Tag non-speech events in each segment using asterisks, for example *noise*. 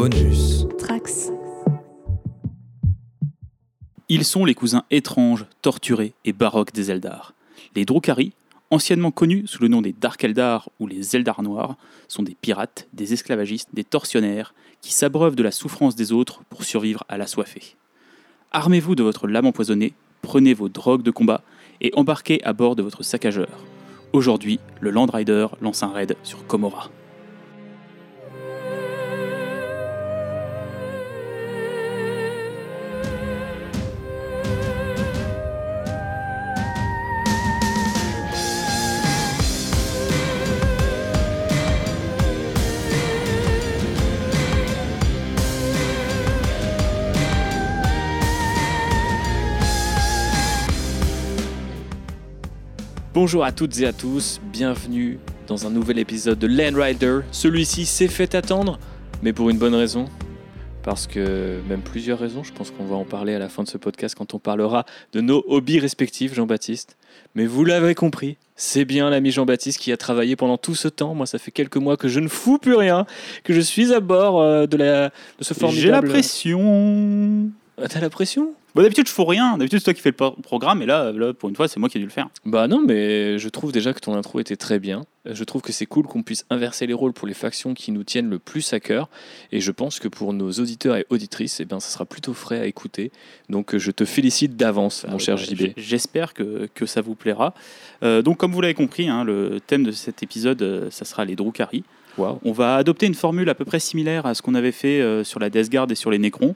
Bonus. Trax. Ils sont les cousins étranges, torturés et baroques des Eldar. Les Drukhari, anciennement connus sous le nom des Dark Eldar ou les Eldar Noirs, sont des pirates, des esclavagistes, des tortionnaires qui s'abreuvent de la souffrance des autres pour survivre à l'assoiffé. Armez-vous de votre lame empoisonnée, prenez vos drogues de combat et embarquez à bord de votre saccageur. Aujourd'hui, le Land Rider lance un raid sur Komora. Bonjour à toutes et à tous, bienvenue dans un nouvel épisode de Land Rider. Celui-ci s'est fait attendre, mais pour une bonne raison. Parce que, même plusieurs raisons, je pense qu'on va en parler à la fin de ce podcast quand on parlera de nos hobbies respectifs, Jean-Baptiste. Mais vous l'avez compris, c'est bien l'ami Jean-Baptiste qui a travaillé pendant tout ce temps. Moi, ça fait quelques mois que je ne fous plus rien, que je suis à bord euh, de, la, de ce formidable... J'ai la pression Ah, T'as la pression? Bon, D'habitude, je fous rien. D'habitude, c'est toi qui fais le pro- programme, et là, là, pour une fois, c'est moi qui ai dû le faire. Bah non, mais je trouve déjà que ton intro était très bien. Je trouve que c'est cool qu'on puisse inverser les rôles pour les factions qui nous tiennent le plus à cœur. Et je pense que pour nos auditeurs et auditrices, eh ben, ça sera plutôt frais à écouter. Donc euh, je te félicite d'avance, mon Ah, cher bah, JB. J'espère que, que ça vous plaira. Euh, donc, comme vous l'avez compris, hein, le thème de cet épisode, euh, ça sera les Drukhari. On va adopter une formule à peu près similaire à ce qu'on avait fait euh, sur la Death Guard et sur les Necrons.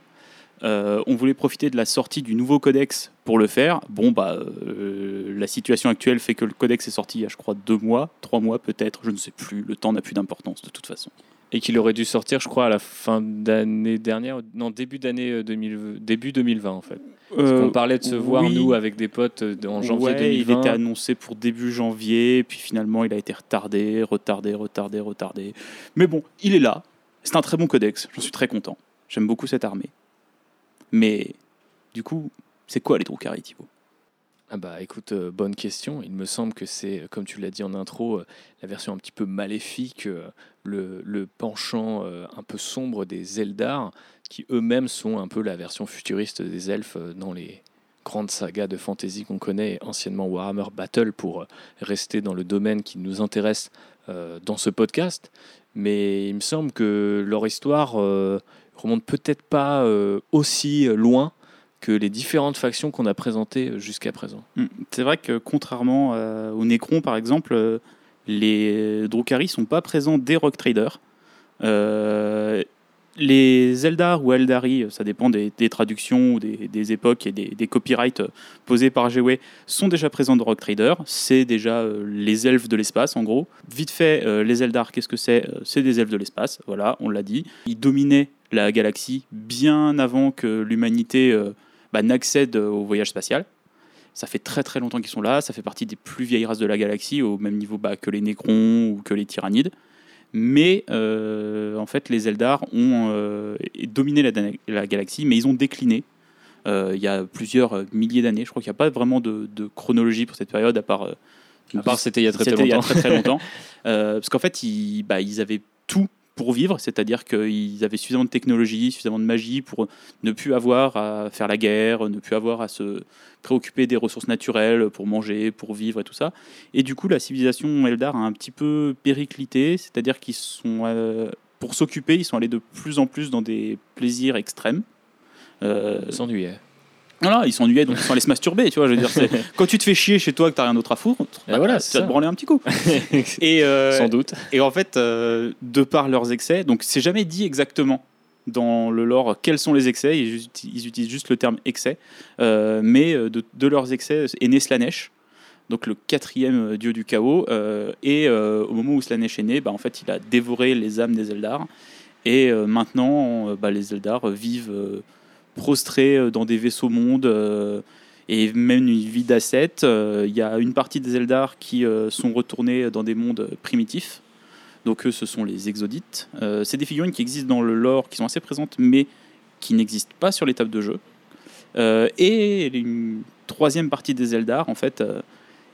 Euh, on voulait profiter de la sortie du nouveau codex pour le faire. Bon, bah, euh, la situation actuelle fait que le codex est sorti il y a, je crois, deux mois, trois mois peut-être, je ne sais plus. Le temps n'a plus d'importance de toute façon. Et qu'il aurait dû sortir, je crois, à la fin d'année dernière, non, début d'année euh, 2000 début 2020 en fait. Parce qu'on parlait de se voir, Euh, nous, avec des potes euh, en janvier Ouais, 2020. Il était annoncé pour début janvier, puis finalement il a été retardé, retardé, retardé, retardé. Mais bon, il est là. C'est un très bon codex, j'en suis très content. J'aime beaucoup cette armée. Mais du coup, c'est quoi les Drukhari, Thibaut? Ah bah écoute, euh, bonne question. Il me semble que c'est, euh, comme tu l'as dit en intro, euh, la version un petit peu maléfique, le, le penchant un peu sombre des Eldar, qui eux-mêmes sont un peu la version futuriste des elfes dans les grandes sagas de fantasy qu'on connaît, anciennement Warhammer Battle, pour rester dans le domaine qui nous intéresse dans ce podcast. Mais il me semble que leur histoire remonte peut-être pas euh, aussi loin que les différentes factions qu'on a présentées jusqu'à présent. Hmm, C'est vrai que contrairement euh, aux Necrons, par exemple, euh, les Drukhari sont pas présents des Rock Traders. Les Eldar ou Eldari, ça dépend des, traductions ou des, époques et des, copyrights posés par GW, sont déjà présents dans Rock Trader. C'est déjà les elfes de l'espace, en gros. Vite fait, les Eldar, qu'est-ce que c'est? C'est des elfes de l'espace, voilà, on l'a dit. Ils dominaient la galaxie bien avant que l'humanité euh, bah, n'accède au voyage spatial. Ça fait très très longtemps qu'ils sont là, ça fait partie des plus vieilles races de la galaxie, au même niveau bah, que les Nécrons ou que les Tyrannides. Mais euh, en fait, les Eldar ont euh, dominé la, la galaxie, mais ils ont décliné euh, il y a plusieurs euh, milliers d'années. Je crois qu'il n'y a pas vraiment de, de chronologie pour cette période, à part. euh, À part c'était il y a très, très longtemps. *laughs* Euh, parce qu'en fait, ils, bah, ils avaient tout pour vivre, c'est-à-dire qu'ils avaient suffisamment de technologie, suffisamment de magie pour ne plus avoir à faire la guerre, ne plus avoir à se préoccuper des ressources naturelles pour manger, pour vivre et tout ça. Et du coup, la civilisation Eldar a un petit peu périclité, c'est-à-dire qu'ils sont, euh, pour s'occuper, ils sont allés de plus en plus dans des plaisirs extrêmes. Euh, s'ennuyait. Voilà, ils s'ennuyaient, donc ils sont allés se masturber, tu vois. Je veux dire, *laughs* quand tu te fais chier chez toi, que t'as rien d'autre à foutre, bah, voilà, tu vas ça. te branler un petit coup. *laughs* Et, euh, Sans doute. et en fait, euh, de par leurs excès, donc c'est jamais dit exactement dans le lore quels sont les excès, ils, uti- ils utilisent juste le terme excès, euh, mais de, de leurs excès est né Slanesh, donc le quatrième dieu du chaos, et au moment où Slanesh est né, bah, en fait, il a dévoré les âmes des Eldar, et maintenant, bah, les Eldar vivent prostrés euh, dans des vaisseaux mondes. euh, et mènent une vie d'ascète. Euh, Il y a une partie des Eldar qui sont retournés dans des mondes primitifs. Donc eux, ce sont les exodites. C'est des figurines qui existent dans le lore, qui sont assez présentes, mais qui n'existent pas sur les tables de jeu. Et une troisième partie des Eldar, en fait,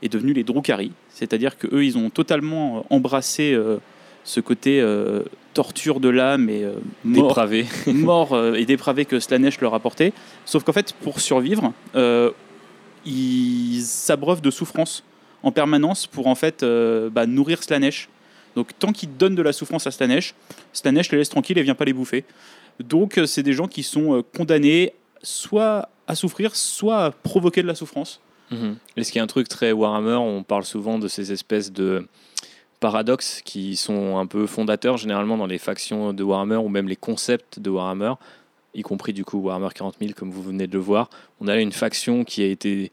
est devenue les Drukhari. C'est-à-dire que eux, ils ont totalement embrassé ce côté torture de l'âme et euh, mort, Dépravé. *laughs* mort, euh, et dépravé que Slanesh leur apportait. Sauf qu'en fait, pour survivre, euh, ils s'abreuvent de souffrance en permanence pour en fait bah, nourrir Slanesh. Donc tant qu'ils donnent de la souffrance à Slanesh, Slanesh les laisse tranquilles et vient pas les bouffer. Donc c'est des gens qui sont condamnés soit à souffrir, soit à provoquer de la souffrance. Mhm. Et ce qui est un truc très Warhammer, on parle souvent de ces espèces de paradoxes qui sont un peu fondateurs généralement dans les factions de Warhammer ou même les concepts de Warhammer, y compris du coup Warhammer 40 000 comme vous venez de le voir. On a une faction qui a été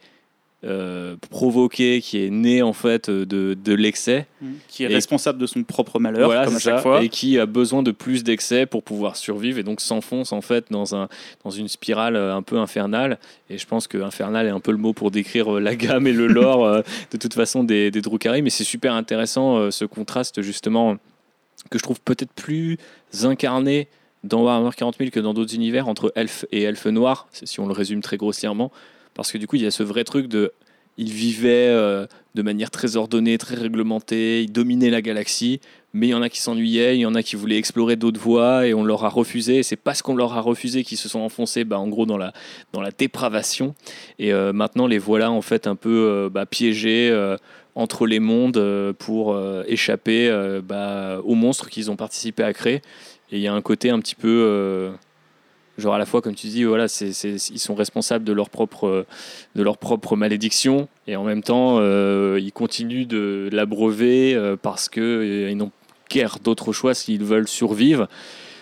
euh, provoquée, qui est née en fait de, de l'excès. Qui est responsable de son propre malheur, voilà, comme à chaque ça, fois. et qui a besoin de plus d'excès pour pouvoir survivre et donc s'enfonce en fait dans, un, dans une spirale euh, un peu infernale. Et je pense que infernal est un peu le mot pour décrire euh, la gamme et le *laughs* lore euh, de toute façon des, des Drukhari, mais c'est super intéressant euh, ce contraste justement que je trouve peut-être plus incarné dans Warhammer 40 000 que dans d'autres univers entre elfes et elfes noirs, si on le résume très grossièrement, parce que du coup il y a ce vrai truc de ils vivaient euh, de manière très ordonnée, très réglementée, ils dominaient la galaxie, mais il y en a qui s'ennuyaient, il y en a qui voulaient explorer d'autres voies et on leur a refusé. Et c'est parce qu'on leur a refusé qu'ils se sont enfoncés, bah, en gros, dans la, dans la dépravation. Et euh, maintenant, les voilà en fait un peu euh, bah, piégés euh, entre les mondes euh, pour échapper bah, aux monstres qu'ils ont participé à créer. Et il y a un côté un petit peu. Genre à la fois, comme tu dis, voilà, c'est, ils sont responsables de leur propre, euh, de leur propre malédiction, et en même temps, euh, ils continuent de l'abreuver euh, parce que euh, ils n'ont guère d'autre choix s'ils veulent survivre.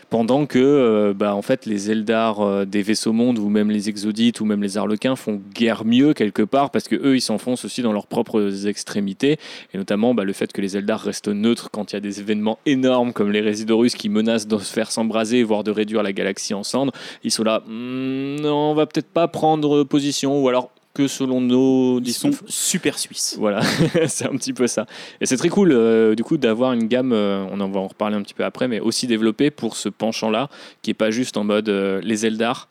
Pendant que, euh, bah, en fait, les Eldar euh, des vaisseaux mondes ou même les Exodites ou même les Arlequins font guère mieux quelque part parce que eux, ils s'enfoncent aussi dans leurs propres extrémités et notamment bah, le fait que les Eldar restent neutres quand il y a des événements énormes comme les Résidorus qui menacent de se faire s'embraser voire de réduire la galaxie en cendres. Ils sont là, Hmm, non, on va peut-être pas prendre position ou alors que selon nos Ils sont super suisses. Voilà, *laughs* c'est un petit peu ça. Et c'est très cool, euh, du coup, d'avoir une gamme, euh, on en va en reparler un petit peu après, mais aussi développée pour ce penchant-là, qui est pas juste en mode euh, les Eldar,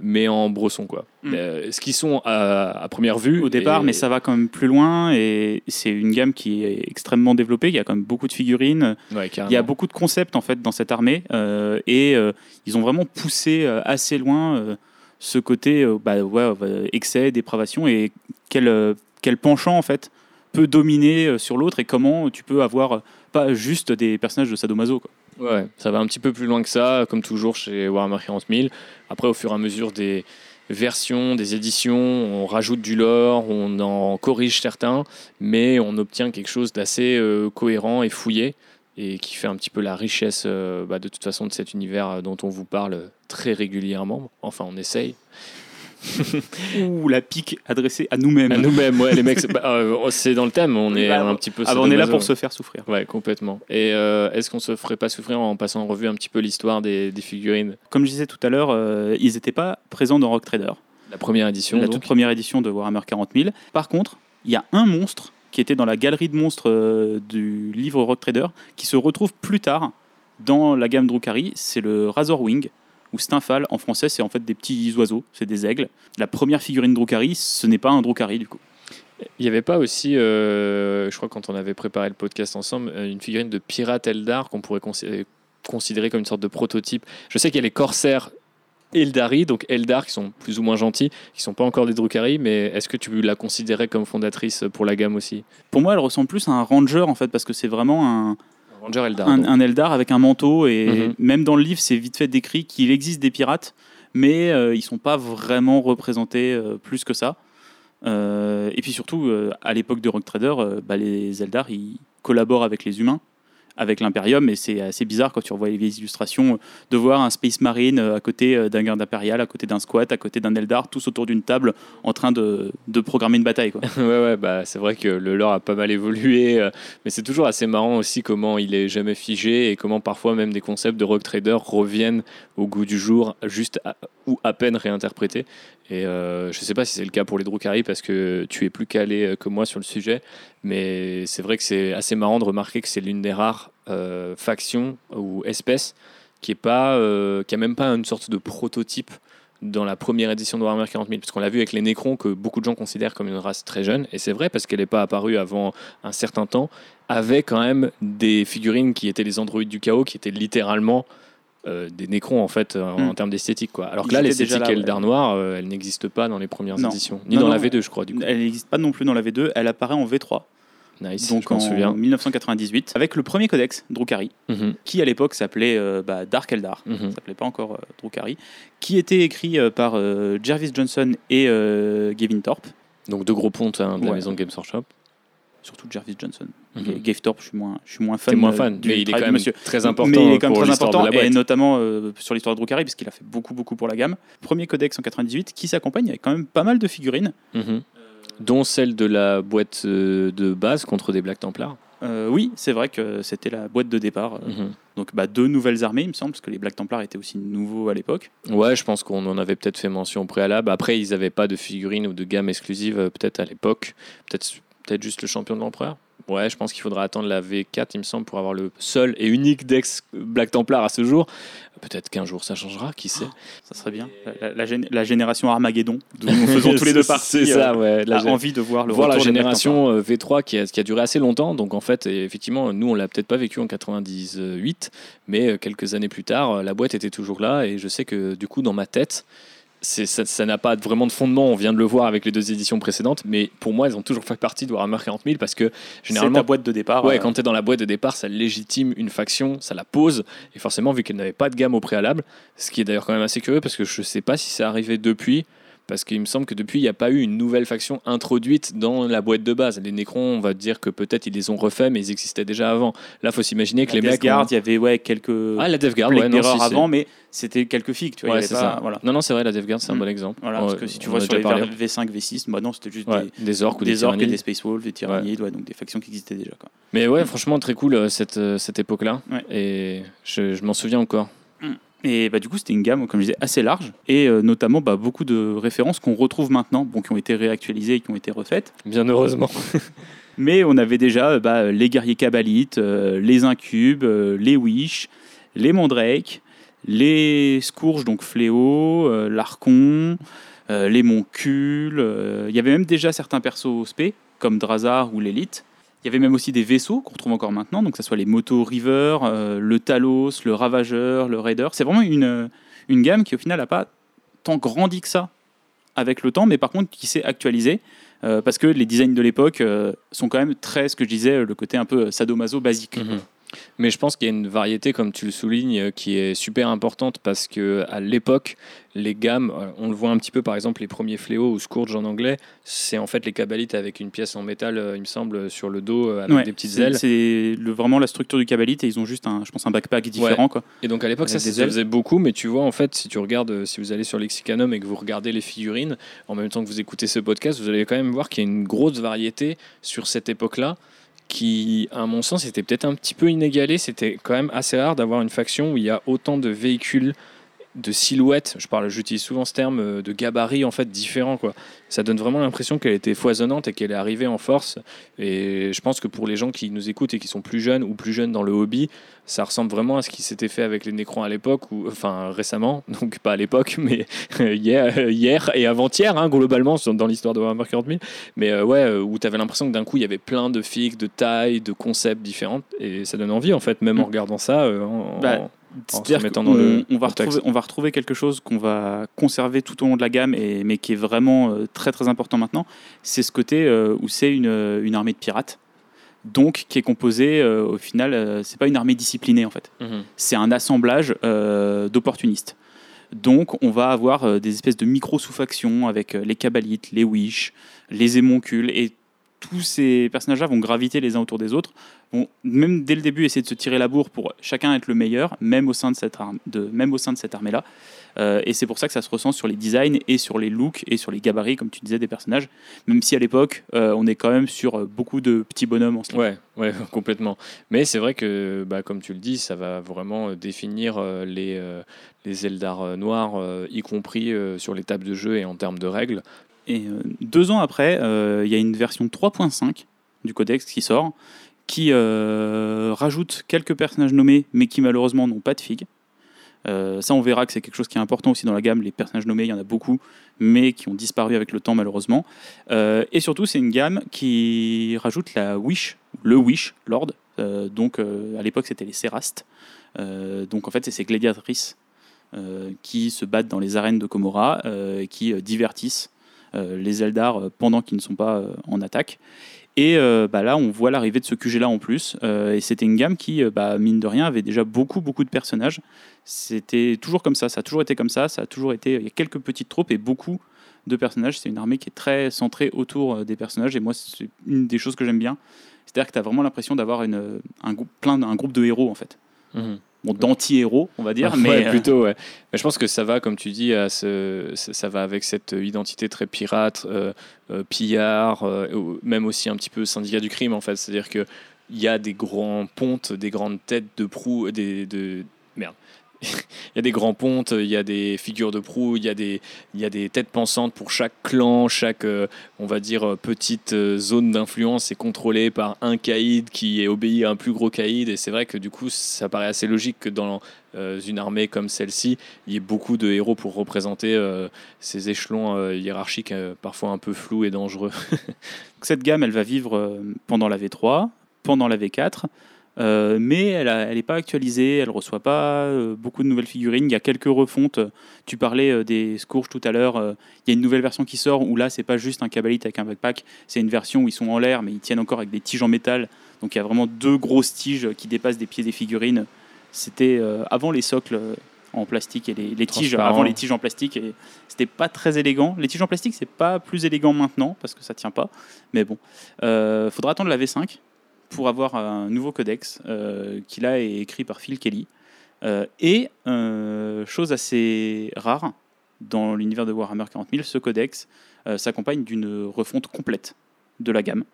mais en bresson, quoi. Mm. Euh, ce qui sont à, à première vue. au départ, et- mais ça va quand même plus loin et c'est une gamme qui est extrêmement développée. Il y a quand même beaucoup de figurines, Ouais, il y a beaucoup de concepts en fait dans cette armée et ils ont vraiment poussé assez loin ce côté euh, bah, euh, excès, dépravation et quel, euh, quel penchant en fait peut dominer sur l'autre et comment tu peux avoir pas juste des personnages de sadomaso. Quoi. Ouais, ça va un petit peu plus loin que ça, comme toujours chez Warhammer 40 000. Après, au fur et à mesure des versions, des éditions, on rajoute du lore, on en corrige certains, mais on obtient quelque chose d'assez cohérent et fouillé, et qui fait un petit peu la richesse euh, bah, de toute façon de cet univers euh, dont on vous parle très régulièrement. Enfin, on essaye. *laughs* Ou la pique adressée à nous-mêmes. À nous-mêmes, ouais, les mecs, c'est bah, euh, c'est dans le thème, on est Bah, un petit peu... Ah on est là pour se faire souffrir. Ouais, complètement. Et euh, est-ce qu'on se ferait pas souffrir en passant en revue un petit peu l'histoire des, des figurines? Comme je disais tout à l'heure, euh, ils n'étaient pas présents dans Rock Trader. La première édition, la donc. toute première édition de Warhammer 40 000. Par contre, il y a un monstre qui était dans la galerie de monstres euh, du livre Rock Trader qui se retrouve plus tard dans la gamme Drukhari. C'est le Razorwing ou Stymphal. En français, c'est en fait des petits oiseaux, c'est des aigles. La première figurine Drukhari, ce n'est pas un Drukhari du coup. Il n'y avait pas aussi, euh, je crois, quand on avait préparé le podcast ensemble, euh, une figurine de pirate Eldar qu'on pourrait consi- considérer comme une sorte de prototype. Je sais qu'il y a les corsaires Eldari, donc Eldar, qui sont plus ou moins gentils, qui sont pas encore des Drukhari, mais est-ce que tu la considérais comme fondatrice pour la gamme aussi? Pour moi, elle ressemble plus à un ranger en fait parce que c'est vraiment un, Ranger Eldar. un, Eldar avec un manteau et Mhm. même dans le livre c'est vite fait décrit qu'il existe des pirates mais euh, ils sont pas vraiment représentés euh, plus que ça Euh, et puis surtout euh, à l'époque de Rock Trader euh, bah, les Eldar ils collaborent avec les humains avec l'Imperium et c'est assez bizarre quand tu revois les vieilles illustrations euh, de voir un Space Marine euh, à côté euh, d'un garde impérial, à côté d'un squat, à côté d'un Eldar, tous autour d'une table en train de, programmer une bataille. *laughs* Ouais, ouais, bah, c'est vrai que le lore a pas mal évolué, mais c'est toujours assez marrant aussi comment il est jamais figé et comment parfois même des concepts de Rock Trader reviennent au goût du jour, juste ou à peine réinterprétés. Et euh, je sais pas si c'est le cas pour les Drukhari parce que tu es plus calé euh, que moi sur le sujet, mais c'est vrai que c'est assez marrant de remarquer que c'est l'une des rares euh, factions ou espèces qui est même pas une sorte de prototype dans la première édition de Warhammer 40 000, parce qu'on l'a vu avec les Necrons que beaucoup de gens considèrent comme une race très jeune, et c'est vrai parce qu'elle n'est pas apparue avant un certain temps, avait quand même des figurines qui étaient les androïdes du chaos, qui étaient littéralement euh, des Necrons en fait en, Mm. en termes d'esthétique quoi. Alors que là l'esthétique Eldar Noir, euh, elle n'existe pas dans les premières Non. éditions, ni Non, dans la non. V2 je crois du coup. Elle n'existe pas non plus dans la V2, elle apparaît en V3, Nice, donc je en souviens. 1998, avec le premier codex, Drukhari, Mhm, qui à l'époque s'appelait euh, bah, Dark Eldar. mhm. ça s'appelait pas encore euh, Drukhari, qui était écrit euh, par euh, Jervis Johnson et euh, Gavin Thorpe, Donc deux gros pontes hein, de la Ouais. maison Games Workshop. Surtout Jervis Johnson. Gave Thorpe, je suis moins, je suis moins fan. Moins fan, du mais il est quand même monsieur. très important mais il est quand même très de important, la et notamment euh, sur l'histoire de Drukhari, parce qu'il a fait beaucoup, beaucoup pour la gamme. Premier codex en 98, qui s'accompagne avec quand même pas mal de figurines. Mhm. Dont celle de la boîte euh, de base contre des Black Templars. Euh, oui, c'est vrai que c'était la boîte de départ. Mhm. Donc bah, deux nouvelles armées, il me semble, parce que les Black Templars étaient aussi nouveaux à l'époque. Ouais, je pense qu'on en avait peut-être fait mention au préalable. Après, ils n'avaient pas de figurines ou de gamme exclusive, peut-être à l'époque. Peut-être peut juste le champion de l'empereur. Ouais, je pense qu'il faudra attendre la V4, il me semble, pour avoir le seul et unique Dex Black Templar à ce jour. Peut-être qu'un jour ça changera, qui sait. Ça serait bien. La, la- la gén- la génération Armageddon, nous *laughs* faisons tous les deux partie. C'est ça, euh, ouais. La envie de voir le voir la retour génération euh, V3 qui a, qui a duré assez longtemps. Donc en fait, effectivement, nous on l'a peut-être pas vécu en 98, mais euh, quelques années plus tard, la boîte était toujours là et je sais que du coup dans ma tête, ça, ça n'a pas vraiment de fondement. On vient de le voir avec les deux éditions précédentes, mais pour moi, elles ont toujours fait partie de Warhammer 40 000 parce que. C'est généralement. ta boîte de départ. Ouais, euh, quand tu es dans la boîte de départ, ça légitime une faction, ça la pose. Et forcément, vu qu'elle n'avait pas de gamme au préalable, ce qui est d'ailleurs quand même assez curieux parce que je sais pas si c'est arrivé depuis. Parce qu'il me semble que depuis, il n'y a pas eu une nouvelle faction introduite dans la boîte de base. Les Necrons, on va dire que peut-être ils les ont refaits, mais ils existaient déjà avant. Là, faut s'imaginer que la les mecs. Death Guard, ont- il y avait ouais, quelques Ah, la Death Guard, ouais, non, si, avant, mais c'était quelques figues. Tu vois, il y Ouais, avait c'est pas- ça. Voilà. Non, non, c'est vrai, la Death Guard, c'est un Mm. bon exemple. Voilà, parce que si tu on vois sur les parlé. V5, V6, bah non, c'était juste Ouais, des, des orques ou des, des orques et tyrannies. des Space Wolves, des tyrannides, ouais, donc des factions qui existaient déjà. Quoi. Mais ouais, franchement, très cool euh, cette, euh, cette époque-là. Et je, je m'en souviens encore. Et bah, du coup, c'était une gamme, comme je disais, assez large, et euh, notamment bah, beaucoup de références qu'on retrouve maintenant, bon, qui ont été réactualisées et qui ont été refaites. Bien heureusement. *laughs* Mais on avait déjà euh, bah, les guerriers kabbalites, euh, les incubes, euh, les wish, les mandrakes, les scourges, donc fléau, l'archon, euh, les moncules. Il y avait même déjà certains persos spé, comme Drazar ou l'élite. Il y avait même aussi des vaisseaux qu'on retrouve encore maintenant, donc que ce soit les Moto River, euh, le Talos, le Ravageur, le Raider. C'est vraiment une, euh, une gamme qui au final n'a pas tant grandi que ça avec le temps, mais par contre qui s'est actualisée. euh, parce que les designs de l'époque sont quand même très, ce que je disais, le côté un peu sadomaso basique. Mhm. Mais je pense qu'il y a une variété, comme tu le soulignes, euh, qui est super importante parce que à l'époque, les gammes, euh, on le voit un petit peu par exemple les premiers fléaux ou scourge en anglais, c'est en fait les cabalites avec une pièce en métal, euh, il me semble, sur le dos avec Ouais, des petites ailes. C'est vraiment la structure du cabalite et ils ont juste, un, je pense, un backpack différent. Quoi. Et donc à l'époque, ça, se faisait beaucoup, mais tu vois, en fait, si tu regardes, si vous allez sur Lexicanum et que vous regardez les figurines, en même temps que vous écoutez ce podcast, vous allez quand même voir qu'il y a une grosse variété sur cette époque-là, qui, à mon sens, était peut-être un petit peu inégalée. C'était quand même assez rare d'avoir une faction où il y a autant de véhicules de silhouettes, je parle, j'utilise souvent ce terme euh, de gabarit en fait différents quoi. Ça donne vraiment l'impression qu'elle était foisonnante et qu'elle est arrivée en force. Et je pense que pour les gens qui nous écoutent et qui sont plus jeunes ou plus jeunes dans le hobby, ça ressemble vraiment à ce qui s'était fait avec les Nécrons à l'époque, ou enfin récemment, *laughs* donc pas à l'époque, mais hier, hier et avant-hier, hein, globalement, dans l'histoire de Warhammer 40 000. Mais euh, ouais, euh, où tu avais l'impression que d'un coup, il y avait plein de figues, de tailles, de concepts différents, et ça donne envie en fait, même en Mm. regardant ça. euh, en- Bah, C'est-à-dire qu'on- on, va retrouver, on va retrouver quelque chose qu'on va conserver tout au long de la gamme, et, mais qui est vraiment euh, très très important maintenant. C'est ce côté euh, où c'est une, euh, une armée de pirates, donc qui est composée euh, au final, c'est pas une armée disciplinée en fait. Mhm. c'est un assemblage d'opportunistes. Donc, on va avoir des espèces de micro-sous-factions avec les Kabbalites, les Wish, les Émoncules, et tous ces personnages-là vont graviter les uns autour des autres, même dès le début essayer de se tirer la bourre pour chacun être le meilleur, même au sein de cette, arme, de, même au sein de cette armée-là. Euh, et c'est pour ça que ça se ressent sur les designs et sur les looks et sur les gabarits, comme tu disais, des personnages. Même si à l'époque, euh, on est quand même sur euh, beaucoup de petits bonhommes en slip. Ouais, ouais, *laughs* complètement. Mais c'est vrai que, bah, comme tu le dis, ça va vraiment définir les, les Eldar noirs, y compris sur les tables de jeu et en termes de règles. Et deux ans après, il y a une version 3.5 du codex qui sort, qui euh, rajoute quelques personnages nommés, mais qui malheureusement n'ont pas de figue. Euh, ça, on verra que c'est quelque chose qui est important aussi dans la gamme. Les personnages nommés, il y en a beaucoup, mais qui ont disparu avec le temps, malheureusement. Euh, et surtout, c'est une gamme qui rajoute la Wish, le Wish Lord. Donc, à l'époque, c'était les Serastes. donc, en fait, c'est ces gladiatrices qui se battent dans les arènes de Komora qui divertissent les Eldar pendant qu'ils ne sont pas en attaque. Et bah là, on voit l'arrivée de ce QG-là en plus. et c'était une gamme qui, bah, mine de rien, avait déjà beaucoup, beaucoup de personnages. C'était toujours comme ça, ça a toujours été comme ça, ça a toujours été. Il y a quelques petites troupes et beaucoup de personnages. C'est une armée qui est très centrée autour euh, des personnages et moi, c'est une des choses que j'aime bien. C'est-à-dire que tu as vraiment l'impression d'avoir un groupe de héros en fait. Mhm. Bon, d'anti-héros, on va dire. *laughs* mais euh, plutôt, ouais. Mais je pense que ça va, comme tu dis, à ce, ça va avec cette identité très pirate, euh, pillard, même aussi un petit peu syndicat du crime, en fait. C'est-à-dire qu'il y a des grands pontes, des grandes têtes de proue, des, de, merde, *laughs* il y a des grands pontes, il y a des figures de proue, il y a des, il y a des têtes pensantes pour chaque clan, chaque, euh, on va dire, euh, petite euh, zone d'influence est contrôlée par un caïd qui est obéi à un plus gros caïd. Et c'est vrai que du coup, ça paraît assez logique que dans une armée comme celle-ci, il y ait beaucoup de héros pour représenter ces échelons hiérarchiques parfois un peu flous et dangereux. *laughs* Cette gamme, elle va vivre pendant la V3, pendant la V4. Euh, mais elle n'est pas actualisée, elle ne reçoit pas euh, beaucoup de nouvelles figurines. Il y a quelques refontes. Tu parlais euh, des Scourges tout à l'heure. il y a une nouvelle version qui sort où là, c'est pas juste un cabalite avec un backpack, c'est une version où ils sont en l'air, mais ils tiennent encore avec des tiges en métal. Donc il y a vraiment deux grosses tiges qui dépassent des pieds des figurines. C'était avant les socles en plastique et les, tiges avant les tiges en plastique et c'était pas très élégant. Les tiges en plastique c'est pas plus élégant maintenant parce que ça tient pas, mais bon, faudra attendre la V5 pour avoir un nouveau codex euh, qui là est écrit par Phil Kelly. Euh, et euh, chose assez rare dans l'univers de Warhammer 40 000, ce codex s'accompagne d'une refonte complète de la gamme.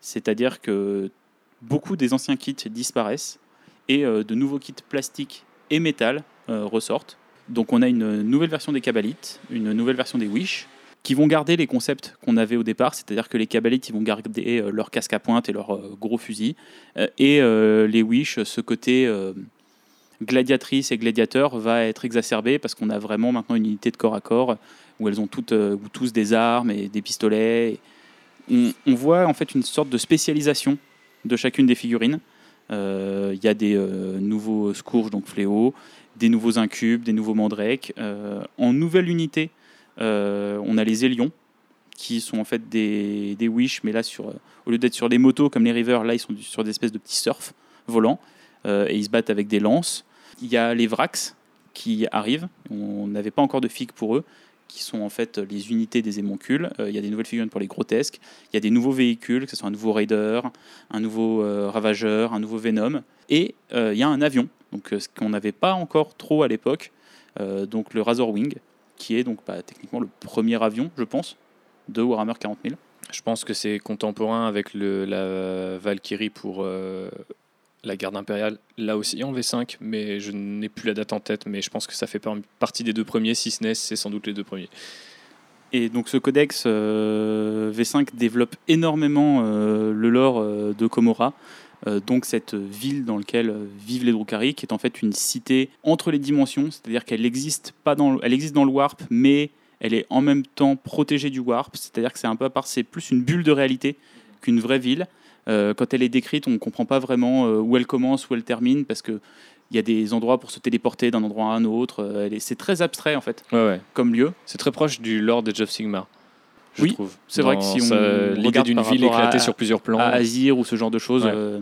C'est-à-dire que beaucoup des anciens kits disparaissent et de nouveaux kits plastiques et métal ressortent. Donc on a une nouvelle version des Cabalites, une nouvelle version des Wish, qui vont garder les concepts qu'on avait au départ, c'est-à-dire que les Cabalites ils vont garder euh, leur casque à pointe et leur euh, gros fusil, euh, et les Wish, ce côté gladiatrice et gladiateur va être exacerbé parce qu'on a vraiment maintenant une unité de corps à corps où elles ont toutes ou tous des armes et des pistolets. On, voit en fait une sorte de spécialisation de chacune des figurines. Il y a des nouveaux Scourges, donc Fléau, des nouveaux Incubes, des nouveaux Mandrakes. en nouvelle unité, on a les Élions, qui sont en fait des, Wish, mais là, euh, au lieu d'être sur des motos comme les Rivers, là, ils sont sur des espèces de petits surf volants, euh, et ils se battent avec des lances. Il y a les Vrax qui arrivent, on n'avait pas encore de figues pour eux, qui sont en fait les unités des émoncules. il y a des nouvelles figurines pour les grotesques. Il y a des nouveaux véhicules, que ce soit un nouveau Raider, un nouveau Ravageur, un nouveau Venom. Et il y a un avion, donc ce qu'on n'avait pas encore trop à l'époque, donc le Razor Wing, qui est donc bah, techniquement le premier avion, je pense, de Warhammer 40 000. Je pense que c'est contemporain avec le, la Valkyrie pour euh, la garde impériale, là aussi en V5, mais je n'ai plus la date en tête, mais je pense que ça fait partie des deux premiers, si ce n'est, c'est sans doute les deux premiers. Et donc ce codex euh, V5 développe énormément euh, le lore de Komora. Euh, donc cette ville dans laquelle euh, vivent les Drukhari, qui est en fait une cité entre les dimensions, c'est-à-dire qu'elle existe pas dans, elle existe dans le warp, mais elle est en même temps protégée du warp, c'est-à-dire que c'est un peu à part, c'est plus une bulle de réalité qu'une vraie ville. Euh, quand elle est décrite, on ne comprend pas vraiment où elle commence, où elle termine, parce que il y a des endroits pour se téléporter d'un endroit à un autre. c'est très abstrait en fait, comme lieu. C'est très proche du lore de Jeff Sigmar oui, c'est vrai que si on l'idée d'une ville éclatée sur plusieurs plans, à Azir ou ce genre de choses euh,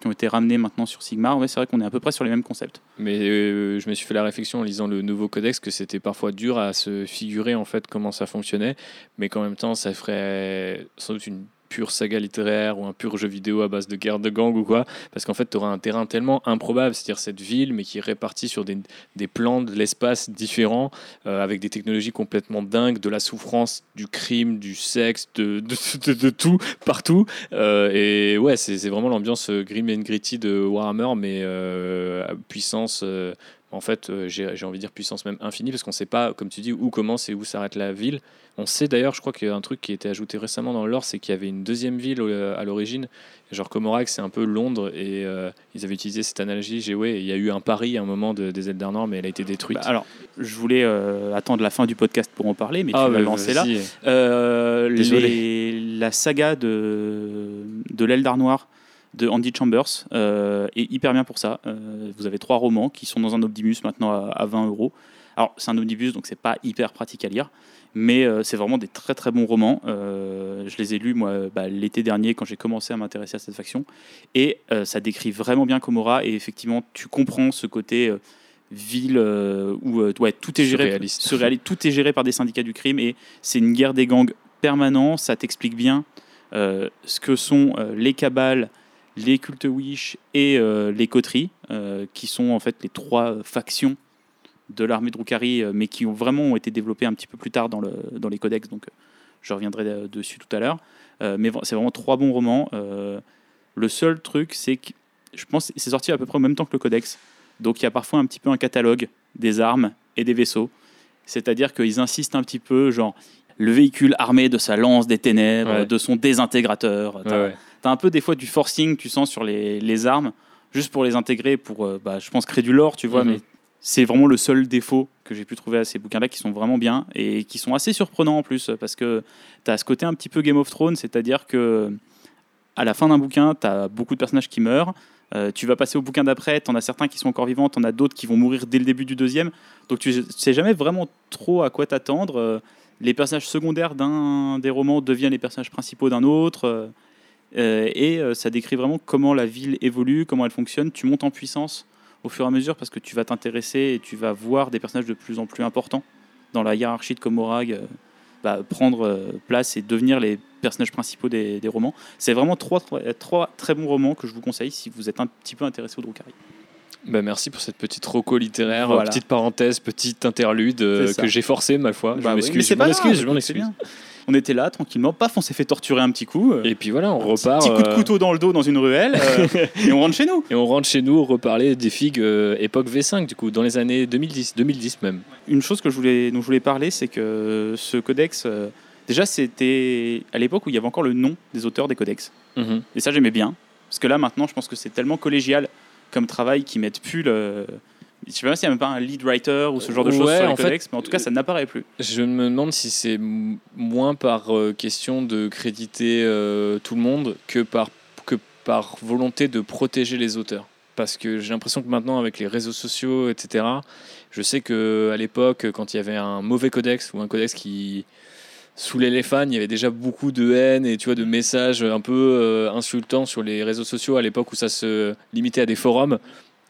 qui ont été ramenées maintenant sur Sigmar, ouais, c'est vrai qu'on est à peu près sur les mêmes concepts. Mais euh, je me suis fait la réflexion en lisant le nouveau codex que c'était parfois dur à se figurer en fait comment ça fonctionnait, mais qu'en même temps ça ferait sans doute une pure saga littéraire ou un pur jeu vidéo à base de guerre de gang ou quoi, parce qu'en fait, tu auras un terrain tellement improbable, c'est-à-dire cette ville, mais qui est répartie sur des, des plans de l'espace différents, euh, avec des technologies complètement dingues, de la souffrance, du crime, du sexe, de, de, tout, partout. Euh, et ouais, c'est vraiment l'ambiance grim and gritty de Warhammer, mais euh, puissance en fait, euh, j'ai envie de dire puissance même infinie, parce qu'on ne sait pas, comme tu dis, où commence et où s'arrête la ville. On sait d'ailleurs, je crois qu'il y a un truc qui a été ajouté récemment dans le lore, c'est qu'il y avait une deuxième ville euh, à l'origine. Genre Comorac, c'est un peu Londres, et euh, ils avaient utilisé cette analogie. J'ai ouais, il y a eu un pari à un moment de, des Eldar Nord, mais elle a été détruite. Bah, alors, je voulais euh, attendre la fin du podcast pour en parler, mais Ah, tu bah, l'as lancé là. les- la saga de, de l'Eldar Noir de Andy Chambers euh, est hyper bien pour ça. Euh, vous avez trois romans qui sont dans un omnibus maintenant à, à 20 euros. Alors, c'est un omnibus, donc c'est pas hyper pratique à lire, mais euh, c'est vraiment des très très bons romans. Je les ai lus moi bah, l'été dernier quand j'ai commencé à m'intéresser à cette faction, et ça décrit vraiment bien Komora. Et effectivement, tu comprends ce côté ville où ouais, tout est géré, Surréaliste. surréaliste, tout est géré par des syndicats du crime, et c'est une guerre des gangs permanent. Ça t'explique bien ce que sont les cabales, les cultes wish et euh, les coteries, euh, qui sont en fait les trois factions de l'armée de Drukhari, euh, mais qui ont vraiment été développées un petit peu plus tard dans, le, dans les codex. Donc, je reviendrai dessus tout à l'heure. Euh, mais c'est vraiment trois bons romans. Euh, le seul truc, c'est que je pense c'est sorti à peu près en même temps que le codex. Donc, il y a parfois un petit peu un catalogue des armes et des vaisseaux. C'est-à-dire qu'ils insistent un petit peu, genre le véhicule armé de sa lance des ténèbres, Ouais. de son désintégrateur. Ouais, T'as ouais. T'as un peu des fois du forcing, tu sens, sur les, les armes, juste pour les intégrer, pour, euh, bah, je pense, créer du lore, tu vois, Mhm. mais c'est vraiment le seul défaut que j'ai pu trouver à ces bouquins-là, qui sont vraiment bien et qui sont assez surprenants en plus, parce que tu as ce côté un petit peu Game of Thrones, c'est-à-dire que à la fin d'un bouquin, tu as beaucoup de personnages qui meurent. Euh, tu vas passer au bouquin d'après, tu en as certains qui sont encore vivants, tu en as d'autres qui vont mourir dès le début du deuxième. Donc tu sais jamais vraiment trop à quoi t'attendre. Euh, les personnages secondaires d'un des romans deviennent les personnages principaux d'un autre. Euh, et euh, ça décrit vraiment comment la ville évolue, comment elle fonctionne. Tu montes en puissance au fur et à mesure parce que tu vas t'intéresser et tu vas voir des personnages de plus en plus importants dans la hiérarchie de Komorag euh, bah, prendre place et devenir les personnages principaux des, des romans. C'est vraiment trois, très bons romans que je vous conseille si vous êtes un petit peu intéressé au Drukhari. Bah, merci pour cette petite roco littéraire, Voilà. petite parenthèse, petite interlude euh, que j'ai forcé ma foi. je Bah oui, m'excuse, mais je m'en excuse, je m'en excuse. On était là tranquillement, paf, on s'est fait torturer un petit coup. euh, Et puis voilà, on un petit- repart. Petit coup de euh, couteau dans le dos dans une ruelle euh, *laughs* et on rentre chez nous. Et on rentre chez nous reparler des figues époque V5, du coup, dans les années 2010, 2010 même. Une chose que je voulais, dont je voulais parler, c'est que ce codex, déjà c'était à l'époque où il y avait encore le nom des auteurs des codex. Mhm. Et ça j'aimais bien. Parce que là maintenant je pense que c'est tellement collégial comme travail qu'ils mettent plus le... Je sais pas s'il n'y a même pas un lead writer ou ce genre de choses Ouais, sur les en fait, codex, mais en tout cas ça n'apparaît plus. Je me demande si c'est moins par euh, question de créditer euh, tout le monde que par, que par volonté de protéger les auteurs. Parce que j'ai l'impression que maintenant, avec les réseaux sociaux, etc., je sais que à l'époque, quand il y avait un mauvais codex ou un codex qui saoulait les fans, il y avait déjà beaucoup de haine et tu vois de messages un peu euh, insultants sur les réseaux sociaux à l'époque où ça se limitait à des forums.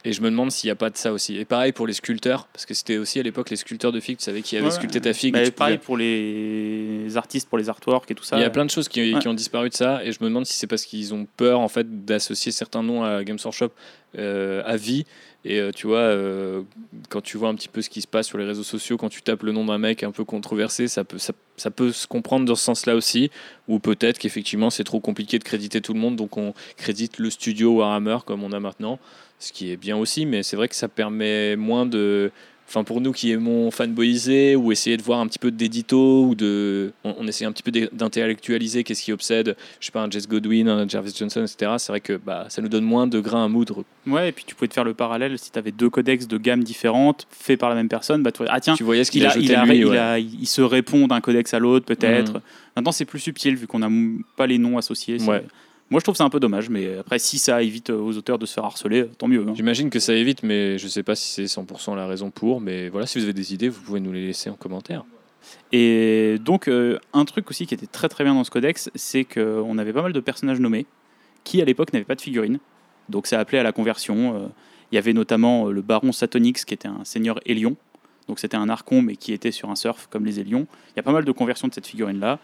Et je me demande s'il n'y a pas de ça aussi. Et pareil pour les sculpteurs, parce que c'était aussi à l'époque les sculpteurs de figues, tu savais qui avait Ouais. sculpté ta figue. Bah, et pareil pouvais- pour les artistes, pour les artworks et tout ça. il y a plein de choses qui, Ouais. qui ont disparu de ça, et je me demande si c'est parce qu'ils ont peur en fait d'associer certains noms à Games Workshop euh, à vie. Et euh, tu vois, euh, quand tu vois un petit peu ce qui se passe sur les réseaux sociaux, quand tu tapes le nom d'un mec un peu controversé, ça peut, ça, ça peut se comprendre dans ce sens-là aussi. Ou peut-être qu'effectivement c'est trop compliqué de créditer tout le monde, donc on crédite le studio Warhammer comme on a maintenant, ce qui est bien aussi, mais c'est vrai que ça permet moins de. Enfin, pour nous qui aimons fanboyiser ou essayer de voir un petit peu d'édito ou de. On, on essaie un petit peu d'intellectualiser qu'est-ce qui obsède, je sais pas, un Jess Godwin, un Jarvis Johnson, etc. C'est vrai que bah, ça nous donne moins de grains à moudre. Ouais, et puis tu pouvais te faire le parallèle si tu avais deux codex de gamme différentes faits par la même personne. Bah, tu vois, ah tiens, tu voyais ce qu'il il, a, il, a- lui, il ouais. a- il se répond d'un codex à l'autre peut-être. Mhm. Maintenant c'est plus subtil vu qu'on n'a pas les noms associés. Ouais. Moi je trouve ça un peu dommage, mais après si ça évite aux auteurs de se faire harceler, tant mieux. hein. J'imagine que ça évite, mais je sais pas si c'est 100% la raison pour. Mais voilà, si vous avez des idées, vous pouvez nous les laisser en commentaire. Et donc euh, un truc aussi qui était très très bien dans ce codex, c'est qu'on avait pas mal de personnages nommés qui à l'époque n'avaient pas de figurines. Donc ça appelait à la conversion. Euh, Il y avait notamment euh, le baron Satonix qui était un seigneur Hélion. Donc c'était un archon mais qui était sur un surf comme les Hélions. Il y a pas mal de conversions de cette figurine-là.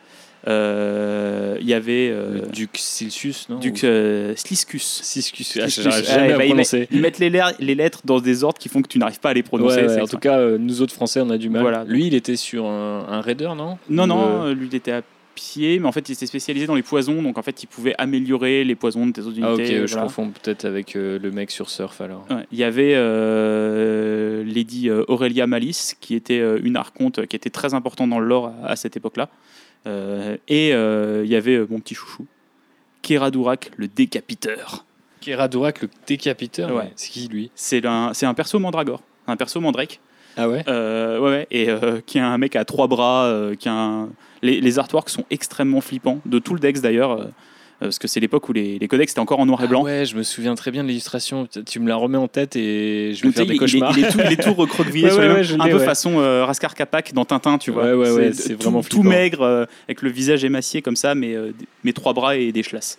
Euh, Il y avait euh, Duc Silcius, non Duc euh, Sliscus. Sliscus. ah, j'arrive Ouais, jamais à ils, prononcer. mettent, ils mettent les, lettres- les lettres dans des ordres qui font que tu n'arrives pas à les prononcer. ouais, en tout cas, euh, nous autres Français, on a du mal. Voilà. Lui, il était sur un, un raider, non Non, Ou, non, euh, euh, lui il était à pied, mais en fait il s'était spécialisé dans les poisons, donc en fait il pouvait améliorer les poisons de tes autres Ah, ok, unités. je confonds peut-être avec euh, le mec sur Surf alors. Ouais, Il y avait euh, Lady Aurelia Malice, qui était une archonte qui était très importante dans le lore à, à cette époque-là. Et il y avait mon petit chouchou, Keradurak, le décapiteur. Keradurak, le décapiteur Ouais. C'est qui lui? C'est un, c'est un perso mandragore, un perso mandrake. Ah ouais? Euh, ouais, ouais, et euh, qui a un mec à trois bras, euh, qui a un- les, les artworks sont extrêmement flippants, de tout le Dex d'ailleurs, euh, parce que c'est l'époque où les, les codex étaient encore en noir et Ah blanc. ouais, je me souviens très bien de l'illustration. Tu- me la remets en tête et je vais faire des il, il est, cauchemars. il est tout, il est tout recroquevillé *laughs* Ouais, sur les ouais, je un peu façon euh, Raskar Kapak dans Tintin, tu vois. Ouais, ouais, ouais, c'est tout- vraiment tout, flippant. maigre, euh, avec le visage émacié comme ça, mais euh, mes trois bras et des chlasses.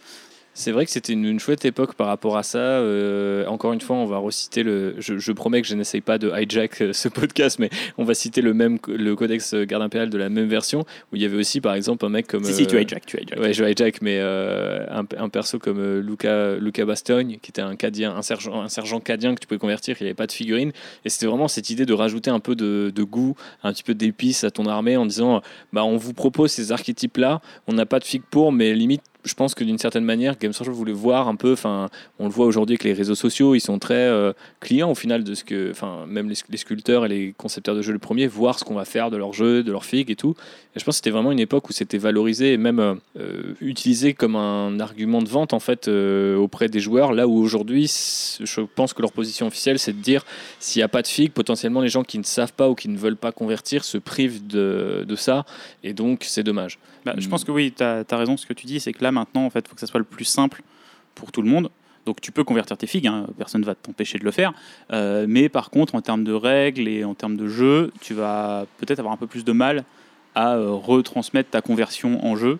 C'est vrai que c'était une, une chouette époque par rapport à ça. Euh, encore une fois, on va reciter le. Je, je promets que je n'essaye pas de hijack euh, ce podcast, mais on va citer le même le codex garde impérial de la même version où il y avait aussi, par exemple, un mec comme. Si, si, tu euh, hijack, tu hijack. Ouais, je hijack, mais euh, un, un perso comme Luca, Luca Bastogne, qui était un cadien, un sergent, un sergent cadien que tu pouvais convertir, il n'avait pas de figurine. Et c'était vraiment cette idée de rajouter un peu de, de goût, un petit peu d'épices à ton armée en disant bah, on vous propose ces archétypes-là, on n'a pas de figue pour, mais limite. Je pense que d'une certaine manière, Games Workshop voulait voir un peu. Enfin, on le voit aujourd'hui que les réseaux sociaux, ils sont très euh, clients au final de ce que, enfin, même les, sculpteurs et les concepteurs de jeux le premier, voir ce qu'on va faire de leur jeu, de leur figue et tout. Et je pense que c'était vraiment une époque où c'était valorisé et même euh, utilisé comme un argument de vente en fait euh, auprès des joueurs. Là où aujourd'hui, je pense que leur position officielle, c'est de dire s'il n'y a pas de figue, potentiellement les gens qui ne savent pas ou qui ne veulent pas convertir se privent de, de ça. Et donc, c'est dommage. Bah, je pense que oui, tu as, raison. Ce que tu dis, c'est que là, maintenant, en fait, il faut que ça soit le plus simple pour tout le monde. Donc, tu peux convertir tes figues, hein, personne ne va t'empêcher de le faire. Euh, mais par contre, en termes de règles et en termes de jeu, tu vas peut-être avoir un peu plus de mal à euh, retransmettre ta conversion en jeu.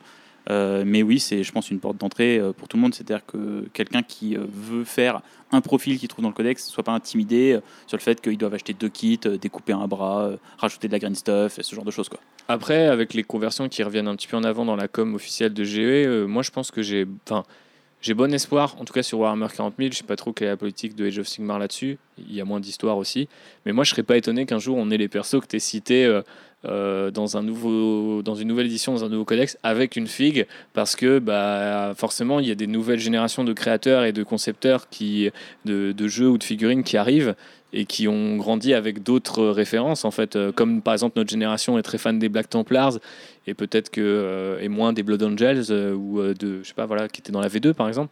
Euh, mais oui, c'est, je pense, une porte d'entrée euh, pour tout le monde. C'est-à-dire que quelqu'un qui euh, veut faire un profil qu'il trouve dans le codex ne soit pas intimidé sur le fait qu'ils doivent acheter deux kits, découper un bras, rajouter de la green stuff, et ce genre de choses. Quoi. Après, avec les conversions qui reviennent un petit peu en avant dans la com officielle de GE, moi je pense que j'ai. Enfin, j'ai bon espoir, en tout cas sur Warhammer 40 000. Je sais pas trop quelle est la politique de Age of Sigmar là-dessus. Il y a moins d'histoire aussi. Mais moi je serais pas étonné qu'un jour on ait les persos que tu cités euh, euh, dans, un nouveau, dans une nouvelle édition, dans un nouveau codex, avec une figue. Parce que bah, forcément, il y a des nouvelles générations de créateurs et de concepteurs qui, de jeux ou de figurines qui arrivent et qui ont grandi avec d'autres références en fait euh, comme par exemple notre génération est très fan des Black Templars et peut-être que euh, et moins des Blood Angels euh, ou euh, de je sais pas voilà qui étaient dans la V2 par exemple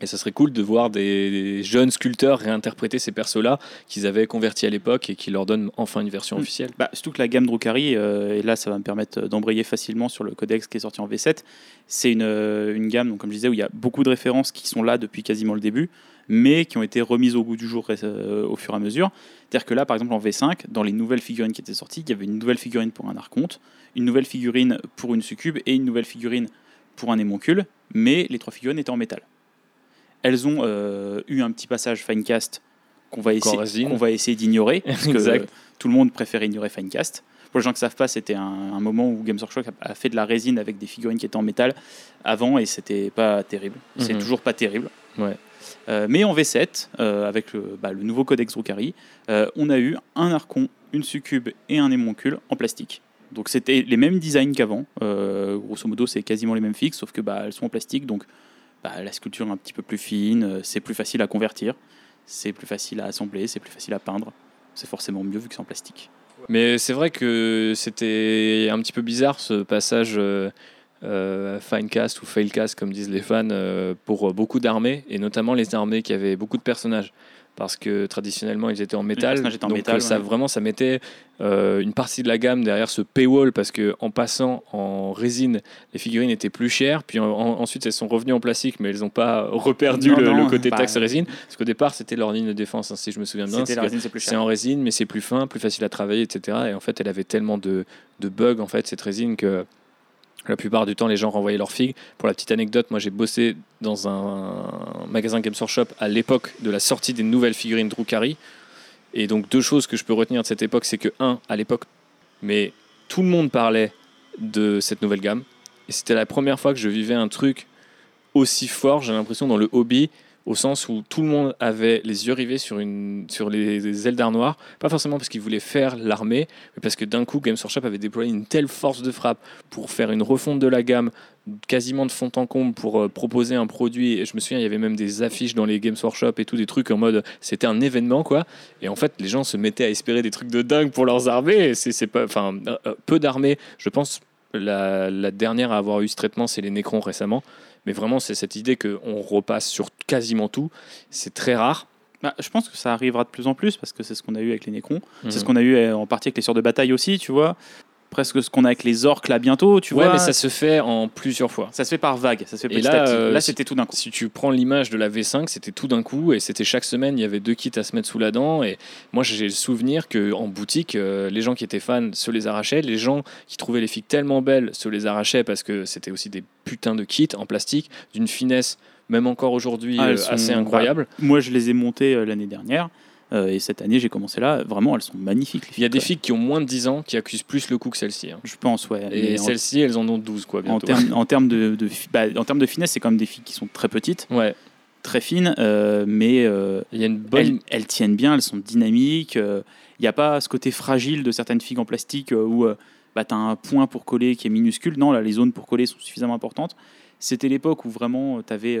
et ça serait cool de voir des, des jeunes sculpteurs réinterpréter ces persos-là qu'ils avaient convertis à l'époque et qui leur donnent enfin une version Mm. officielle. Bah, surtout que la gamme Drukari, euh, et là ça va me permettre d'embrayer facilement sur le codex qui est sorti en V7, c'est une, euh, une gamme, donc, comme je disais, où il y a beaucoup de références qui sont là depuis quasiment le début, mais qui ont été remises au goût du jour euh, au fur et à mesure. C'est-à-dire que là, par exemple, en V5, dans les nouvelles figurines qui étaient sorties, il y avait une nouvelle figurine pour un archonte, une nouvelle figurine pour une succube et une nouvelle figurine pour un émoncule, mais les trois figurines étaient en métal. Elles ont euh, eu un petit passage Finecast qu'on va, essayer, qu'on va essayer d'ignorer, *laughs* parce que tout le monde préfère ignorer Finecast. Pour les gens qui ne savent pas, c'était un, un moment où Games Workshop a a fait de la résine avec des figurines qui étaient en métal avant et c'était pas terrible. C'est Mhm. toujours pas terrible. Ouais. Euh, mais en V7, euh, avec le, bah, le nouveau codex Drukari, euh, on a eu un archon, une succube et un émoncule en plastique. Donc c'était les mêmes designs qu'avant. Grosso modo, c'est quasiment les mêmes fixes, sauf que bah, elles sont en plastique, donc bah, la sculpture est un petit peu plus fine, euh, c'est plus facile à convertir, c'est plus facile à assembler, c'est plus facile à peindre. C'est forcément mieux vu que c'est en plastique. Mais c'est vrai que c'était un petit peu bizarre ce passage euh, euh, Finecast ou Failcast, comme disent les fans, euh, pour beaucoup d'armées, et notamment les armées qui avaient beaucoup de personnages. Parce que traditionnellement, ils étaient en métal. en donc métal, euh, ça, ouais. vraiment, ça mettait euh, une partie de la gamme derrière ce paywall, parce que en passant en résine, les figurines étaient plus chères. Puis en- en- ensuite, elles sont revenues en plastique, mais elles n'ont pas reperdu Non, le, non, le côté bah, taxe résine. Parce qu'au départ, c'était leur ligne de défense, hein, si je me souviens bien. C'est en résine, mais c'est plus fin, plus facile à travailler, etc. Et en fait, elle avait tellement de, de bugs, en fait, cette résine, que la plupart du temps, les gens renvoyaient leurs figues. Pour la petite anecdote, moi, j'ai bossé dans un magasin Games Workshop à l'époque de la sortie des nouvelles figurines Drukari. Et donc, deux choses que je peux retenir de cette époque, c'est que, un, à l'époque, mais tout le monde parlait de cette nouvelle gamme. Et c'était la première fois que je vivais un truc aussi fort, j'ai l'impression, dans le hobby, au sens où tout le monde avait les yeux rivés sur, une, sur les, les Eldar noirs, pas forcément parce qu'ils voulaient faire l'armée, mais parce que d'un coup, Games Workshop avait déployé une telle force de frappe pour faire une refonte de la gamme, quasiment de fond en comble, pour euh, proposer un produit. Et je me souviens, il y avait même des affiches dans les Games Workshop et tout, des trucs en mode c'était un événement, quoi. Et en fait, les gens se mettaient à espérer des trucs de dingue pour leurs armées. C'est pas, enfin, euh, euh, peu d'armées, je pense. La, la dernière à avoir eu ce traitement, c'est les Necrons récemment. Mais vraiment, c'est cette idée qu'on repasse sur quasiment tout. C'est très rare. Bah, je pense que ça arrivera de plus en plus parce que c'est ce qu'on a eu avec les Nécrons. Mhm. C'est ce qu'on a eu euh, en partie avec les sœurs de bataille aussi, tu vois. Presque ce qu'on a avec les orques là bientôt, tu ouais, vois. mais ça se fait en plusieurs fois. Ça se fait par vague, ça se fait petit là, à petit. euh, là, c'était tout d'un coup. Si tu prends l'image de la V5, c'était tout d'un coup et c'était chaque semaine, il y avait deux kits à se mettre sous la dent. Et moi, j'ai le souvenir qu'en boutique, euh, les gens qui étaient fans se les arrachaient. Les gens qui trouvaient les figues tellement belles se les arrachaient parce que c'était aussi des putains de kits en plastique d'une finesse, même encore aujourd'hui, Ah, euh, assez incroyable. Moi, je les ai montées euh, l'année dernière. Euh, et cette année, j'ai commencé là. Vraiment, elles sont magnifiques. les Il y a des filles, qui ont moins de 10 ans qui accusent plus le coup que celles-ci. hein. Je pense, ouais. Et celles-ci, elles en ont 12, quoi, en, termes, *laughs* en termes de, de fi- bah, en de finesse, c'est quand même des filles qui sont très petites, Ouais, très fines, euh, mais euh, il y a une bonne. elles, elles tiennent bien, elles sont dynamiques. euh, Il n'y a pas ce côté fragile de certaines figues en plastique où bah, tu as un point pour coller qui est minuscule. Non, là, les zones pour coller sont suffisamment importantes. C'était l'époque où vraiment tu avais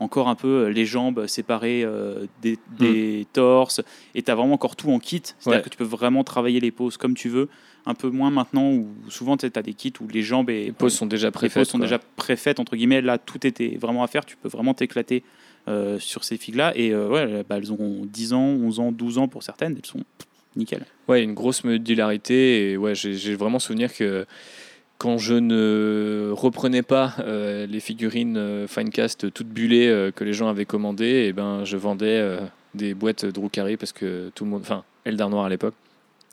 encore un peu euh, les jambes séparées euh, des, des torses et tu as vraiment encore tout en kit. C'est-à-dire Ouais. que tu peux vraiment travailler les poses comme tu veux. Un peu moins maintenant où souvent tu as des kits où les jambes et Les poses sont déjà les préfaites. poses sont déjà préfaites entre guillemets. Là, tout était vraiment à faire. Tu peux vraiment t'éclater euh, sur ces figues-là. Et euh, ouais, bah, elles ont 10 ans, 11 ans, 12 ans pour certaines. Elles sont nickel. Ouais, une grosse modularité. Et ouais, j'ai vraiment souvenir que quand je ne reprenais pas euh, les figurines euh, Finecast toutes bullées euh, que les gens avaient commandées, et ben je vendais euh, des boîtes Drukari parce que tout le monde, enfin Eldar Noir à l'époque,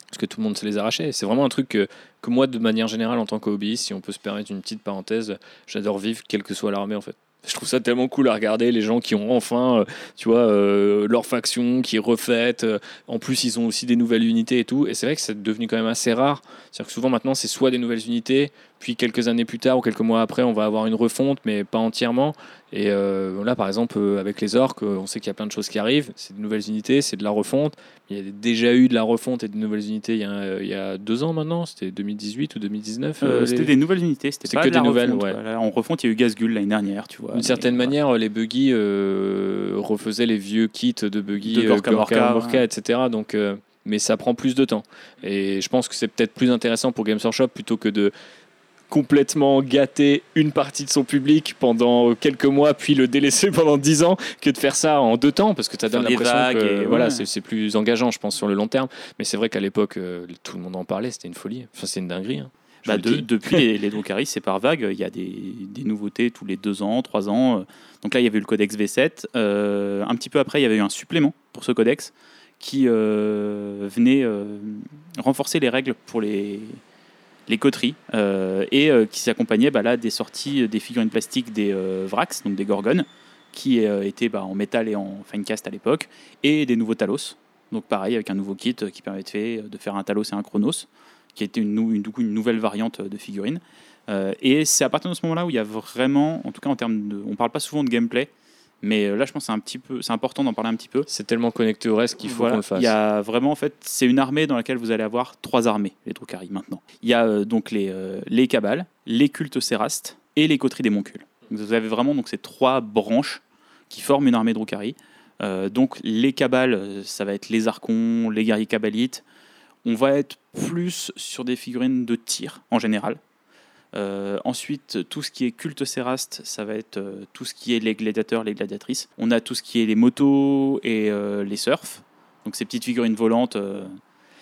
parce que tout le monde se les arrachait. C'est vraiment un truc que, moi, de manière générale, en tant que hobbyiste, si on peut se permettre une petite parenthèse, j'adore vivre quelle que soit l'armée en fait. Je trouve ça tellement cool à regarder, les gens qui ont enfin, euh, tu vois, euh, leur faction qui est refaite. euh, en plus, ils ont aussi des nouvelles unités et tout. Et c'est vrai que c'est devenu quand même assez rare. C'est-à-dire que souvent maintenant, c'est soit des nouvelles unités, puis quelques années plus tard ou quelques mois après, on va avoir une refonte, mais pas entièrement. Et euh, là, par exemple, euh, avec les orques, euh, on sait qu'il y a plein de choses qui arrivent. C'est de nouvelles unités, c'est de la refonte. Il y a déjà eu de la refonte et de nouvelles unités il y a, il y a deux ans maintenant. C'était 2018 ou 2019. Euh, euh, c'était les- des nouvelles unités. C'était pas que de la des nouvelles, refonte, ouais. voilà. En refonte, il y a eu Gazgul l'année dernière, tu vois. D'une certaine voilà. manière, les buggy refaisaient les vieux kits de buggy, De Gorka Morka, ouais. etc. Donc, mais ça prend plus de temps. Et je pense que c'est peut-être plus intéressant pour Games Workshop plutôt que de complètement gâter une partie de son public pendant quelques mois puis le délaisser *laughs* pendant dix ans que de faire ça en deux temps parce que ça donne l'impression que et- voilà ouais. c'est c'est plus engageant je pense sur le long terme mais c'est vrai qu'à l'époque euh, tout le monde en parlait c'était une folie enfin c'est une dinguerie hein. Bah, de- depuis *laughs* les, les c'est par vague. Il y a des, des nouveautés tous les deux ans, trois ans. Donc là, il y avait eu le codex V7. Euh, un petit peu après, il y avait eu un supplément pour ce codex qui euh, venait euh, renforcer les règles pour les, les coteries euh, et euh, qui s'accompagnait bah, des sorties des figurines plastiques des euh, Vrax, donc des Gorgones, qui euh, étaient bah, en métal et en finecast à l'époque, et des nouveaux Talos. Donc pareil, avec un nouveau kit euh, qui permettait de faire un Talos et un Chronos qui était une, nouvelle variante de figurine. Euh, et c'est à partir de ce moment-là où il y a vraiment, en tout cas en termes de, on parle pas souvent de gameplay, mais euh, là je pense que c'est un petit peu, c'est important d'en parler un petit peu. c'est tellement connecté au reste qu'il faut Voilà. qu'on le fasse Il y a vraiment en fait, c'est une armée dans laquelle vous allez avoir trois armées, les Drukhari maintenant. Il y a euh, donc les euh, les Cabales, les cultes Sérastes et les coteries des Moncules. Donc, Vous avez vraiment donc ces trois branches qui forment une armée Drukhari. Euh, donc les Cabales, euh, ça va être les Archons, les guerriers Cabalites. On va être plus sur des figurines de tir en général. Euh, ensuite, tout ce qui est culte Séraste, ça va être euh, tout ce qui est les gladiateurs, les gladiatrices. On a tout ce qui est les motos et euh, les surfs, donc ces petites figurines volantes.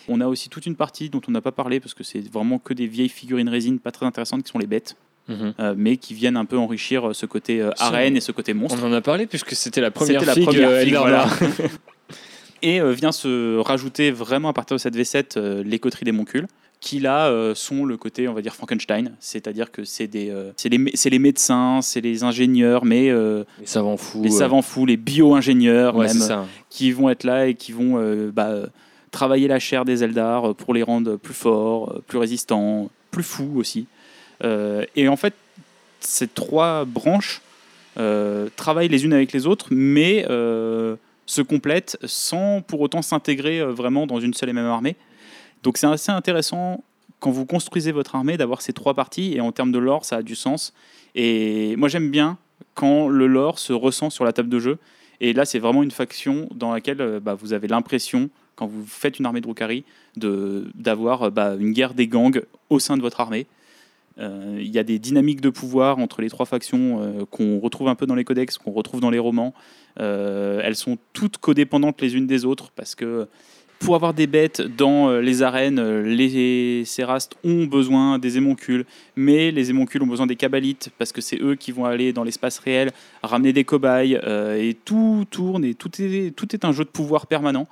On a aussi toute une partie dont on n'a pas parlé parce que c'est vraiment que des vieilles figurines résine pas très intéressantes qui sont les bêtes, Mhm. euh, mais qui viennent un peu enrichir euh, ce côté euh, arène et ce côté monstre. on en a parlé puisque c'était la première la figue, première figue, voilà. *laughs* Et vient se rajouter vraiment à partir de cette V7 euh, les coteries des Moncules, qui là euh, sont le côté, on va dire, Frankenstein. C'est-à-dire que c'est des, euh, c'est les, mé- c'est les médecins, c'est les ingénieurs, mais euh, les savants fous les savants fous, les bio-ingénieurs, ouais, même, ça qui vont être là et qui vont bah, travailler la chair des Eldar pour les rendre plus forts, plus résistants, plus fous aussi. Et en fait, ces trois branches travaillent les unes avec les autres, mais se complètent sans pour autant s'intégrer vraiment dans une seule et même armée. Donc c'est assez intéressant quand vous construisez votre armée d'avoir ces trois parties, et en termes de lore, ça a du sens. Et moi j'aime bien quand le lore se ressent sur la table de jeu. Et là, c'est vraiment une faction dans laquelle euh, bah, vous avez l'impression, quand vous faites une armée de Drukhari, de- d'avoir euh, bah, une guerre des gangs au sein de votre armée. Euh, Il y a des dynamiques de pouvoir entre les trois factions qu'on retrouve un peu dans les codex, qu'on retrouve dans les romans. Elles sont toutes codépendantes les unes des autres parce que pour avoir des bêtes dans euh, les arènes, euh, les Sérastes ont besoin des émoncules, mais les émoncules ont besoin des Kabbalites parce que c'est eux qui vont aller dans l'espace réel ramener des cobayes euh, et tout tourne et tout est, un jeu de pouvoir permanent.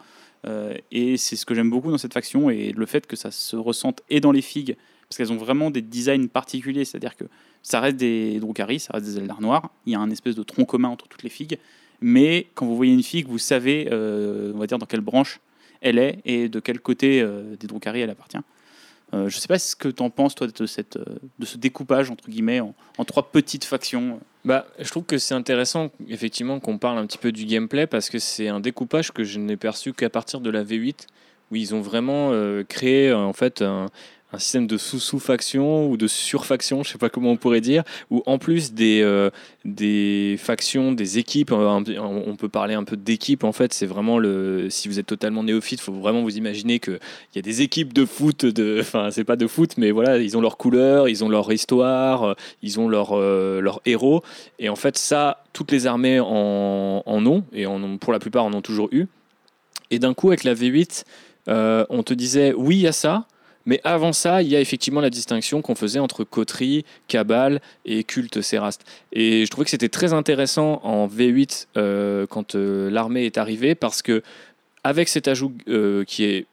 Et c'est ce que j'aime beaucoup dans cette faction et le fait que ça se ressente et dans les figues parce qu'elles ont vraiment des designs particuliers, c'est-à-dire que ça reste des Drukhari, ça reste des Eldar noirs, il y a un espèce de tronc commun entre toutes les figues, mais quand vous voyez une figue, vous savez, on va dire, dans quelle branche elle est et de quel côté euh, des Drukhari elle appartient. Euh, je ne sais pas ce que tu en penses, toi, de, cette, euh, de ce découpage, entre guillemets, en, trois petites factions. Bah, je trouve que c'est intéressant, effectivement, qu'on parle un petit peu du gameplay parce que c'est un découpage que je n'ai perçu qu'à partir de la V8 où ils ont vraiment créé en fait un, un système de sous-sous-faction ou de sur-faction, je sais pas comment on pourrait dire, où en plus des, euh, des factions, des équipes, euh, on peut parler un peu d'équipe en fait, c'est vraiment le. Si vous êtes totalement néophyte, faut vraiment vous imaginer qu'il y a des équipes de foot, de, *laughs* enfin c'est pas de foot, mais voilà, ils ont leur couleur, ils ont leur histoire, euh, ils ont leur, euh, héros, et en fait ça, toutes les armées en, ont, et pour la plupart en ont toujours eu. Et d'un coup, avec la V8, euh, on te disait oui, il y a ça, mais avant ça, il y a effectivement la distinction qu'on faisait entre coterie, cabale et culte séraste. Et je trouvais que c'était très intéressant en V8 euh, quand euh, l'armée est arrivée parce que avec cet ajout euh, qui est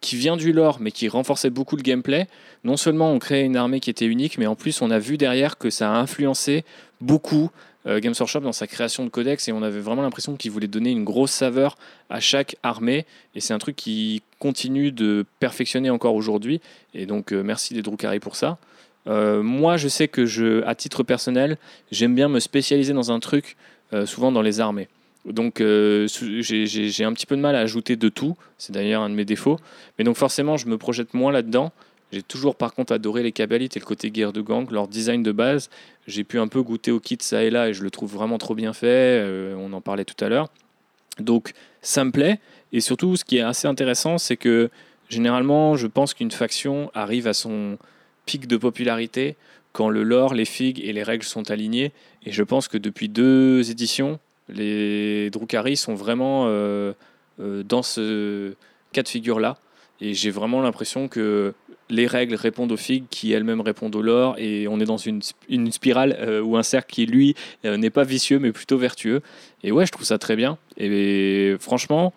qui vient du lore mais qui renforçait beaucoup le gameplay, non seulement on créait une armée qui était unique, mais en plus on a vu derrière que ça a influencé beaucoup Games Workshop dans sa création de codex et on avait vraiment l'impression qu'il voulait donner une grosse saveur à chaque armée et c'est un truc qui continue de perfectionner encore aujourd'hui et donc euh, merci les Drukhari pour ça. Euh, moi je sais que je, à titre personnel, j'aime bien me spécialiser dans un truc, euh, souvent dans les armées. Donc j'ai- un petit peu de mal à ajouter de tout, c'est d'ailleurs un de mes défauts, mais donc forcément je me projette moins là-dedans. J'ai toujours par contre adoré les Kabbalites et le côté guerre de gang, leur design de base. J'ai pu un peu goûter au kit ça et là et je le trouve vraiment trop bien fait. on en parlait tout à l'heure. Donc ça me plaît. Et surtout, ce qui est assez intéressant, c'est que généralement, je pense qu'une faction arrive à son pic de popularité quand le lore, les figues et les règles sont alignés. Et je pense que depuis deux éditions, les Drukhari sont vraiment euh, euh, dans ce cas de figure-là. Et j'ai vraiment l'impression que les règles répondent aux figues qui elles-mêmes répondent au lore. Et on est dans une spirale euh, ou un cercle qui, lui, euh, n'est pas vicieux mais plutôt vertueux. Et ouais, je trouve ça très bien. Et franchement,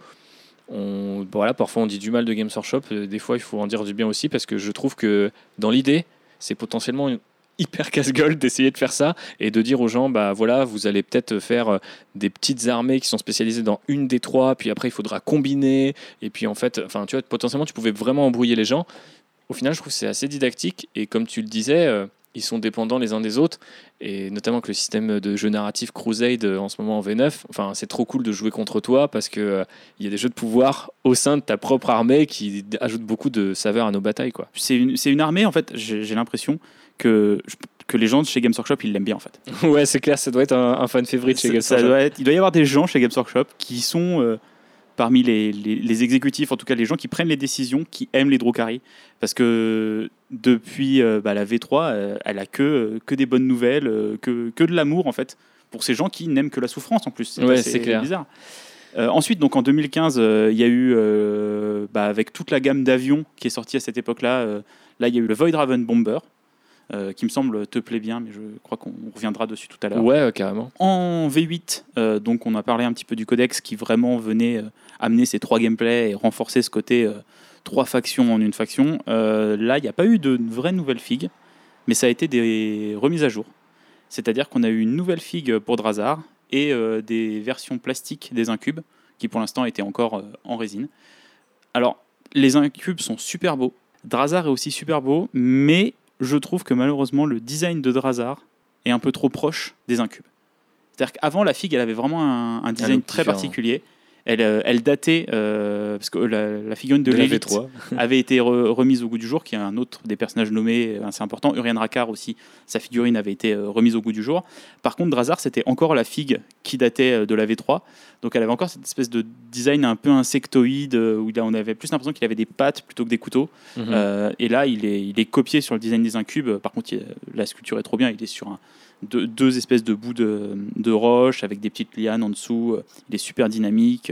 on, voilà, parfois on dit du mal de Games Workshop, euh, des fois il faut en dire du bien aussi parce que je trouve que dans l'idée, c'est potentiellement une- hyper casse-gueule d'essayer de faire ça et de dire aux gens bah voilà vous allez peut-être faire euh, des petites armées qui sont spécialisées dans une des trois puis après il faudra combiner. Et puis en fait enfin tu vois potentiellement tu pouvais vraiment embrouiller les gens. Au final je trouve que c'est assez didactique et comme tu le disais euh, ils sont dépendants les uns des autres et notamment que le système de jeu narratif Crusade euh, en ce moment en V9 enfin c'est trop cool de jouer contre toi parce que euh, il y a des jeux de pouvoir au sein de ta propre armée qui ajoutent beaucoup de saveur à nos batailles quoi C'est une, une armée, en fait, j'ai l'impression que, que les gens de chez Games Workshop, ils l'aiment bien, en fait. *laughs* ouais c'est clair ça doit être un, un fan favorite chez Games Workshop. doit être- il doit y avoir des gens chez Games Workshop qui sont euh, parmi les, les- les exécutifs, en tout cas les gens qui prennent les décisions, qui aiment les Drukhari. Parce que depuis euh, bah, la V3, euh, elle a que, euh, que des bonnes nouvelles, euh, que, que de l'amour en fait, pour ces gens qui n'aiment que la souffrance en plus. C'est Ouais, clair. bizarre. Ensuite, donc en 2015, euh, il y a eu, bah, avec toute la gamme d'avions qui est sortie à cette époque-là, là il y a eu le Void Raven Bomber, euh, qui me semble te plaît bien, mais je crois qu'on reviendra dessus tout à l'heure. ouais euh, carrément En V8, euh, donc on a parlé un petit peu du codex qui vraiment venait euh, amener ces trois gameplays et renforcer ce côté trois factions en une faction. Là, il n'y a pas eu de vraies nouvelles figues, mais ça a été des remises à jour. C'est-à-dire qu'on a eu une nouvelle figue pour Drazar et des versions plastiques des incubes qui pour l'instant étaient encore en résine. Alors, les incubes sont super beaux. Drazar est aussi super beau, mais je trouve que malheureusement le design de Drazar est un peu trop proche des incubes. C'est-à-dire qu'avant, la figue, elle avait vraiment un, un design très différent. particulier. Elle, euh, elle datait, euh, parce que la, la figurine de, De l'élite V3. *laughs* avait été re- remise au goût du jour, qui est un autre des personnages nommés euh, assez important. Urian Rakar aussi, sa figurine avait été remise au goût du jour. Par contre, Drazar, c'était encore la figue qui datait de la V3. Donc elle avait encore cette espèce de design un peu insectoïde, où là, on avait plus l'impression qu'il avait des pattes plutôt que des couteaux. Mhm. Euh, et là, il est, il est copié sur le design des incubes. Par contre, il- la sculpture est trop bien. Il est sur un- deux, deux espèces de bouts de, de roche avec des petites lianes en dessous. Il est super dynamique.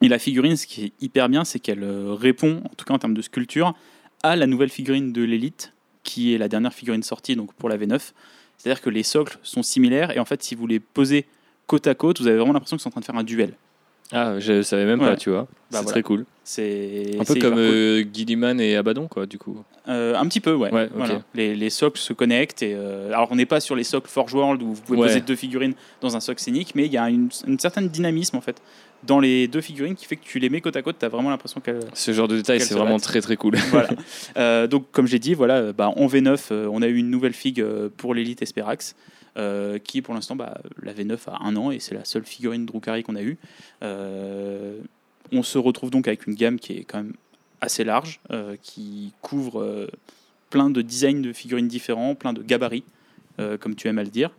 Et la figurine, ce qui est hyper bien, c'est qu'elle euh, répond, en tout cas en termes de sculpture, à la nouvelle figurine de l'élite, qui est la dernière figurine sortie donc pour la V9. C'est-à-dire que les socles sont similaires et en fait, si vous les posez côte à côte, vous avez vraiment l'impression qu'ils sont en train de faire un duel. Ah, je savais même pas, Ouais. tu vois. Bah, c'est voilà. très cool. C'est Un peu c'est comme hyper cool. euh, Gilliman et Abaddon, quoi, du coup. Euh, un petit peu, ouais. Ouais, ok. Voilà. Les, les socles se connectent. Et, euh, alors, on n'est pas sur les socles Forge World où vous pouvez Ouais. poser deux figurines dans un socle scénique, mais il y a une, une certaine dynamisme en fait dans les deux figurines qui fait que tu les mets côte à côte, tu as vraiment l'impression qu'elles. Ce genre de détail, Quelle c'est se vraiment très très cool. voilà. *laughs* Euh, donc, comme j'ai dit, voilà, euh, bah, en V9, euh, on a eu une nouvelle figue euh, pour l'élite Esperax. Euh, qui pour l'instant, bah, la V9 a un an et c'est la seule figurine Drukari qu'on a eue. Euh, on se retrouve donc avec une gamme qui est quand même assez large, euh, qui couvre plein de designs de figurines différents, plein de gabarits, comme tu aimes à le dire.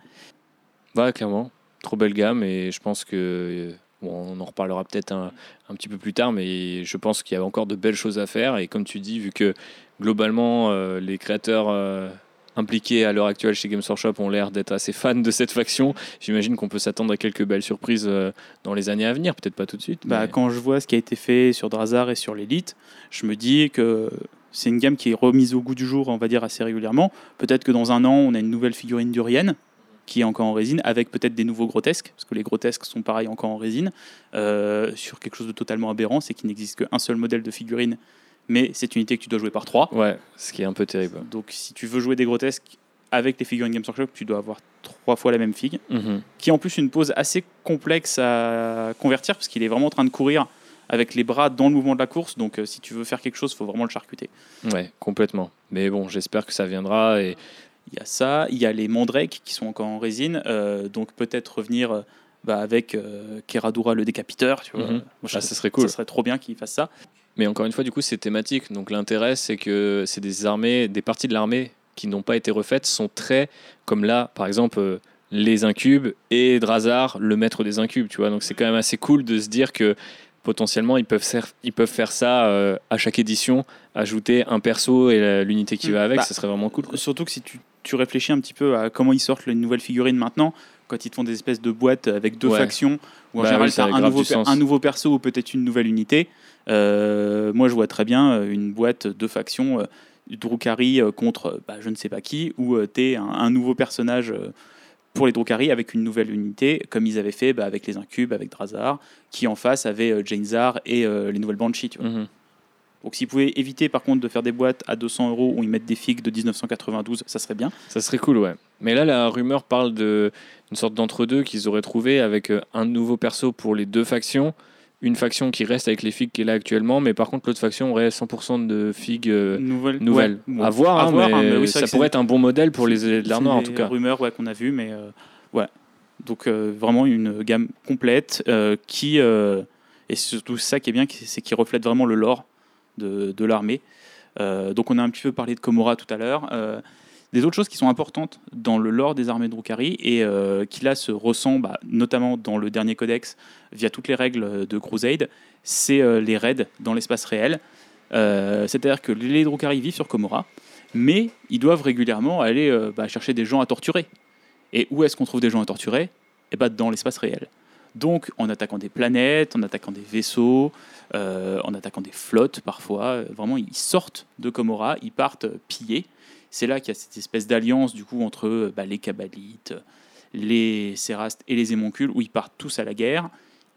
Ouais, clairement. Trop belle gamme et je pense que. on en reparlera peut-être un, petit peu plus tard, mais je pense qu'il y a encore de belles choses à faire. Et comme tu dis, vu que globalement, les créateurs impliqués à l'heure actuelle chez Games Workshop ont l'air d'être assez fans de cette faction, j'imagine qu'on peut s'attendre à quelques belles surprises euh, dans les années à venir. Peut-être pas tout de suite. Bah, mais- Quand je vois ce qui a été fait sur Drazar et sur l'élite, je me dis que c'est une gamme qui est remise au goût du jour, on va dire, assez régulièrement. Peut-être que dans un an, on a une nouvelle figurine d'Urienne qui est encore en résine, avec peut-être des nouveaux grotesques, parce que les grotesques sont pareils encore en résine, euh, sur quelque chose de totalement aberrant, c'est qu'il n'existe qu'un seul modèle de figurine, mais c'est une unité que tu dois jouer par trois. Ouais, ce qui est un peu terrible. Donc si tu veux jouer des grotesques avec les figurines Games Workshop, tu dois avoir trois fois la même figue Mhm. qui est en plus une pose assez complexe à convertir parce qu'il est vraiment en train de courir avec les bras dans le mouvement de la course. Donc euh, si tu veux faire quelque chose, il faut vraiment le charcuter. Ouais, complètement. Mais bon, j'espère que ça viendra. Et Il y a ça, il y a les mandrakes qui sont encore en résine, euh, donc peut-être revenir euh, bah, avec euh, Keradura le décapiteur. Tu vois. Mhm. Moi, je Ah, ça serait cool. Ça serait trop bien qu'il fasse ça. Mais encore une fois, du coup, c'est thématique. Donc l'intérêt, c'est que c'est des armées, des parties de l'armée qui n'ont pas été refaites sont très, comme là, par exemple, euh, les incubes et Drazar, le maître des incubes. Tu vois, donc c'est quand même assez cool de se dire que potentiellement ils peuvent, ser- ils peuvent faire ça euh, à chaque édition, ajouter un perso et la- l'unité qui va avec. Bah, ça serait vraiment cool. quoi. Surtout que si tu, tu réfléchis un petit peu à comment ils sortent les nouvelles figurines maintenant, quand ils te font des espèces de boîtes avec deux Ouais. factions, où en Bah général oui, ça a un, nouveau per- un nouveau perso ou peut-être une nouvelle unité. Euh, moi je vois très bien euh, une boîte de factions, euh, Drukari contre bah, je ne sais pas qui, où tu es un, un nouveau personnage pour les Drukari avec une nouvelle unité, comme ils avaient fait bah, avec les Incubes, avec Drazar, qui en face avait euh, Janezar et euh, les nouvelles Banshees. Tu vois. Mhm. Donc s'ils pouvaient éviter par contre de faire des boîtes à 200 euros où ils mettent des figues de 1992, ça serait bien. Ça serait cool, ouais. Mais là, la rumeur parle de une sorte d'entre-deux qu'ils auraient trouvé avec un nouveau perso pour les deux factions. Une faction qui reste avec les figues qui est là actuellement, mais par contre, l'autre faction aurait 100% de figues euh, Nouvelle, nouvelles. ouais, bon, à voir, hein, voir, mais, hein, mais oui, ça pourrait être un bon modèle pour les ailes en tout cas. rumeurs ouais, qu'on a vues, mais euh, ouais. Donc euh, vraiment une gamme complète qui, et surtout ça qui est bien, c'est qui reflète vraiment le lore de, de l'armée. Donc on a un petit peu parlé de Komora tout à l'heure. Des autres choses qui sont importantes dans le lore des armées de Drukari et euh, qui là se ressent bah, notamment dans le dernier codex via toutes les règles de Crusade, c'est euh, les raids dans l'espace réel. Euh, C'est-à-dire que les Drukari vivent sur Komora, mais ils doivent régulièrement aller bah, chercher des gens à torturer. Et où est-ce qu'on trouve des gens à torturer? Eh ben, dans l'espace réel. Donc en attaquant des planètes, en attaquant des vaisseaux, en attaquant des flottes parfois. Vraiment, ils sortent de Komora, ils partent piller. C'est là qu'il y a cette espèce d'alliance du coup entre euh, bah, les Kabbalites, les Sérastes et les Émoncules, où ils partent tous à la guerre.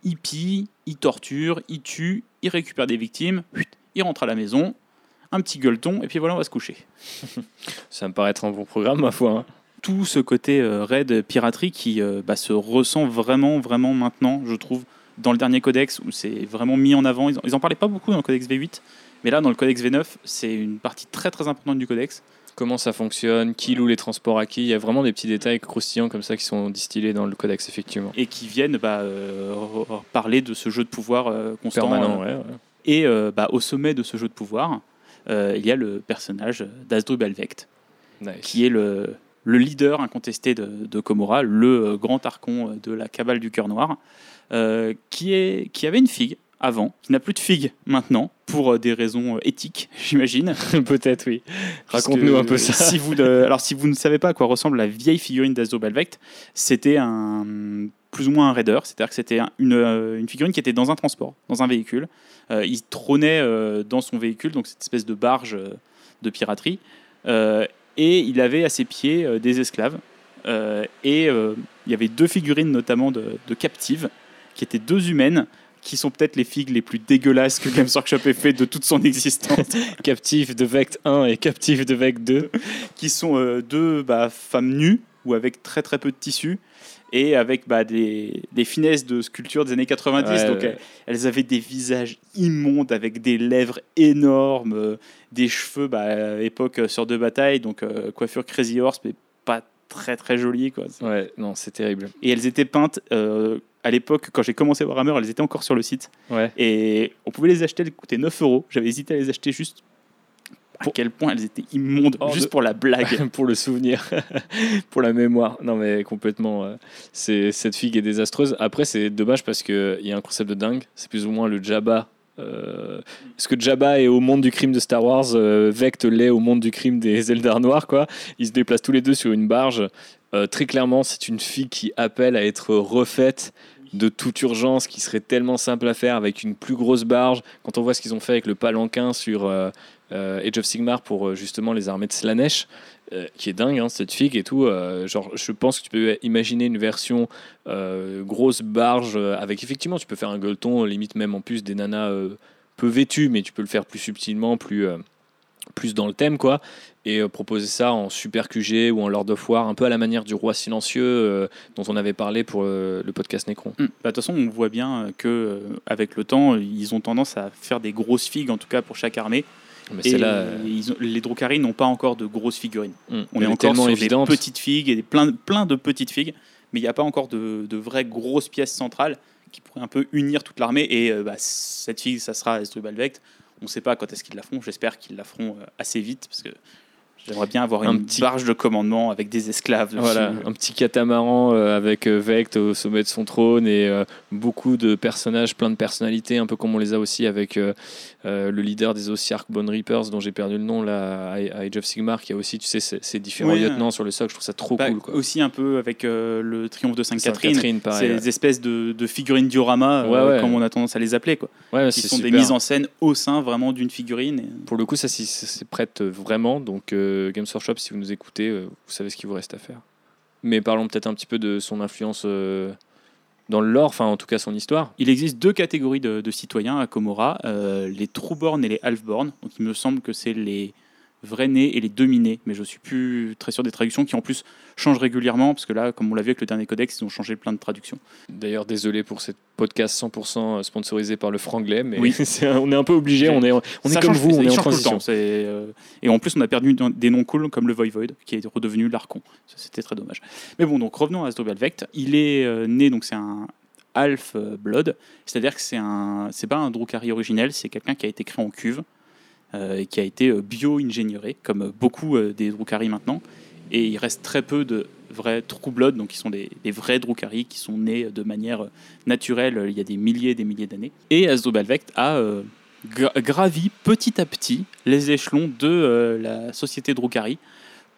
Ils pillent, ils torturent, ils tuent, ils récupèrent des victimes, ils rentrent à la maison, un petit gueuleton, et puis voilà, on va se coucher. *laughs* Ça me paraît être un bon programme, ma foi. hein. tout ce côté euh, raid piraterie qui euh, bah, se ressent vraiment, vraiment maintenant, je trouve, dans le dernier codex où c'est vraiment mis en avant. Ils en, ils en parlaient pas beaucoup dans le codex V8, mais là, dans le codex V9, c'est une partie très très importante du codex. Comment ça fonctionne, qui loue les transports à qui. Il y a vraiment des petits détails croustillants comme ça qui sont distillés dans le codex, effectivement. Et qui viennent bah, euh, parler de ce jeu de pouvoir euh, constant. Permanent, euh, ouais. ouais. Et bah, au sommet de ce jeu de pouvoir, il y a le personnage d'Asdrubal Vect, Nice. qui est le, le leader incontesté de, de Komora, le grand archon de la cabale du cœur noir, qui, est, qui avait une figue avant, qui n'a plus de figue maintenant, pour euh, des raisons euh, éthiques, *laughs* j'imagine. *laughs* Peut-être, oui. Raconte-nous un peu ça. Si vous, *laughs* alors, si vous ne savez pas à quoi ressemble la vieille figurine d'Asdrubal Vect, c'était un plus ou moins un raider, c'est-à-dire que c'était une, euh, une figurine qui était dans un transport, dans un véhicule. Euh, il trônait dans son véhicule, donc cette espèce de barge de piraterie, et il avait à ses pieds des esclaves. Et il y avait deux figurines notamment de, de captives, qui étaient deux humaines, qui sont peut-être les figues les plus dégueulasses que Games Workshop ait fait de toute son existence. *laughs* Captif de Vect 1 et Captif de Vect 2. qui sont euh, deux bah, femmes nues ou avec très très peu de tissu et avec bah, des, des finesses de sculpture des années 90. Ouais, donc ouais. elles, avaient des visages immondes avec des lèvres énormes, euh, des cheveux bah, époque euh, sur de bataille, donc euh, coiffure Crazy Horse, mais pas très très jolie. Quoi. Ouais, non, c'est terrible. Et elles étaient peintes. À l'époque, quand j'ai commencé Warhammer, elles étaient encore sur le site. Ouais. Et on pouvait les acheter, elles coûtaient 9 euros. J'avais hésité à les acheter juste à quel point elles étaient immondes, Hors juste de- pour la blague. *laughs* pour le souvenir, *laughs* pour la mémoire. Non, mais complètement. euh, c'est cette figue est désastreuse. Après, c'est dommage parce qu'il y a un concept de dingue. C'est plus ou moins le Jabba. Euh, Est-ce que Jabba est au monde du crime de Star Wars euh, Vect l'est au monde du crime des *laughs* Eldar noirs, quoi. Ils se déplacent tous les deux sur une barge. Euh, très clairement, c'est une figue qui appelle à être refaite de toute urgence, qui serait tellement simple à faire avec une plus grosse barge. Quand on voit ce qu'ils ont fait avec le palanquin sur euh, euh, Age of Sigmar pour euh, justement les armées de Slanesh, euh, qui est dingue, hein, cette figue et tout. genre, je pense que tu peux imaginer une version grosse barge avec effectivement, tu peux faire un gueuleton, limite même en plus des nanas peu vêtues, mais tu peux le faire plus subtilement, plus, plus dans le thème, quoi. Et euh, proposer ça en Super QG ou en Lord of War, un peu à la manière du Roi Silencieux euh, dont on avait parlé pour euh, le podcast Necron. Mm. Bah, De toute façon, on voit bien que avec le temps, ils ont tendance à faire des grosses figues, en tout cas pour chaque armée. Mais Et là. ils ont- les Drukhari n'ont pas encore de grosses figurines. hum, On elle est encore tellement sur évidente. des petites figues et des, plein, plein de petites figues, mais il n'y a pas encore de, de vraies grosses pièces centrales qui pourraient un peu unir toute l'armée. Et euh, bah, cette figue, ça sera Esdrubal Vect. On ne sait pas quand est-ce qu'ils la feront. J'espère qu'ils la feront euh, assez vite parce j'aimerais bien avoir Un une petit- barge de commandement avec des esclaves. dessus. Voilà, un petit catamaran euh, avec euh, Vect au sommet de son trône et euh, beaucoup de personnages, plein de personnalités, un peu comme on les a aussi avec le leader des Ossiarch Bone Reapers, dont j'ai perdu le nom là, à Age of Sigmar, qui a aussi, tu sais, ces, différents Oui, lieutenants sur le socle. Je trouve ça trop Bah, cool. Quoi. Aussi un peu avec euh, le triomphe de Sainte-Catherine. Ces espèces de, de figurines diorama, euh, Ouais, comme on a tendance à les appeler, quoi. Qui sont des mises en scène au sein vraiment d'une figurine. et- Pour le coup, ça, s'y- ça s'y prête vraiment. Donc, euh, Games Workshop, si vous nous écoutez, euh, vous savez ce qu'il vous reste à faire. Mais parlons peut-être un petit peu de son influence euh, dans le lore, enfin, en tout cas, son histoire. Il existe deux catégories de, de citoyens à Komora, euh, les Trueborn et les Halfborn. Donc il me semble que c'est les vrais nés et les demi-nés, mais je suis plus très sûr des traductions qui en plus changent régulièrement, parce que là, comme on l'a vu avec le dernier codex, ils ont changé plein de traductions. D'ailleurs, désolé pour ce podcast 100% sponsorisé par le franglais, mais Oui. *laughs* on est un peu obligé, on est, on est comme change- vous, on est en transition. temps, euh, et en plus, on a perdu des noms cool comme le Voivode, qui est redevenu l'Archon. Ça, C'était très dommage. Mais bon, donc revenons à Asdrubal. Il est euh, né, donc c'est un Half euh, Blood, c'est-à-dire que c'est un, c'est pas un Drukhari originel, c'est quelqu'un qui a été créé en cuve euh, et qui a été euh, bio-ingénieré, comme euh, beaucoup euh, des Drukhari maintenant. Et il reste très peu de vrais True donc qui sont des, vrais Drukhari qui sont nés de manière euh, naturelle euh, il y a des milliers et des milliers d'années. Et Asdrubal Vect a euh, gra- gravi petit à petit les échelons de euh, la société Drukhari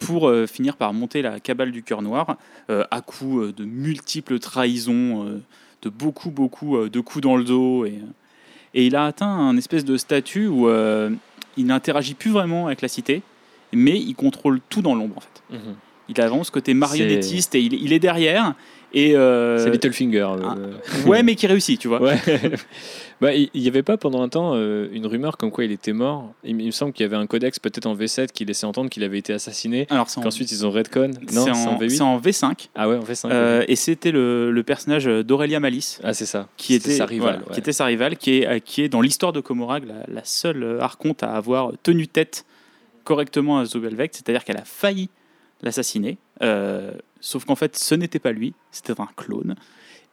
pour euh, finir par monter la cabale du cœur noir euh, à coup euh, de multiples trahisons, euh, de beaucoup, beaucoup euh, de coups dans le dos. Et, euh, il a atteint un espèce de statut où euh, il n'interagit plus vraiment avec la cité, mais il contrôle tout dans l'ombre en fait. Mhm. Il a vraiment ce côté marionnettiste et il, il est derrière. Et euh, C'est Littlefinger. le- ah, ouais, mais qui réussit, tu vois. Ouais. *laughs* bah, il n'y avait pas pendant un temps euh, une rumeur comme quoi il était mort. Il, il me semble qu'il y avait un codex peut-être en V7 qui laissait entendre qu'il avait été assassiné. Alors en, Qu'ensuite ils ont redcon. Non, c'est en- en V8. c'est en V5. Ah ouais, en V5. euh, et c'était le, le personnage d'Aurélia Malice. Ah c'est ça. qui était sa rivale. voilà, ouais. qui était sa rivale, qui est, qui est dans l'histoire de Komorag la, la seule archonte à avoir tenu tête correctement à Zobelvect, c'est-à-dire qu'elle a failli l'assassiner, euh, sauf qu'en fait ce n'était pas lui, c'était un clone.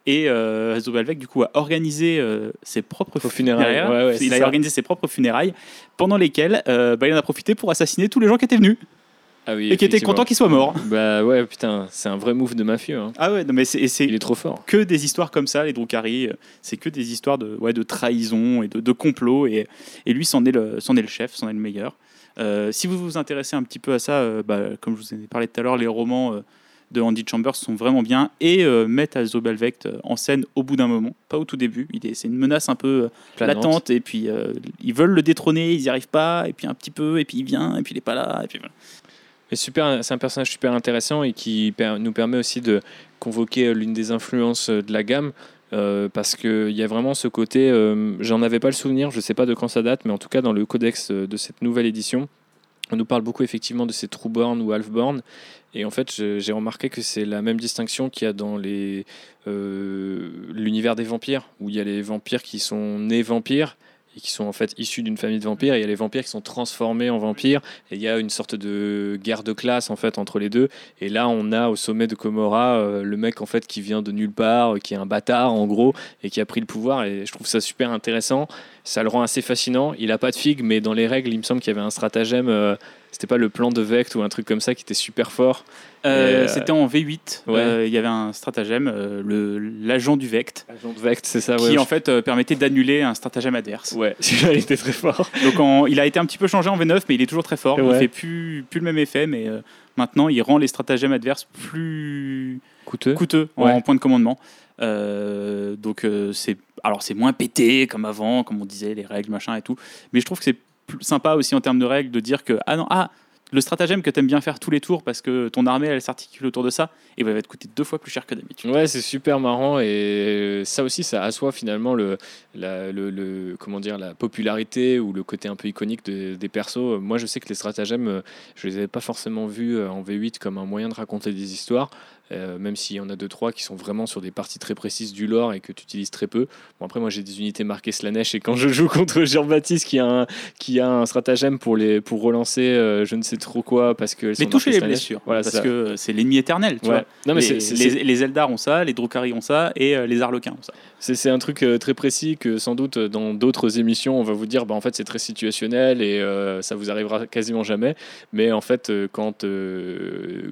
Et euh, du coup a organisé euh, ses propres funérailles, ouais, ouais, il a ça. organisé ses propres funérailles, pendant lesquelles euh, bah, il en a profité pour assassiner tous les gens qui étaient venus Ah oui, et qui étaient contents qu'il soit mort. Bah ouais, putain, c'est un vrai move de mafieux. hein. Ah ouais, non, mais c'est c'est Il est trop fort. que des histoires comme ça, les Drukhari. euh, C'est que des histoires de, ouais, de trahison et de, de complot. Et, et lui, c'en est, le- c'en est le chef, c'en est le meilleur. Euh, si vous vous intéressez un petit peu à ça, euh, bah, comme je vous ai parlé tout à l'heure, les romans euh, de Andy Chambers sont vraiment bien et euh, mettent Azobelvect euh, en scène au bout d'un moment, pas au tout début. C'est une menace un peu euh, latente et puis euh, ils veulent le détrôner, ils n'y arrivent pas, et puis un petit peu, et puis il vient, et puis il n'est pas là. Et puis voilà. C'est un personnage super intéressant et qui nous permet aussi de convoquer l'une des influences de la gamme. Euh, parce qu'il y a vraiment ce côté, euh, j'en avais pas le souvenir, je sais pas de quand ça date, mais en tout cas dans le codex euh, de cette nouvelle édition, on nous parle beaucoup effectivement de ces Trueborn ou Halfborn. Et en fait, j'ai remarqué que c'est la même distinction qu'il y a dans l'univers des vampires, où il y a les vampires qui sont nés vampires et qui sont en fait issus d'une famille de vampires, et il y a les vampires qui sont transformés en vampires, et il y a une sorte de guerre de classe en fait entre les deux. Et là, on a au sommet de Komora euh, le mec en fait qui vient de nulle part, euh, qui est un bâtard en gros, et qui a pris le pouvoir. Et je trouve ça super intéressant. Ça le rend assez fascinant. Il a pas de figue, mais dans les règles, il me semble qu'il y avait un stratagème. C'était pas le plan de Vect ou un truc comme ça qui était super fort. Euh, euh, C'était en V8, ouais. euh, il y avait un stratagème, le- l'agent du Vect, Agent de Vect, c'est ça, qui ouais. en fait permettait d'annuler un stratagème adverse. Ouais, *laughs* il était très fort. Donc en- il a été un petit peu changé en V9, mais il est toujours très fort. Il Ouais. fait plus, plus le même effet, mais maintenant il rend les stratagèmes adverses plus Coûteux. coûteux en, point de commandement. Euh, donc euh, c'est alors c'est moins pété comme avant, comme on disait les règles machin et tout. Mais je trouve que c'est sympa aussi en termes de règles de dire que ah non ah le stratagème que t'aimes bien faire tous les tours parce que ton armée elle s'articule autour de ça et va te coûter deux fois plus cher que d'habitude. Ouais, c'est super marrant et ça aussi, ça assoit finalement le, la, le, comment dire, la popularité ou le côté un peu iconique de- des persos. Moi, je sais que les stratagèmes, euh, je les avais pas forcément vus euh, en V8 comme un moyen de raconter des histoires, euh, même s'il y en a deux trois qui sont vraiment sur des parties très précises du lore et que tu utilises très peu. Bon, après, moi, j'ai des unités marquées Slanesh et quand je joue contre *laughs* Jean-Baptiste qui a un, qui a un stratagème pour les pour relancer, euh, je ne sais trop quoi parce que Mais toucher les blessures, Voilà, parce ça. que c'est l'ennemi éternel. Tu Ouais. vois. Non, mais les, c'est- c'est- les, les Eldar ont ça, les Drukhari ont ça et euh, les Arlequins ont ça. C'est c'est un truc très précis que sans doute dans d'autres émissions on va vous dire bah en fait c'est très situationnel et ça vous arrivera quasiment jamais mais en fait quand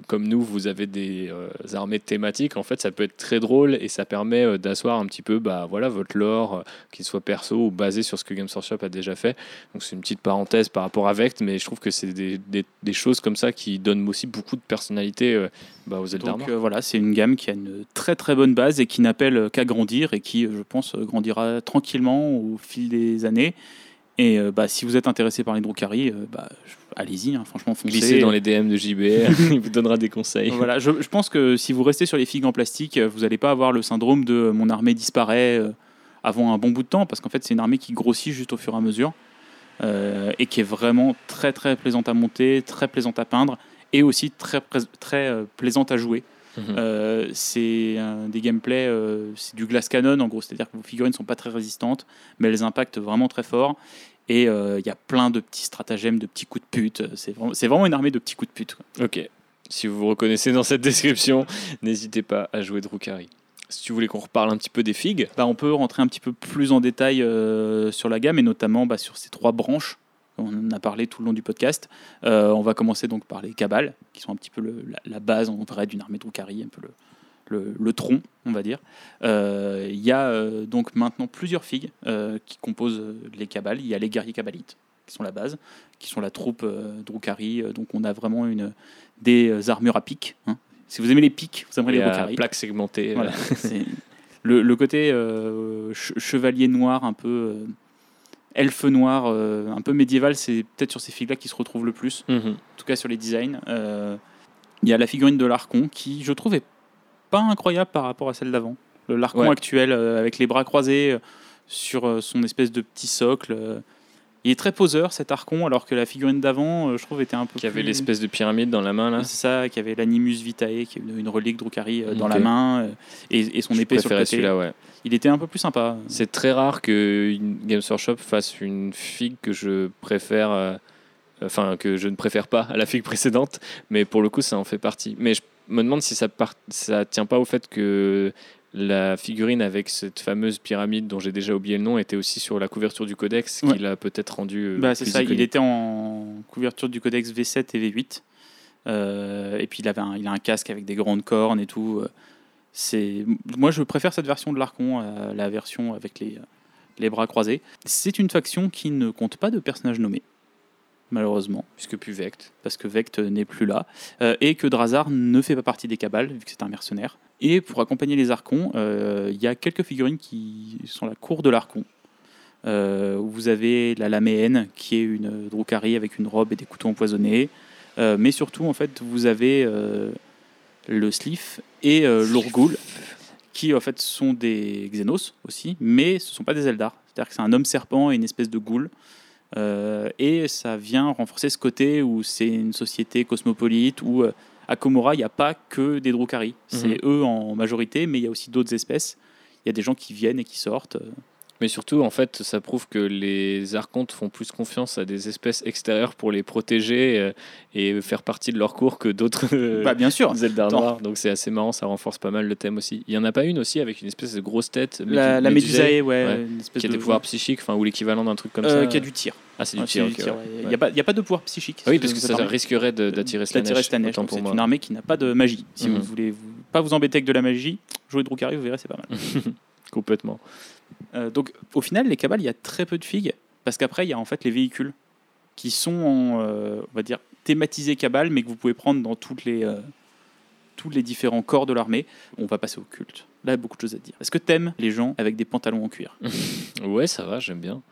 comme nous vous avez des armées thématiques en fait ça peut être très drôle et ça permet euh, d'asseoir un petit peu bah voilà votre lore euh, qu'il soit perso ou basé sur ce que Games Workshop a déjà fait donc c'est une petite parenthèse par rapport à Vect mais je trouve que c'est des, des- des choses comme ça qui donnent aussi beaucoup de personnalité euh, bah, aux Eldar Donc euh, voilà, c'est une gamme qui a une très très bonne base et qui n'appelle qu'à grandir et qui, je pense, grandira tranquillement au fil des années. Et euh, bah, si vous êtes intéressé par les Drukhari, euh, bah, allez-y, hein, franchement, foncez. glisser dans les DM de JBR *laughs* il vous donnera des conseils Voilà, je, je pense que si vous restez sur les figues en plastique, euh, vous n'allez pas avoir le syndrome de euh, mon armée disparaît euh, avant un bon bout de temps, parce qu'en fait, c'est une armée qui grossit juste au fur et à mesure et qui est vraiment très très plaisante à monter, très plaisante à peindre et aussi très, très plaisante à jouer. Mhm. Euh, c'est un des gameplays, euh, c'est du glass cannon en gros, c'est-à-dire que vos figurines sont pas très résistantes, mais elles impactent vraiment très fort. Et euh, il y a plein de petits stratagèmes, de petits coups de pute. C'est vraiment, vraiment une armée de petits coups de pute. quoi. Ok. Si vous vous reconnaissez dans cette description, n'hésitez pas à jouer Drukari. Si tu voulais qu'on reparle un petit peu des figues, Bah, on peut rentrer un petit peu plus en détail euh, sur la gamme et notamment bah, sur ces trois branches. On en a parlé tout le long du podcast. Euh, on va commencer donc par les cabales, qui sont un petit peu le- la, la base en vrai d'une armée Drukhari, un peu le, le, le tronc, on va dire. Euh, Il y a euh, donc maintenant plusieurs figues euh, qui composent les cabales. Il y a les guerriers cabalites, qui sont la base, qui sont la troupe Drukhari. Donc on a vraiment une, des armures à pic. hein. Si vous aimez les pics, vous aimerez les Drukhari. plaque segmentée. Voilà, c'est le, le côté ch- chevalier noir, un peu elfe noir, euh, un peu médiéval, c'est peut-être sur ces figues-là qui se retrouvent le plus, Mhm. en tout cas sur les designs. Euh, Il y a la figurine de l'Archon qui, je trouve, est pas incroyable par rapport à celle d'avant. Ouais. actuel, euh, avec les bras croisés sur son espèce de petit socle. Il est très poseur cet Archon, alors que la figurine d'avant, euh, je trouve, était un peu Qui avait l'espèce de pyramide dans la main là. c'est ça, qui avait l'Animus Vitae, qui est une, une relique Drukhari euh, dans la main, euh, et, et son Je épée sur le préférais côté. celui-là, ouais. Il était un peu plus sympa. C'est très rare que Games Workshop fasse une figue que je préfère euh, enfin que je ne préfère pas à la figue précédente, mais pour le coup ça en fait partie. Mais je me demande si ça part, ça tient pas au fait que la figurine avec cette fameuse pyramide dont j'ai déjà oublié le nom était aussi sur la couverture du codex Ouais. qui l'a peut-être rendu. euh, Bah, c'est ça, il était en couverture du codex V7 et V8. Euh, et puis il, avait un, il a un casque avec des grandes cornes et tout. C'est, moi, je préfère cette version de l'Archon à la version avec les, les bras croisés. C'est une faction qui ne compte pas de personnages nommés, malheureusement, puisque plus Vect. parce que Vect n'est plus là, euh, et que Drazar ne fait pas partie des cabales, vu que c'est un mercenaire. Et pour accompagner les Archons, euh, il y a quelques figurines qui sont la cour de l'Archon. Euh, vous avez la Laméenne, qui est une Drukhari avec une robe et des couteaux empoisonnés. Euh, mais surtout, en fait, vous avez le Slif et l'Orgul, qui en fait sont des Xenos aussi, mais ce ne sont pas des Eldar. C'est-à-dire que c'est un homme serpent et une espèce de ghoul. Et ça vient renforcer ce côté où c'est une société cosmopolite, où à Komora, il n'y a pas que des Drukhari. C'est eux en majorité, mais il y a aussi d'autres espèces. Il y a des gens qui viennent et qui sortent. Mais surtout, en fait, ça prouve que les archontes font plus confiance à des espèces extérieures pour les protéger euh, et faire partie de leur cours que d'autres euh, *laughs* Bah, bien sûr. Noirs. Donc c'est assez marrant, ça renforce pas mal le thème aussi. Il y en a pas une aussi avec une espèce de grosse tête La, la Médusae, ouais, ouais, qui a de des pouvoirs psychiques, enfin ou l'équivalent d'un truc comme Euh, ça. qui a du tir. Ah, c'est du Ouais, tir. ouais. ouais. Il n'y Ouais. a, pas- il y a pas de pouvoir psychique. Ah oui, parce que ça risquerait d'attirer Slanesh. C'est une armée qui n'a pas de magie. Si Mhm. vous voulez vous- pas vous embêter avec de la magie, jouez Drukhari, vous verrez, c'est pas mal. *laughs* Complètement. Euh, donc au final, les cabales, il y a très peu de figues, parce qu'après, il y a en fait les véhicules qui sont, en, euh, on va dire, thématisés cabales, mais que vous pouvez prendre dans toutes les, euh, tous les différents corps de l'armée. On va passer au culte. Là, il y a beaucoup de choses à dire. Est-ce que t'aimes les gens avec des pantalons en cuir? *laughs* Ouais, ça va, j'aime bien.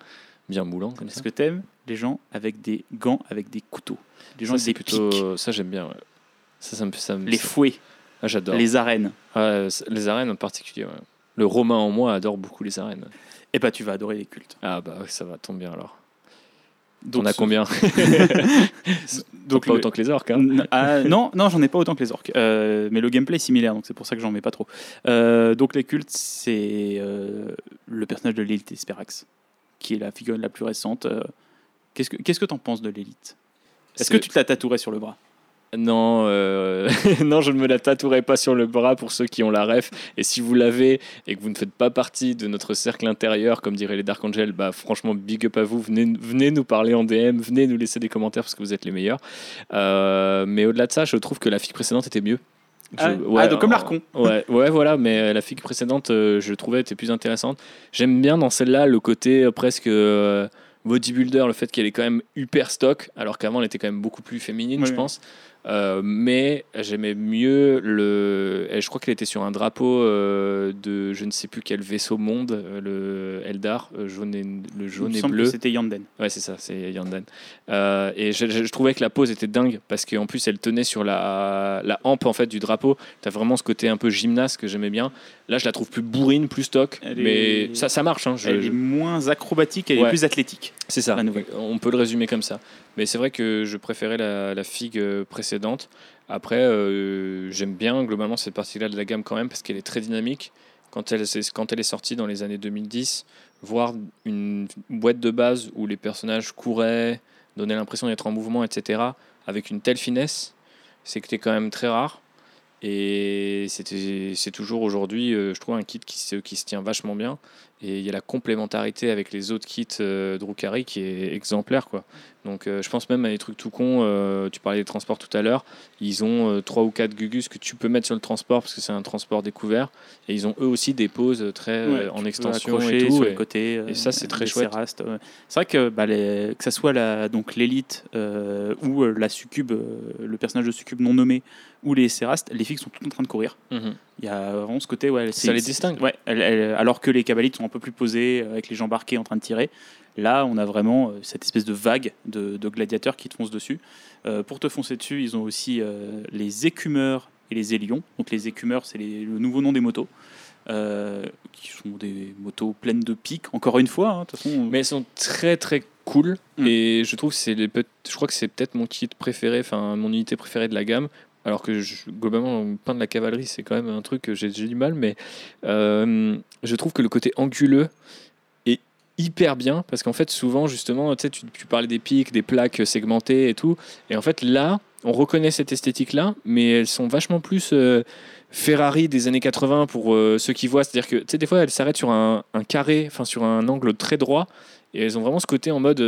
Bien moulant comme. Est-ce que t'aimes les gens avec des gants, avec des couteaux? Les gens Ça, avec c'est des plutôt. Ça, j'aime bien. ouais. Ça, ça me, ça me- les fouets, Ah, j'adore. les arènes. Les arènes en particulier. ouais. Le Romain en moi adore beaucoup les arènes. Et bah, tu vas adorer les cultes. Ah bah ça va, tombe bien alors. Donc, On a combien *laughs* *laughs* Donc, Pas le- autant que les orques. Hein. Ah, non, non, j'en ai pas autant que les orques. Euh, mais le gameplay est similaire, donc c'est pour ça que j'en mets pas trop. Euh, donc les cultes, c'est euh, le personnage de l'élite Esperax, qui est la figurine la plus récente. Qu'est-ce que qu'est-ce que t'en penses de l'élite? Est-ce que tu te la tatouerais sur le bras? Non, euh, *laughs* non, je ne me la tatouerai pas sur le bras pour ceux qui ont la ref. Et si vous l'avez et que vous ne faites pas partie de notre cercle intérieur, comme diraient les Dark Angels, bah franchement, big up à vous. Venez, venez nous parler en DM, venez nous laisser des commentaires parce que vous êtes les meilleurs. Euh, mais au-delà de ça, je trouve que la figue précédente était mieux. Je- Ah, ah, donc comme euh, l'Archon. *laughs* Ouais, ouais, voilà, mais la figue précédente, euh, je trouvais, était plus intéressante. J'aime bien dans celle-là le côté euh, presque euh, bodybuilder, le fait qu'elle est quand même hyper stock, alors qu'avant elle était quand même beaucoup plus féminine, je pense. Euh, mais j'aimais mieux le. et je crois qu'elle était sur un drapeau euh, de je ne sais plus quel vaisseau monde, euh, le Eldar, jaune et, le jaune et bleu. c'était Yanden. Ouais, c'est ça, c'est Yandan. Euh, et je, je- je trouvais que la pose était dingue parce qu'en plus elle tenait sur la, la hampe en fait du drapeau. T'as vraiment ce côté un peu gymnaste que j'aimais bien. Là, je la trouve plus bourrine, plus stock, Elle mais est- ça, ça marche. hein, je- Elle je- est moins acrobatique, elle Ouais. est plus athlétique. c'est ça. la nouvelle. On peut le résumer comme ça. Mais c'est vrai que je préférais la, la figue euh, précédente. Après, euh, j'aime bien globalement cette partie-là de la gamme quand même parce qu'elle est très dynamique. Quand elle, c'est- quand elle est sortie dans les années 2010, voir une boîte de base où les personnages couraient, donnaient l'impression d'être en mouvement, etc., avec une telle finesse, c'est que c'était quand même très rare. Et c'est toujours aujourd'hui, euh, je trouve, un kit qui se, qui se tient vachement bien. Et il y a la complémentarité avec les autres kits euh, Drukhari qui est exemplaire. Quoi. Donc euh, je pense même à des trucs tout cons. euh, tu parlais des transports tout à l'heure. Ils ont euh, trois ou quatre Gugus que tu peux mettre sur le transport parce que c'est un transport découvert. Et ils ont eux aussi des poses très Ouais, en extension et tout. sur et- les côtés. et ça, c'est très chouette. Ouais. C'est vrai que, bah, les- que ça soit la, donc l'élite ou la succube, le personnage de succube non nommé, ou les Cérastes, les filles sont toutes en train de courir. Mhm. Il y a vraiment ce côté, ouais, Ça les distingue. Ouais, elles- elles- alors que les cabalites sont un peu plus posés, euh, avec les jambes arquées en train de tirer. Là, on a vraiment euh, cette espèce de vague de, de gladiateurs qui te foncent dessus. Euh, pour te foncer dessus, ils ont aussi euh, les écumeurs et les élions. Donc les écumeurs, c'est le nouveau nom des motos. euh, qui sont des motos pleines de pics, encore une fois. hein, façon, Mais elles sont très très cool. Mm. Et je trouve c'est les je crois que c'est peut-être mon kit préféré, enfin mon unité préférée de la gamme. Alors que je- globalement, peindre la cavalerie, c'est quand même un truc que j'ai du mal, mais euh, je trouve que le côté anguleux est hyper bien parce qu'en fait souvent justement tu, parlais des pics, des plaques segmentées et tout et en fait là on reconnaît cette esthétique là mais elles sont vachement plus euh, Ferrari des années 80 pour euh, ceux qui voient c'est-à-dire que des fois elles s'arrêtent sur un, un carré enfin sur un angle très droit et elles ont vraiment ce côté en mode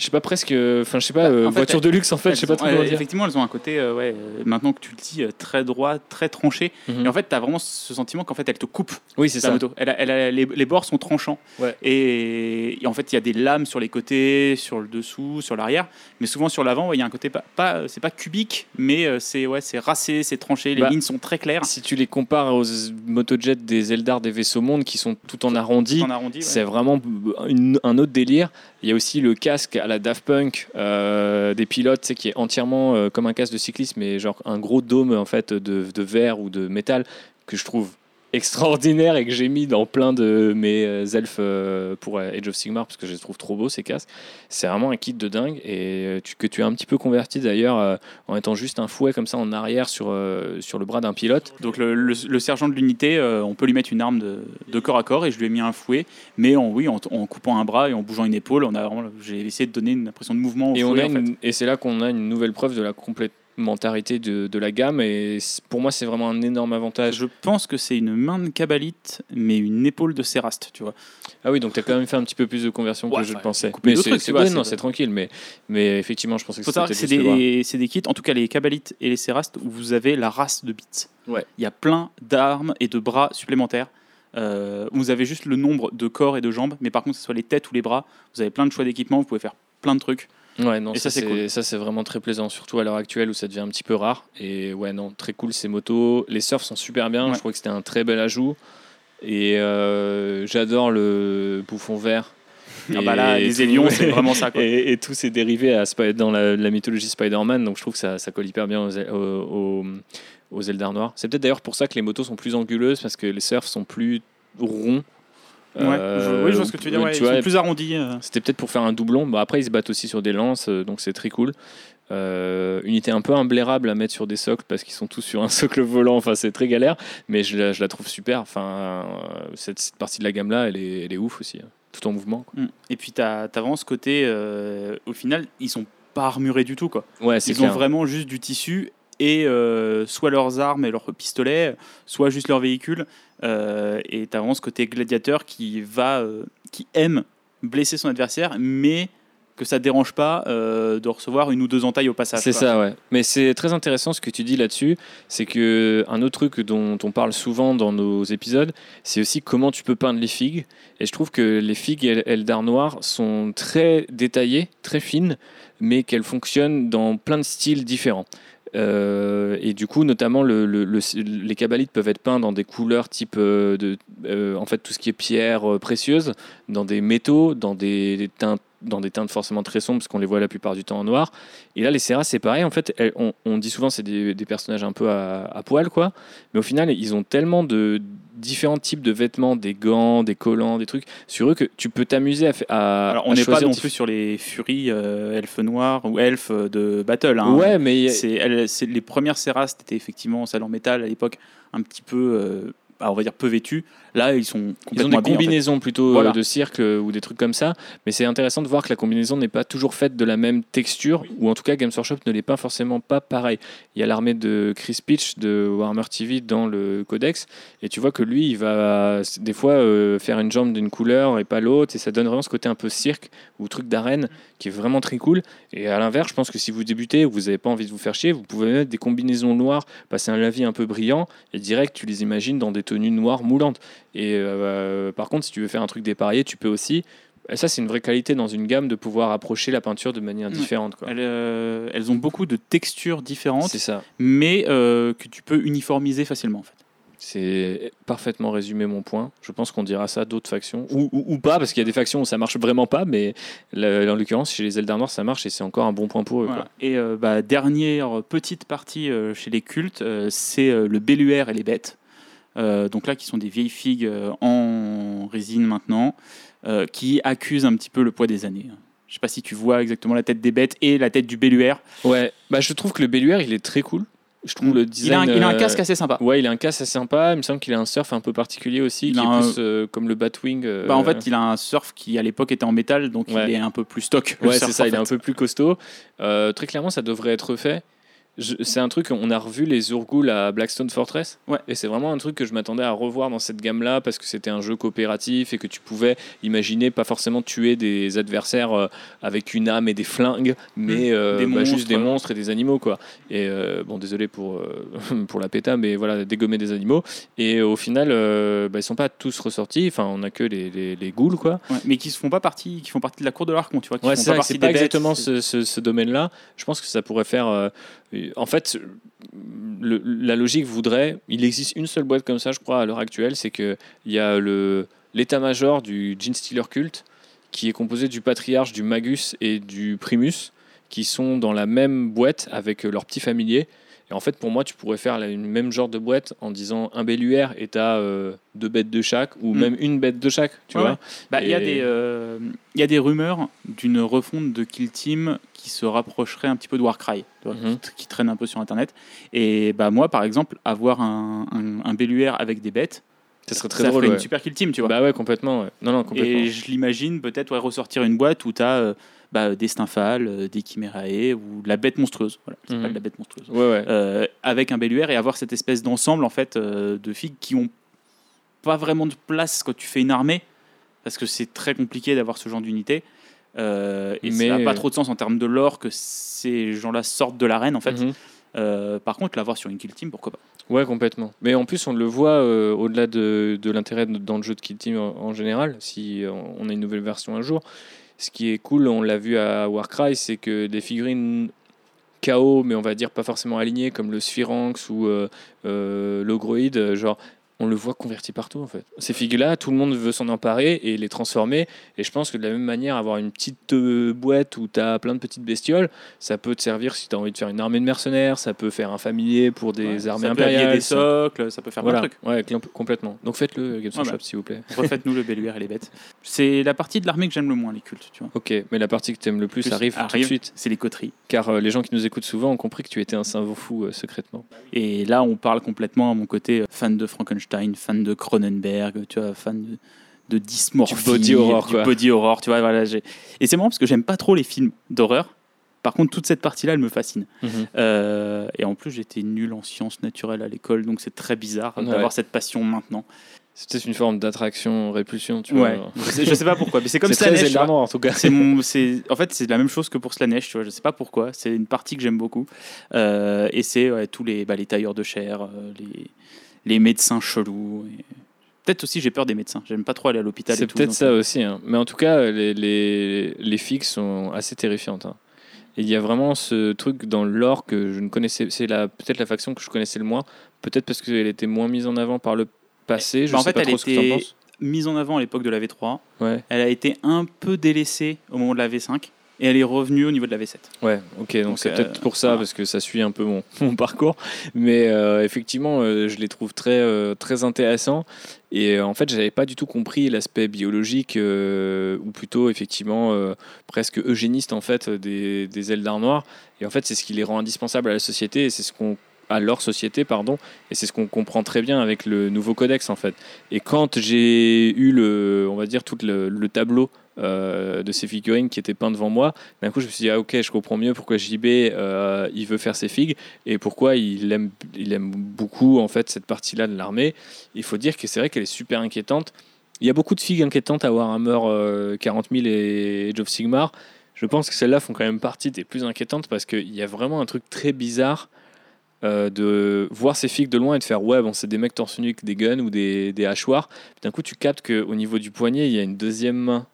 je sais pas presque enfin je sais pas Bah, euh, fait, voiture elles- de luxe en fait je sais pas trop ouais, comment dire Effectivement, elles ont un côté, euh, ouais, euh, maintenant que tu le dis, euh, très droit, très tranché. Mhm. Et en fait, tu as vraiment ce sentiment qu'en fait, elle te coupe oui c'est ça moto. Elle a- elle a- les, les bords sont tranchants. Ouais. Et, et en fait, il y a des lames sur les côtés, sur le dessous, sur l'arrière. Mais souvent, sur l'avant, ouais, il y a un côté pas, pas c'est pas cubique, mais euh, c'est ouais, c'est racé, c'est tranché. Les Bah, lignes sont très claires. si tu les compares aux motojets des Eldar des vaisseaux monde qui sont tout en arrondi arrondi. C'est vraiment une- un autre délire. Il y a aussi le casque à la Daft Punk euh, des pilotes, sais, qui est entièrement euh, comme un casque de cycliste, mais genre un gros dôme en fait de, de verre ou de métal que je trouve extraordinaire et que j'ai mis dans plein de mes euh, elfes euh, pour euh, Age of Sigmar parce que je les trouve trop beaux ces casques. C'est vraiment un kit de dingue et que tu as un petit peu converti d'ailleurs en étant juste un fouet comme ça en arrière sur, sur le bras d'un pilote. Donc le, le- le sergent de l'unité, on peut lui mettre une arme de, de corps à corps et je lui ai mis un fouet, mais en, oui, en, en coupant un bras et en bougeant une épaule, on a vraiment- j'ai essayé de donner une impression de mouvement au Et, on a en fait. une- et c'est là qu'on a une nouvelle preuve de la complémentarité de, de la gamme. Et pour moi, c'est vraiment un énorme avantage. Je pense que c'est une main de Cabalite, mais une épaule de Séraste, tu vois. Ah oui, donc tu as quand même fait un petit peu plus de conversion Ouais, que je le pensais. Mais c'est ouais, c'est non, de- c'est tranquille. Mais, mais effectivement, je pensais que c'était c'est des, c'est des kits, en tout cas les Cabalites et les Séraste, où vous avez la race de bits. Ouais. Il y a plein d'armes et de bras supplémentaires. Euh, vous avez juste le nombre de corps et de jambes, mais par contre, que ce soit les têtes ou les bras, vous avez plein de choix d'équipement, vous pouvez faire plein de trucs. Ouais, non, Et ça, c'est cool. ça c'est vraiment très plaisant, surtout à l'heure actuelle où ça devient un petit peu rare. Et ouais, non, très cool ces motos. Les surfs sont super bien. Ouais. Je crois que c'était un très bel ajout. Et euh, j'adore le bouffon vert. Ah bah là, les tout- Élions, *laughs* c'est vraiment ça. Quoi. et, et tous ces dérivés à dans la, la mythologie Spider-Man. Donc je trouve que ça, ça colle hyper bien aux, aux, aux, aux Eldar noirs. C'est peut-être d'ailleurs pour ça que les motos sont plus anguleuses parce que les surfs sont plus ronds. Ouais, Euh, je, oui, je vois ce que tu veux dire. ouais, tu ils vois, sont plus arrondis. euh. c'était peut-être pour faire un doublon. Bah, après, ils se battent aussi sur des lances, euh, donc c'est très cool. Euh, unité un peu imblairable à mettre sur des socles parce qu'ils sont tous sur un *laughs* socle volant. Enfin, c'est très galère, mais je la, je la trouve super. Enfin, euh, cette, cette partie de la gamme là, elle est, elle est ouf aussi, hein. tout en mouvement. quoi. Mm. Et puis, tu as, vraiment ce côté, euh, au final, ils sont pas armurés du tout. Quoi. Ouais, c'est Ils clair. ont vraiment juste du tissu et euh, soit leurs armes et leurs pistolets, soit juste leur véhicule. Euh, et tu as vraiment ce côté gladiateur qui va, euh, qui aime blesser son adversaire, mais que ça dérange pas de recevoir une ou deux entailles au passage. C'est ça, ouais. Mais c'est très intéressant ce que tu dis là-dessus. C'est que un autre truc dont on parle souvent dans nos épisodes, c'est aussi comment tu peux peindre les figues. Et je trouve que les figues El- Eldar Noir sont très détaillées, très fines, mais qu'elles fonctionnent dans plein de styles différents. Euh, et du coup, notamment, le, le- le- les cabalites peuvent être peints dans des couleurs type euh, de, euh, en fait, tout ce qui est pierre précieuse, dans des métaux, dans des, teintes dans des teintes forcément très sombres parce qu'on les voit la plupart du temps en noir. Et là les Serras c'est pareil. En fait on, dit souvent c'est des, des personnages un peu à, à poil quoi. Mais au final ils ont tellement de différents types de vêtements des gants des collants des trucs sur eux que tu peux t'amuser à, Alors, on n'est pas non plus sur les furies euh, elfes noirs ou elfes de battle. hein. ouais mais C'est, les premières Serrast étaient effectivement celles en métal à l'époque, un petit peu, euh, bah, on va dire peu vêtues. Là, ils sont Ils ont complètement des habillés, en fait. combinaisons plutôt Voilà. euh, de cirque euh, ou des trucs comme ça, mais c'est intéressant de voir que la combinaison n'est pas toujours faite de la même texture, ou en tout cas Games Workshop ne l'est pas forcément pas pareil. Il y a l'armée de Chris Pitch de Warhammer TV dans le codex, et tu vois que lui, il va des fois euh, faire une jambe d'une couleur et pas l'autre, et ça donne vraiment ce côté un peu cirque ou truc d'arène qui est vraiment très cool. Et à l'inverse, je pense que si vous débutez ou vous n'avez pas envie de vous faire chier, vous pouvez mettre des combinaisons noires, passer un lavis un peu brillant, et direct, tu les imagines dans des tenues noires moulantes. Et euh, par contre, si tu veux faire un truc dépareillé, tu peux aussi. Et ça, c'est une vraie qualité dans une gamme de pouvoir approcher la peinture de manière différente. Quoi. Elles, euh, elles ont beaucoup de textures différentes, ça. mais euh, que tu peux uniformiser facilement. En fait. C'est parfaitement résumé mon point. Je pense qu'on dira ça d'autres factions. Ou, ou, ou pas, parce qu'il y a des factions où ça marche vraiment pas, mais là, en l'occurrence, chez les Eldar Noirs, ça marche et c'est encore un bon point pour eux. Voilà. Et euh, bah, dernière petite partie chez les cultes, c'est le belluaire et les bêtes. Euh, donc là, qui sont des vieilles figues euh, en résine maintenant, euh, qui accusent un petit peu le poids des années. Je sais pas si tu vois exactement la tête des bêtes et la tête du belluaire. Ouais, bah, je trouve que le Belluaire, il est très cool. Je trouve le design. Il a, un, il a un euh, casque assez sympa. Ouais, il a un casque assez sympa. Il me semble qu'il a un surf un peu particulier aussi, Il qui est un- plus euh, comme le Batwing. euh, Bah, en fait, il a un surf qui à l'époque était en métal, donc Ouais. il est un peu plus stock. Ouais, c'est ça, en il est un peu plus costaud. Très clairement, ça devrait être fait. C'est un truc, on a revu les Urgul à Blackstone Fortress. Ouais. Et c'est vraiment un truc que je m'attendais à revoir dans cette gamme-là parce que c'était un jeu coopératif et que tu pouvais imaginer pas forcément tuer des adversaires euh, avec une âme et des flingues, mais euh, Mmh. Des bah, juste des monstres et des animaux. quoi. Et euh, bon, désolé pour, euh, *laughs* pour la péta, mais voilà, dégommer des animaux. Et au final, euh, bah, ils sont pas tous ressortis. Enfin, on a que les, les, les ghouls, quoi. Ouais, mais qui se font pas partie, qui font partie de la cour de l'Archon, tu vois. Qui Ouais, c'est pas partie pas bêtes, exactement ce, ce- ce domaine-là. Je pense que ça pourrait faire. En fait, la logique voudrait. Il existe une seule boîte comme ça, je crois, à l'heure actuelle. C'est qu'il y a l'état-major du Gene Stealer Cult qui est composé du Patriarche, du Magus et du Primus qui sont dans la même boîte avec leurs petits familiers. Et en fait, pour moi, tu pourrais faire une même genre de boîte en disant un belluaire et t'as euh, deux bêtes de chaque ou Mm. même une bête de chaque, tu Ouais, vois. ouais. Bah, Il y, a des, euh, y a des rumeurs d'une refonte de Kill Team qui se rapprocherait un petit peu de Warcry, tu Mhm. qui, qui traîne un peu sur Internet. Et bah, moi, par exemple, avoir un, un, un belluaire avec des bêtes, Ça serait très ça drôle. ferait ouais. une super Kill Team, tu vois. Bah ouais, complètement. ouais. Non, non, complètement. Et je l'imagine peut-être ouais, ressortir une boîte où tu as bah, des Stymphales, euh, des Chimérae ou de la bête monstrueuse. Voilà, c'est Mhm. pas de la bête monstrueuse. Ouais, ouais. Euh, avec un belluaire et avoir cette espèce d'ensemble en fait euh, de figues qui ont pas vraiment de place quand tu fais une armée parce que c'est très compliqué d'avoir ce genre d'unité Euh, et Mais- ça n'a pas trop de sens en termes de lore que ces gens-là sortent de l'arène en fait. Mhm. Euh, par contre l'avoir sur une kill team pourquoi pas Ouais, complètement. Mais en plus, on le voit euh, au-delà de, de l'intérêt dans le jeu de Kill Team en, en général, si euh, on a une nouvelle version un jour. Ce qui est cool, on l'a vu à Warcry, c'est que des figurines KO, mais on va dire pas forcément alignées, comme le Sphyranx ou euh, euh, l'Ogroid, euh, genre. On le voit converti partout en fait. Ces figues-là, tout le monde veut s'en emparer et les transformer. Et je pense que de la même manière, avoir une petite euh, boîte où tu as plein de petites bestioles, ça peut te servir si tu as envie de faire une armée de mercenaires, ça peut faire un familier pour des Ouais, armées ça peut impériales. des ça- socles ça peut faire voilà, plein de trucs ouais, complètement. Donc faites-le, Games Voilà. Workshop, s'il vous plaît. *laughs* refaites-nous le belluaire et les bêtes c'est la partie de l'armée que j'aime le moins les cultes tu vois Ok, mais la partie que tu aimes le plus Plus arrive, tout de suite. c'est les coteries Car euh, les gens qui nous écoutent souvent ont compris que tu étais un cerveau fou euh, secrètement. Et là, on parle complètement à mon côté euh, fan de Frankenstein, fan de Cronenberg, tu vois, fan de, de dysmorphie, Du body horror, du quoi. body horror, tu vois. Voilà, et c'est marrant parce que j'aime pas trop les films d'horreur. Par contre, toute cette partie-là, elle me fascine. Euh, et en plus, j'étais nul en sciences naturelles à l'école, donc c'est très bizarre Ouais. d'avoir cette passion maintenant. C'est peut-être une forme d'attraction, répulsion, tu Ouais. vois. Je sais, je sais pas pourquoi, mais c'est *laughs* comme C'est Zelda Noir, en tout cas. C'est mon, c'est, en fait, c'est la même chose que pour Slanesh, tu vois. Je sais pas pourquoi. C'est une partie que j'aime beaucoup. Euh, et c'est ouais, tous les, bah, les tailleurs de chair, euh, les, les médecins chelous. et- Peut-être aussi j'ai peur des médecins. J'aime pas trop aller à l'hôpital. C'est peut-être ça euh, aussi. hein. Mais en tout cas, les, les, les figues sont assez terrifiantes. hein. Et il y a vraiment ce truc dans le lore que je ne connaissais. C'est la, peut-être la faction que je connaissais le moins. Peut-être parce qu'elle était moins mise en avant par le passé. Je Bah, en sais fait, pas elle que en était mise en avant à l'époque de la V3. Ouais, Elle a été un peu délaissée au moment de la V5 et elle est revenue au niveau de la V7. ouais, ok. Donc c'est euh, peut-être pour ça, voilà. parce que ça suit un peu mon, *laughs* mon parcours. Mais euh, effectivement, euh, je les trouve très, très intéressants. Et en fait, j'avais pas du tout compris l'aspect biologique, ou plutôt effectivement presque eugéniste en fait des, des Eldar noirs. Et en fait, c'est ce qui les rend indispensables à la société. Et c'est ce qu'on à leur société, pardon, et c'est ce qu'on comprend très bien avec le nouveau codex en fait. Et quand j'ai eu le, on va dire tout le, le tableau euh, de ces figurines qui étaient peints devant moi, d'un coup je me suis dit ah ok je comprends mieux pourquoi JB euh, il veut faire ses figues et pourquoi il aime, il aime beaucoup en fait cette partie-là de l'armée. Il faut dire que c'est vrai qu'elle est super inquiétante. Il y a beaucoup de figues inquiétantes à Warhammer euh, 40 000 et Age Sigmar. Je pense que celles-là font quand même partie des plus inquiétantes parce qu'il y a vraiment un truc très bizarre euh, de voir ces figues de loin et de faire ouais bon c'est des mecs torse nu des guns ou des, des hachoirs. D'un coup tu captes qu'au niveau du poignet il y a une deuxième main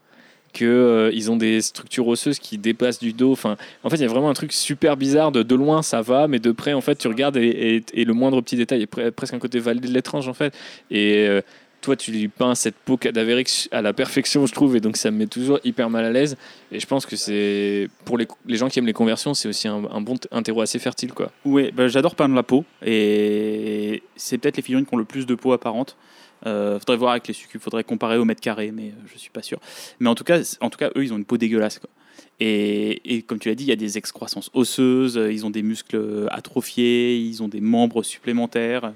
que euh, ont des structures osseuses qui dépassent du dos. Enfin, en fait, il y a vraiment un truc super bizarre. De, loin, ça va, mais de près, en fait, tu regardes et, le moindre petit détail est pre- presque un côté validé de l'étrange, en fait. Et euh, toi, tu lui peins cette peau cadavérique à la perfection, je trouve, et donc ça me met toujours hyper mal à l'aise. Et je pense que c'est pour les, gens qui aiment les conversions, c'est aussi un, bon un terreau assez fertile, quoi. Ouais, bah, j'adore peindre la peau et c'est peut-être les figurines qui ont le plus de peau apparente. Euh, faudrait voir avec les succubes, faudrait comparer au mètre carré, mais euh, je suis pas sûr. Mais en tout cas, en tout cas, eux, ils ont une peau dégueulasse. Quoi. Et, comme tu l'as dit, il y a des excroissances osseuses, euh, ils ont des muscles atrophiés, ils ont des membres supplémentaires.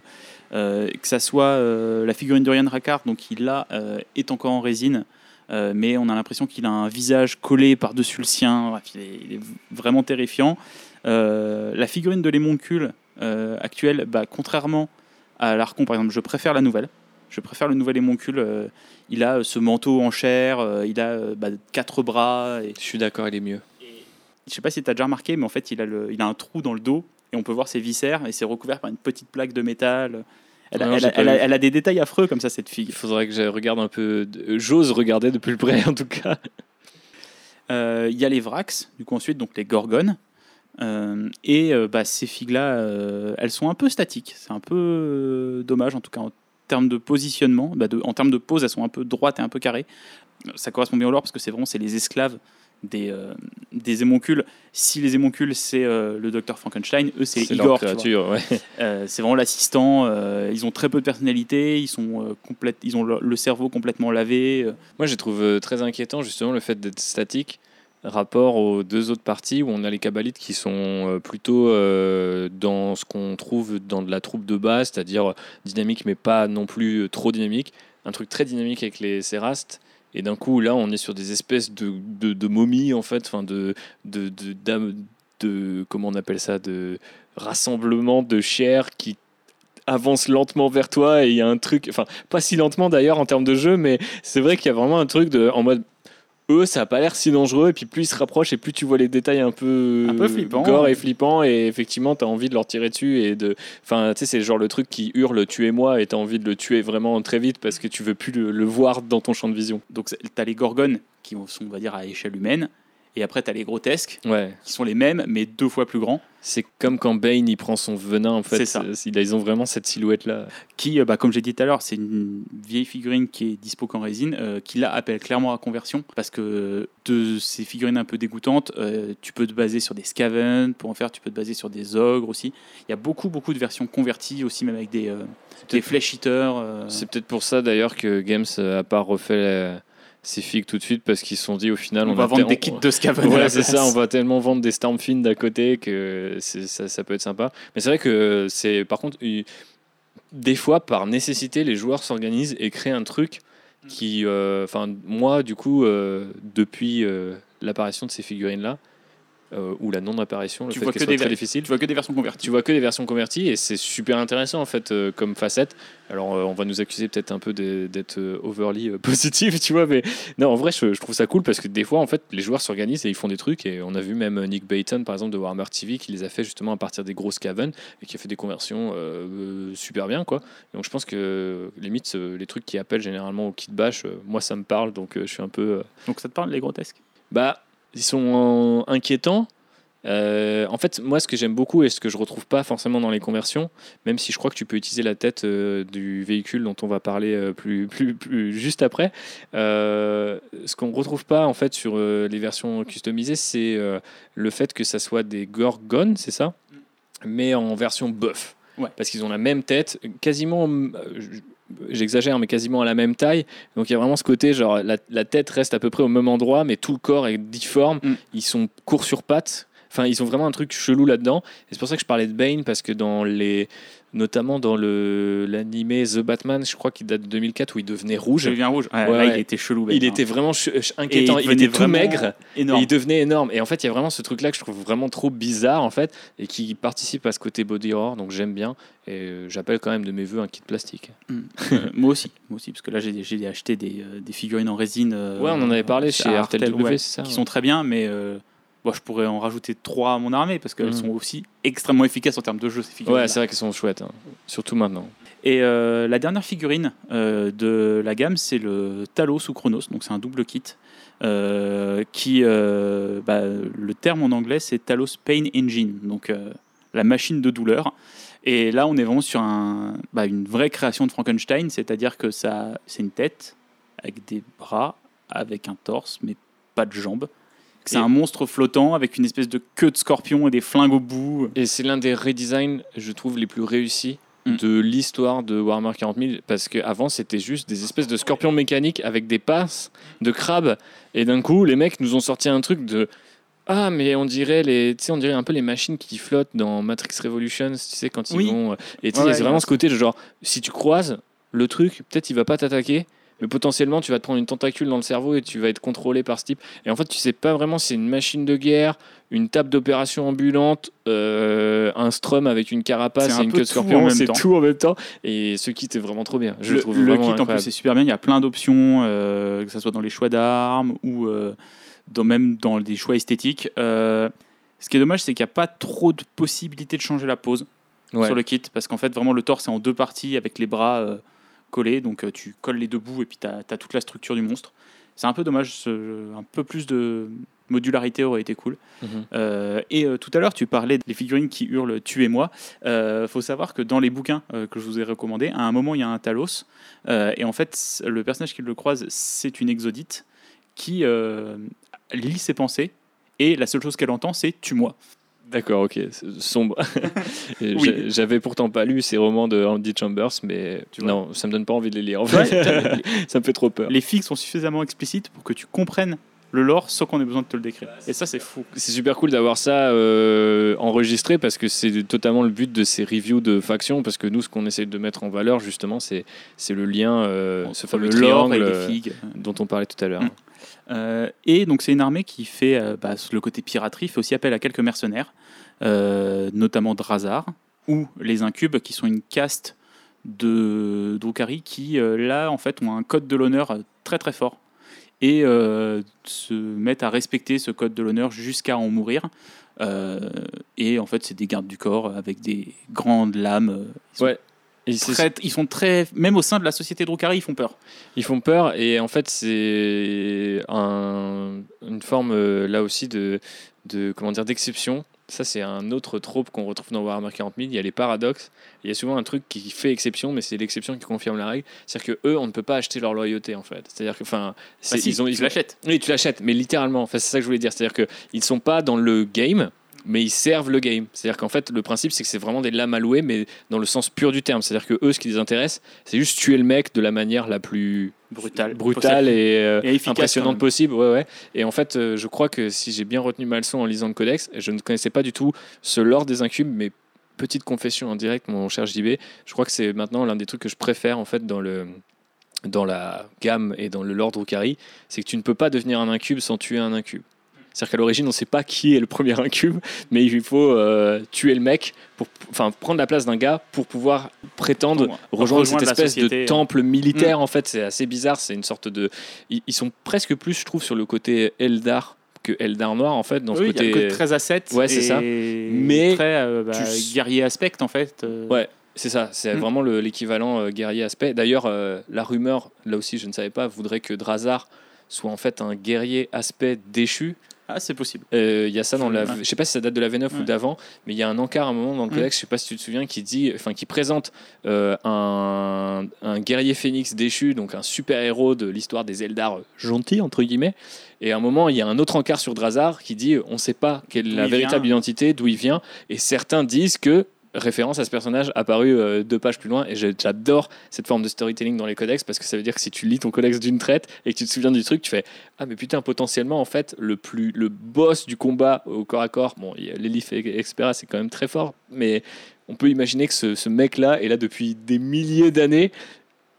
Euh, que ça soit euh, la figurine de Ryan Rackard, donc il euh, est encore en résine, euh, mais on a l'impression qu'il a un visage collé par-dessus le sien. Il, est, vraiment terrifiant. Euh, la figurine de l'émoncule euh, actuelle, bah, contrairement à l'Archon, par exemple, je préfère la nouvelle. Je préfère le nouvel émoncule. euh, il a euh, ce manteau en chair, euh, il a bah, quatre bras. Et, Je suis d'accord, il est mieux. je sais pas si tu as déjà remarqué, mais en fait, il a, le, il a un trou dans le dos et on peut voir ses viscères et c'est recouvert par une petite plaque de métal. Elle a, Non, elle j'ai a- pas elle a- vu. elle a des détails affreux comme ça, cette Il fille. faudrait que je regarde un peu. J'ose regarder de plus près, *laughs* en tout cas. Euh, Il y a les Vrax, du coup, ensuite, donc les Gorgones. Euh, et euh, bah, ces figues-là, elles sont un peu statiques. C'est un peu dommage, en tout cas en termes de positionnement. Bah, de- en termes de pose, elles sont un peu droites et un peu carrées. Ça correspond bien au lore parce que c'est vraiment c'est les esclaves des, euh, des émoncules. Si les émoncules, c'est euh, le docteur Frankenstein, eux, c'est Igor. ouais. Euh, c'est vraiment l'assistant. euh, ils ont très peu de personnalité. Ils, sont, complètes- ils ont le, le cerveau complètement lavé. Moi, je trouve très inquiétant justement le fait d'être statique rapport aux deux autres parties où on a les Kabbalites qui sont euh, plutôt euh, dans ce qu'on trouve dans de la troupe de base, c'est-à-dire dynamique mais pas non plus trop dynamique. Un truc très dynamique avec les Sérastes. Et d'un coup, là, on est sur des espèces de, de, momies, en fait, enfin, de, de, de, de, comment on appelle ça, de rassemblement de chair qui avance lentement vers toi et il y a un truc, enfin, pas si lentement d'ailleurs en termes de jeu, mais c'est vrai qu'il y a vraiment un truc de, en mode, eux, ça a pas l'air si dangereux, et puis plus ils se rapprochent, et plus tu vois les détails un peu, Un peu flippants. gore et flippants, et effectivement, tu as envie de leur tirer dessus, et de. Enfin, tu sais, c'est genre le truc qui hurle tuez-moi, et tu as envie de le tuer vraiment très vite parce que tu veux plus le, le voir dans ton champ de vision. Donc, tu as les Gorgones qui sont, on va dire, à échelle humaine. Et après, tu as les grotesques Ouais. qui sont les mêmes, mais deux fois plus grands. C'est comme quand Bane il prend son venin, en fait. C'est ça. Euh, Ils ont vraiment cette silhouette-là. Qui, euh, bah, comme j'ai dit tout à l'heure, c'est une vieille figurine qui est dispo qu'en résine, euh, qui là appelle clairement à conversion. Parce que de ces figurines un peu dégoûtantes, euh, tu peux te baser sur des Skaven. Pour en faire, tu peux te baser sur des ogres aussi. Il y a beaucoup, beaucoup de versions converties aussi, même avec des, euh, des flesh eaters. C'est peut-être pour ça d'ailleurs que Games a pas refait euh, ses figues tout de suite parce qu'ils se sont dit au final on, on, va a vendre des kits de Skaven. à Ouais, c'est ça, *laughs* on va tellement vendre des Stormfin d'à côté que ça, ça peut être sympa. Mais c'est vrai que c'est par contre, des fois, par nécessité, les joueurs s'organisent et créent un truc qui, euh, enfin, moi, du coup, euh, depuis euh, l'apparition de ces figurines-là, euh, ou la non-apparition, le Tu fait vois que soient des très difficiles, Tu vois que des versions converties. tu vois que des versions converties et c'est super intéressant en fait euh, comme facette. Alors euh, on va nous accuser peut-être un peu d'être euh, overly *laughs* positif, tu vois, mais non, en vrai je, je trouve ça cool parce que des fois en fait les joueurs s'organisent et ils font des trucs et on a vu même Nick Bayton par exemple de Warhammer TV qui les a fait justement à partir des grosses cavernes et qui a fait des conversions super bien quoi. Donc je pense que limite les trucs qui appellent généralement au kit bash, moi ça me parle donc je suis un peu Donc ça te parle, les grotesques? Bah, ils sont inquiétants. Euh, en fait, moi, ce que j'aime beaucoup et ce que je retrouve pas forcément dans les conversions, même si je crois que tu peux utiliser la tête euh, du véhicule dont on va parler euh, plus, plus, plus juste après, ce qu'on retrouve pas en fait sur les versions customisées, c'est le fait que ça soit des Gorgones, c'est ça, mais en version buff. Ouais. Parce qu'ils ont la même tête, quasiment, j'exagère, mais quasiment à la même taille. Donc il y a vraiment ce côté, genre la, la tête reste à peu près au même endroit, mais tout le corps est difforme. Mm. Ils sont courts sur pattes. Enfin, ils ont vraiment un truc chelou là-dedans. Et c'est pour ça que je parlais de Bane, parce que dans les. Notamment dans le l'animé The Batman, je crois qu'il date de 2004, où il devenait rouge. Je deviens rouge. Ouais, Ouais, là, ouais. il était chelou. Ben, Il hein. était vraiment Et inquiétant. Il, était tout maigre. Et il devenait énorme. Et en fait, il y a vraiment ce truc-là que je trouve vraiment trop bizarre, en fait, et qui participe à ce côté body horror. Donc j'aime bien. Et euh, j'appelle quand même de mes voeux un kit plastique. Euh, *laughs* moi aussi, moi aussi, parce que là j'ai acheté des, euh, des figurines en résine. euh, Ouais, on en avait parlé chez RTLW, ouais, c'est ça, Qui ouais. sont très bien, mais euh, bon, je pourrais en rajouter trois à mon armée parce qu'elles Mhm. sont aussi extrêmement efficaces en termes de jeu ces figurines. Ouais, c'est vrai qu'elles sont chouettes. hein. Surtout maintenant. Et euh, la dernière figurine euh, de la gamme, c'est le Talos ou Chronos, donc c'est un double kit. euh, qui, bah, le terme en anglais, c'est Talos Pain Engine, donc la machine de douleur. Et là, on est vraiment sur un, bah, une vraie création de Frankenstein, c'est-à-dire que ça, c'est une tête avec des bras, avec un torse, mais pas de jambes. C'est un monstre flottant avec une espèce de queue de scorpion et des flingues au bout. Et c'est l'un des redesigns, je trouve, les plus réussis Mm. de l'histoire de Warhammer 40 000 parce qu'avant c'était juste des espèces de scorpions mécaniques avec des passes de crabes et d'un coup les mecs nous ont sorti un truc de ah mais on dirait les on dirait un peu les machines qui flottent dans Matrix Revolutions tu sais quand ils Oui. vont euh, et tu Ouais, vraiment ce côté de genre si tu croises le truc peut-être il va pas t'attaquer mais potentiellement tu vas te prendre une tentacule dans le cerveau et tu vas être contrôlé par ce type. Et en fait tu sais pas vraiment si c'est une machine de guerre une table d'opération ambulante euh, un strum avec une carapace C'est un et une queue de scorpion c'est tout en même temps. Et ce kit est vraiment trop bien. Je le, le, trouve le kit en plus est super bien. Il y a plein d'options, euh, que ce soit dans les choix d'armes ou euh, dans, même dans des choix esthétiques. Ce qui est dommage, c'est qu'il n'y a pas trop de possibilités de changer la pose Ouais. sur le kit. Parce qu'en fait, vraiment, le torse est en deux parties avec les bras collés. Donc, euh, tu colles les deux bouts et puis tu as, toute la structure du monstre. C'est un peu dommage. ce- un peu plus de modularité aurait été cool. Mhm. Euh, et euh, tout à l'heure, tu parlais des figurines qui hurlent Tuez-moi. Il faut savoir que dans les bouquins euh, que je vous ai recommandés, à un moment, il y a un Talos. Euh, et en fait, le personnage qui le croise, c'est une exodite qui euh, lit ses pensées. Et la seule chose qu'elle entend, c'est Tue-moi. D'accord, ok, sombre. *laughs* Oui. J'avais pourtant pas lu ces romans de Andy Chambers, mais Tu non, ça me donne pas envie de les lire. En fait. *laughs* ça me fait trop peur. Les figues sont suffisamment explicites pour que tu comprennes le lore sans qu'on ait besoin de te le décrire. Et ça, c'est fou. C'est super cool d'avoir ça euh, enregistré parce que c'est totalement le but de ces reviews de factions. Parce que nous, ce qu'on essaie de mettre en valeur, justement, c'est le lien, euh, ce fameux le lore triangle et les figues. dont on parlait tout à l'heure. Mm. Euh, et donc c'est une armée qui fait euh, bah, le côté piraterie, fait aussi appel à quelques mercenaires, euh, notamment Drazar ou les Incubes, qui sont une caste de Drukhari qui là en fait ont un code de l'honneur très très fort et se mettent à respecter ce code de l'honneur jusqu'à en mourir. Et en fait c'est des gardes du corps avec des grandes lames. C'est- très, ils sont très, même au sein de la société Drukhari, ils font peur. Ils font peur et en fait c'est un- une forme euh, là aussi de, de comment dire d'exception. Ça c'est un autre trope qu'on retrouve dans Warhammer 40 000. Il y a les paradoxes. Il y a souvent un truc qui fait exception, mais c'est l'exception qui confirme la règle. C'est-à-dire que eux, on ne peut pas acheter leur loyauté en fait. C'est-à-dire que enfin, Bah si, ils ont ils l'achètes. oui, tu l'achètes, mais littéralement. Enfin, c'est ça que je voulais dire. C'est-à-dire qu'ils ne sont pas dans le game, mais ils servent le game. C'est-à-dire qu'en fait, le principe, c'est que c'est vraiment des lames à louer, mais dans le sens pur du terme. C'est-à-dire que eux, ce qui les intéresse, c'est juste tuer le mec de la manière la plus Brutal. brutale et, euh, Et impressionnante possible. Ouais, ouais. Et en fait, euh, je crois que si j'ai bien retenu ma leçon en lisant le codex, je ne connaissais pas du tout ce lore des incubes, mais petite confession en direct, mon cher JB, je crois que c'est maintenant l'un des trucs que je préfère en fait dans le dans la gamme et dans le lore Drukhari, c'est que tu ne peux pas devenir un incube sans tuer un incube. C'est-à-dire qu'à l'origine, on ne sait pas qui est le premier incube, mais il faut euh, tuer le mec, pour, enfin prendre la place d'un gars pour pouvoir prétendre rejoindre, rejoindre cette espèce société. de temple militaire. En fait, c'est assez bizarre. C'est une sorte de. Ils, ils sont presque plus, je trouve, sur le côté Eldar que Eldar noir, en fait, dans oui, ce il y a le côté. très asset. Ouais, c'est ça. Mais très euh, bah, tu- guerrier aspect en fait. euh, Ouais. C'est ça, c'est Mm. vraiment le- l'équivalent euh, guerrier aspect. D'ailleurs, euh, la rumeur, là aussi je ne savais pas, voudrait que Drazar soit en fait un guerrier aspect déchu. Ah, c'est possible. Euh, Il y a ça dans la. Je sais pas si ça date de la V9 ou d'avant, mais il y a un encart à un moment dans le Mm. codex, je sais pas si tu te souviens, qui dit, enfin qui présente euh, un, un guerrier phénix déchu, donc un super héros de l'histoire des Eldar gentils entre guillemets. Et à un moment, il y a un autre encart sur Drazar qui dit, on ne sait pas quelle est la véritable vient. identité, d'où il vient, et certains disent que référence à ce personnage apparu euh, deux pages plus loin. Et j'adore cette forme de storytelling dans les codex parce que ça veut dire que si tu lis ton codex d'une traite et que tu te souviens du truc tu fais ah mais putain potentiellement en fait le plus le boss du combat au corps à corps bon l'élif expera c'est quand même très fort mais on peut imaginer que ce, ce mec là est là depuis des milliers d'années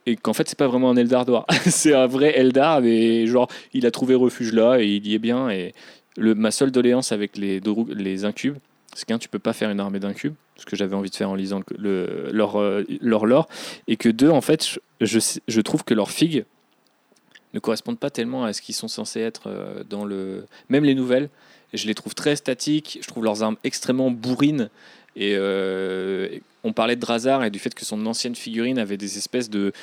et qu'en fait c'est pas vraiment un Eldar *laughs* c'est un vrai Eldar mais genre il a trouvé refuge là et il y est bien. Et le, ma seule doléance avec les, les incubes c'est qu'un tu peux pas faire une armée d'incubes ce que j'avais envie de faire en lisant le, le- leur, euh, leur lore et que deux en fait je, je, trouve que leurs figues ne correspondent pas tellement à ce qu'ils sont censés être euh, dans le même les nouvelles je les trouve très statiques je trouve leurs armes extrêmement bourrines et euh, on parlait de Drazar et du fait que son ancienne figurine avait des espèces de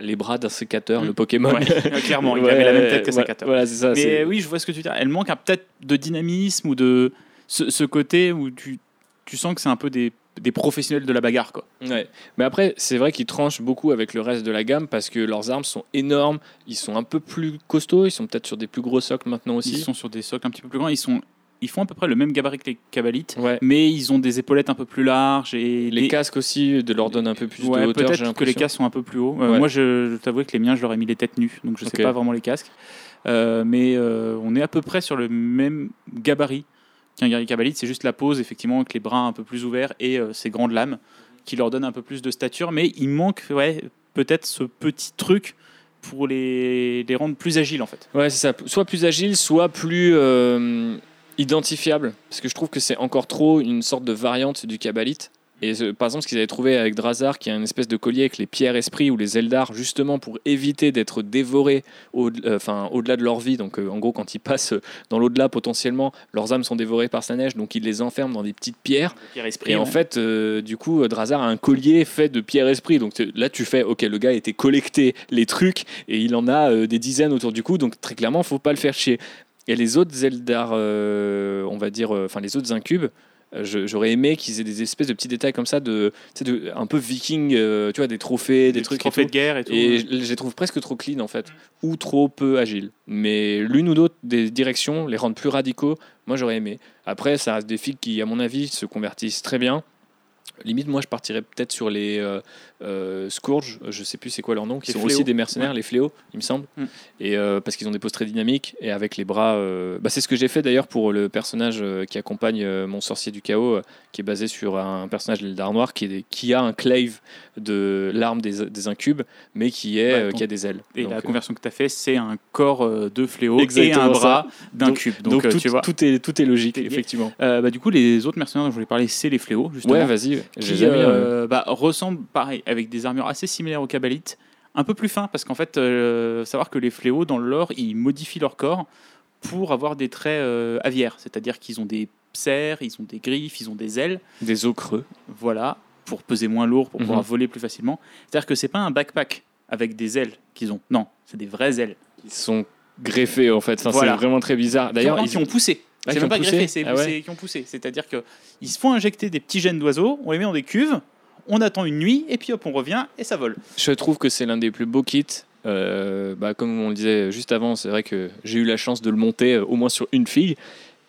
les bras d'un sécateur Mm. le Pokémon Ouais, clairement, il *laughs* Ouais, avait la même tête que voilà, Sakator. voilà ça Mais oui, je vois ce que tu dis. Elle manque peut-être de dynamisme ou de ce, ce côté où tu, tu sens que c'est un peu des, des professionnels de la bagarre. Quoi. Ouais. Mais après, c'est vrai qu'ils tranchent beaucoup avec le reste de la gamme parce que leurs armes sont énormes, ils sont un peu plus costauds, ils sont peut-être sur des plus gros socles maintenant Ils aussi. sont sur des socles un petit peu plus grands. Ils sont ils font à peu près le même gabarit que les Cabalites, Ouais. mais ils ont des épaulettes un peu plus larges et Les casques aussi de leur donnent un peu plus Ouais, de hauteur. peut-être que les casques sont un peu plus hauts. Euh, Ouais. Moi, je, je t'avoue que les miens, je leur ai mis les têtes nues, donc je Ok. sais pas vraiment les casques. Euh, mais euh, on est à peu près sur le même gabarit qu'un guerrier cabalite. C'est juste la pose, effectivement, avec les bras un peu plus ouverts et euh, ces grandes lames qui leur donnent un peu plus de stature. Mais il manque, ouais, peut-être ce petit truc pour les, les rendre plus agiles, en fait. Ouais, c'est ça. Soit plus agile, soit plus euh, identifiable. Parce que je trouve que c'est encore trop une sorte de variante du Kabbalite. Et euh, par exemple, ce qu'ils avaient trouvé avec Drazar, qui a une espèce de collier avec les pierres esprits ou les Eldar, justement pour éviter d'être dévorés au, euh, au-delà de leur vie. Donc, euh, en gros, quand ils passent dans l'au-delà, potentiellement, leurs âmes sont dévorées par sa neige. Donc, ils les enferment dans des petites pierres. Et en fait, euh, du coup, Drazar a un collier fait de pierre esprit. Donc là, tu fais, ok, le gars a été collecté les trucs et il en a des dizaines autour du cou. Donc très clairement, faut pas le faire chier. Et les autres Zeldar, euh, on va dire, enfin les autres incubes, j'aurais aimé qu'ils aient des espèces de petits détails comme ça, de, de un peu viking, euh, tu vois, des trophées, des, trucs. et trophées tout. de guerre et tout. Et je je les trouve presque trop clean en fait, ou trop peu agiles. Mais l'une ou l'autre des directions les rendent plus radicaux. Moi j'aurais aimé. Après, ça reste des filles qui, à mon avis, se convertissent très bien. Limite, moi je partirais peut-être sur les euh, euh, Scourge, je sais plus c'est quoi leur nom, qui Les sont fléaux. aussi des mercenaires, les fléaux, il me semble. Mm. Et euh, parce qu'ils ont des poses très dynamiques et avec les bras. euh, bah, c'est ce que j'ai fait d'ailleurs pour le personnage euh, qui accompagne euh, mon sorcier du chaos, euh, qui est basé sur un personnage de l'Eldar Noir qui, est- qui a un clave de l'arme des, des incubes, mais qui, est, Ouais, euh, qui a des ailes. Et Donc, la euh, conversion que tu as fait, c'est un corps euh, de fléau et un bras d'un Donc- cube. donc, Donc, euh, tout, tu vois. tout est, tout est logique, effectivement. Euh, bah, du coup, les autres mercenaires dont je voulais parler, c'est les fléaux, justement. Ouais, vas-y. Qui jamais, euh, bah, ressemblent, pareil, avec des armures assez similaires aux Kabbalites, un peu plus fins, parce qu'en fait, euh, savoir que les fléaux, dans le lore, ils modifient leur corps pour avoir des traits euh, aviaires, c'est-à-dire qu'ils ont des serres, ils ont des griffes, ils ont des ailes, des os creux. voilà, pour peser moins lourd, pour Mhm. pouvoir voler plus facilement. C'est-à-dire que c'est pas un backpack avec des ailes qu'ils ont, non, c'est des vraies ailes. Ils sont greffés en fait. Enfin, Voilà. C'est vraiment très bizarre. D'ailleurs, ils ont poussé. Ah, c'est même pas poussé greffé, c'est Ah ouais. qui ont poussé. C'est-à-dire qu'ils se font injecter des petits gènes d'oiseaux, on les met dans des cuves, on attend une nuit, et puis hop, on revient, et ça vole. Je trouve que c'est l'un des plus beaux kits. Euh, bah, comme on le disait juste avant, c'est vrai que j'ai eu la chance de le monter euh, au moins sur une fille.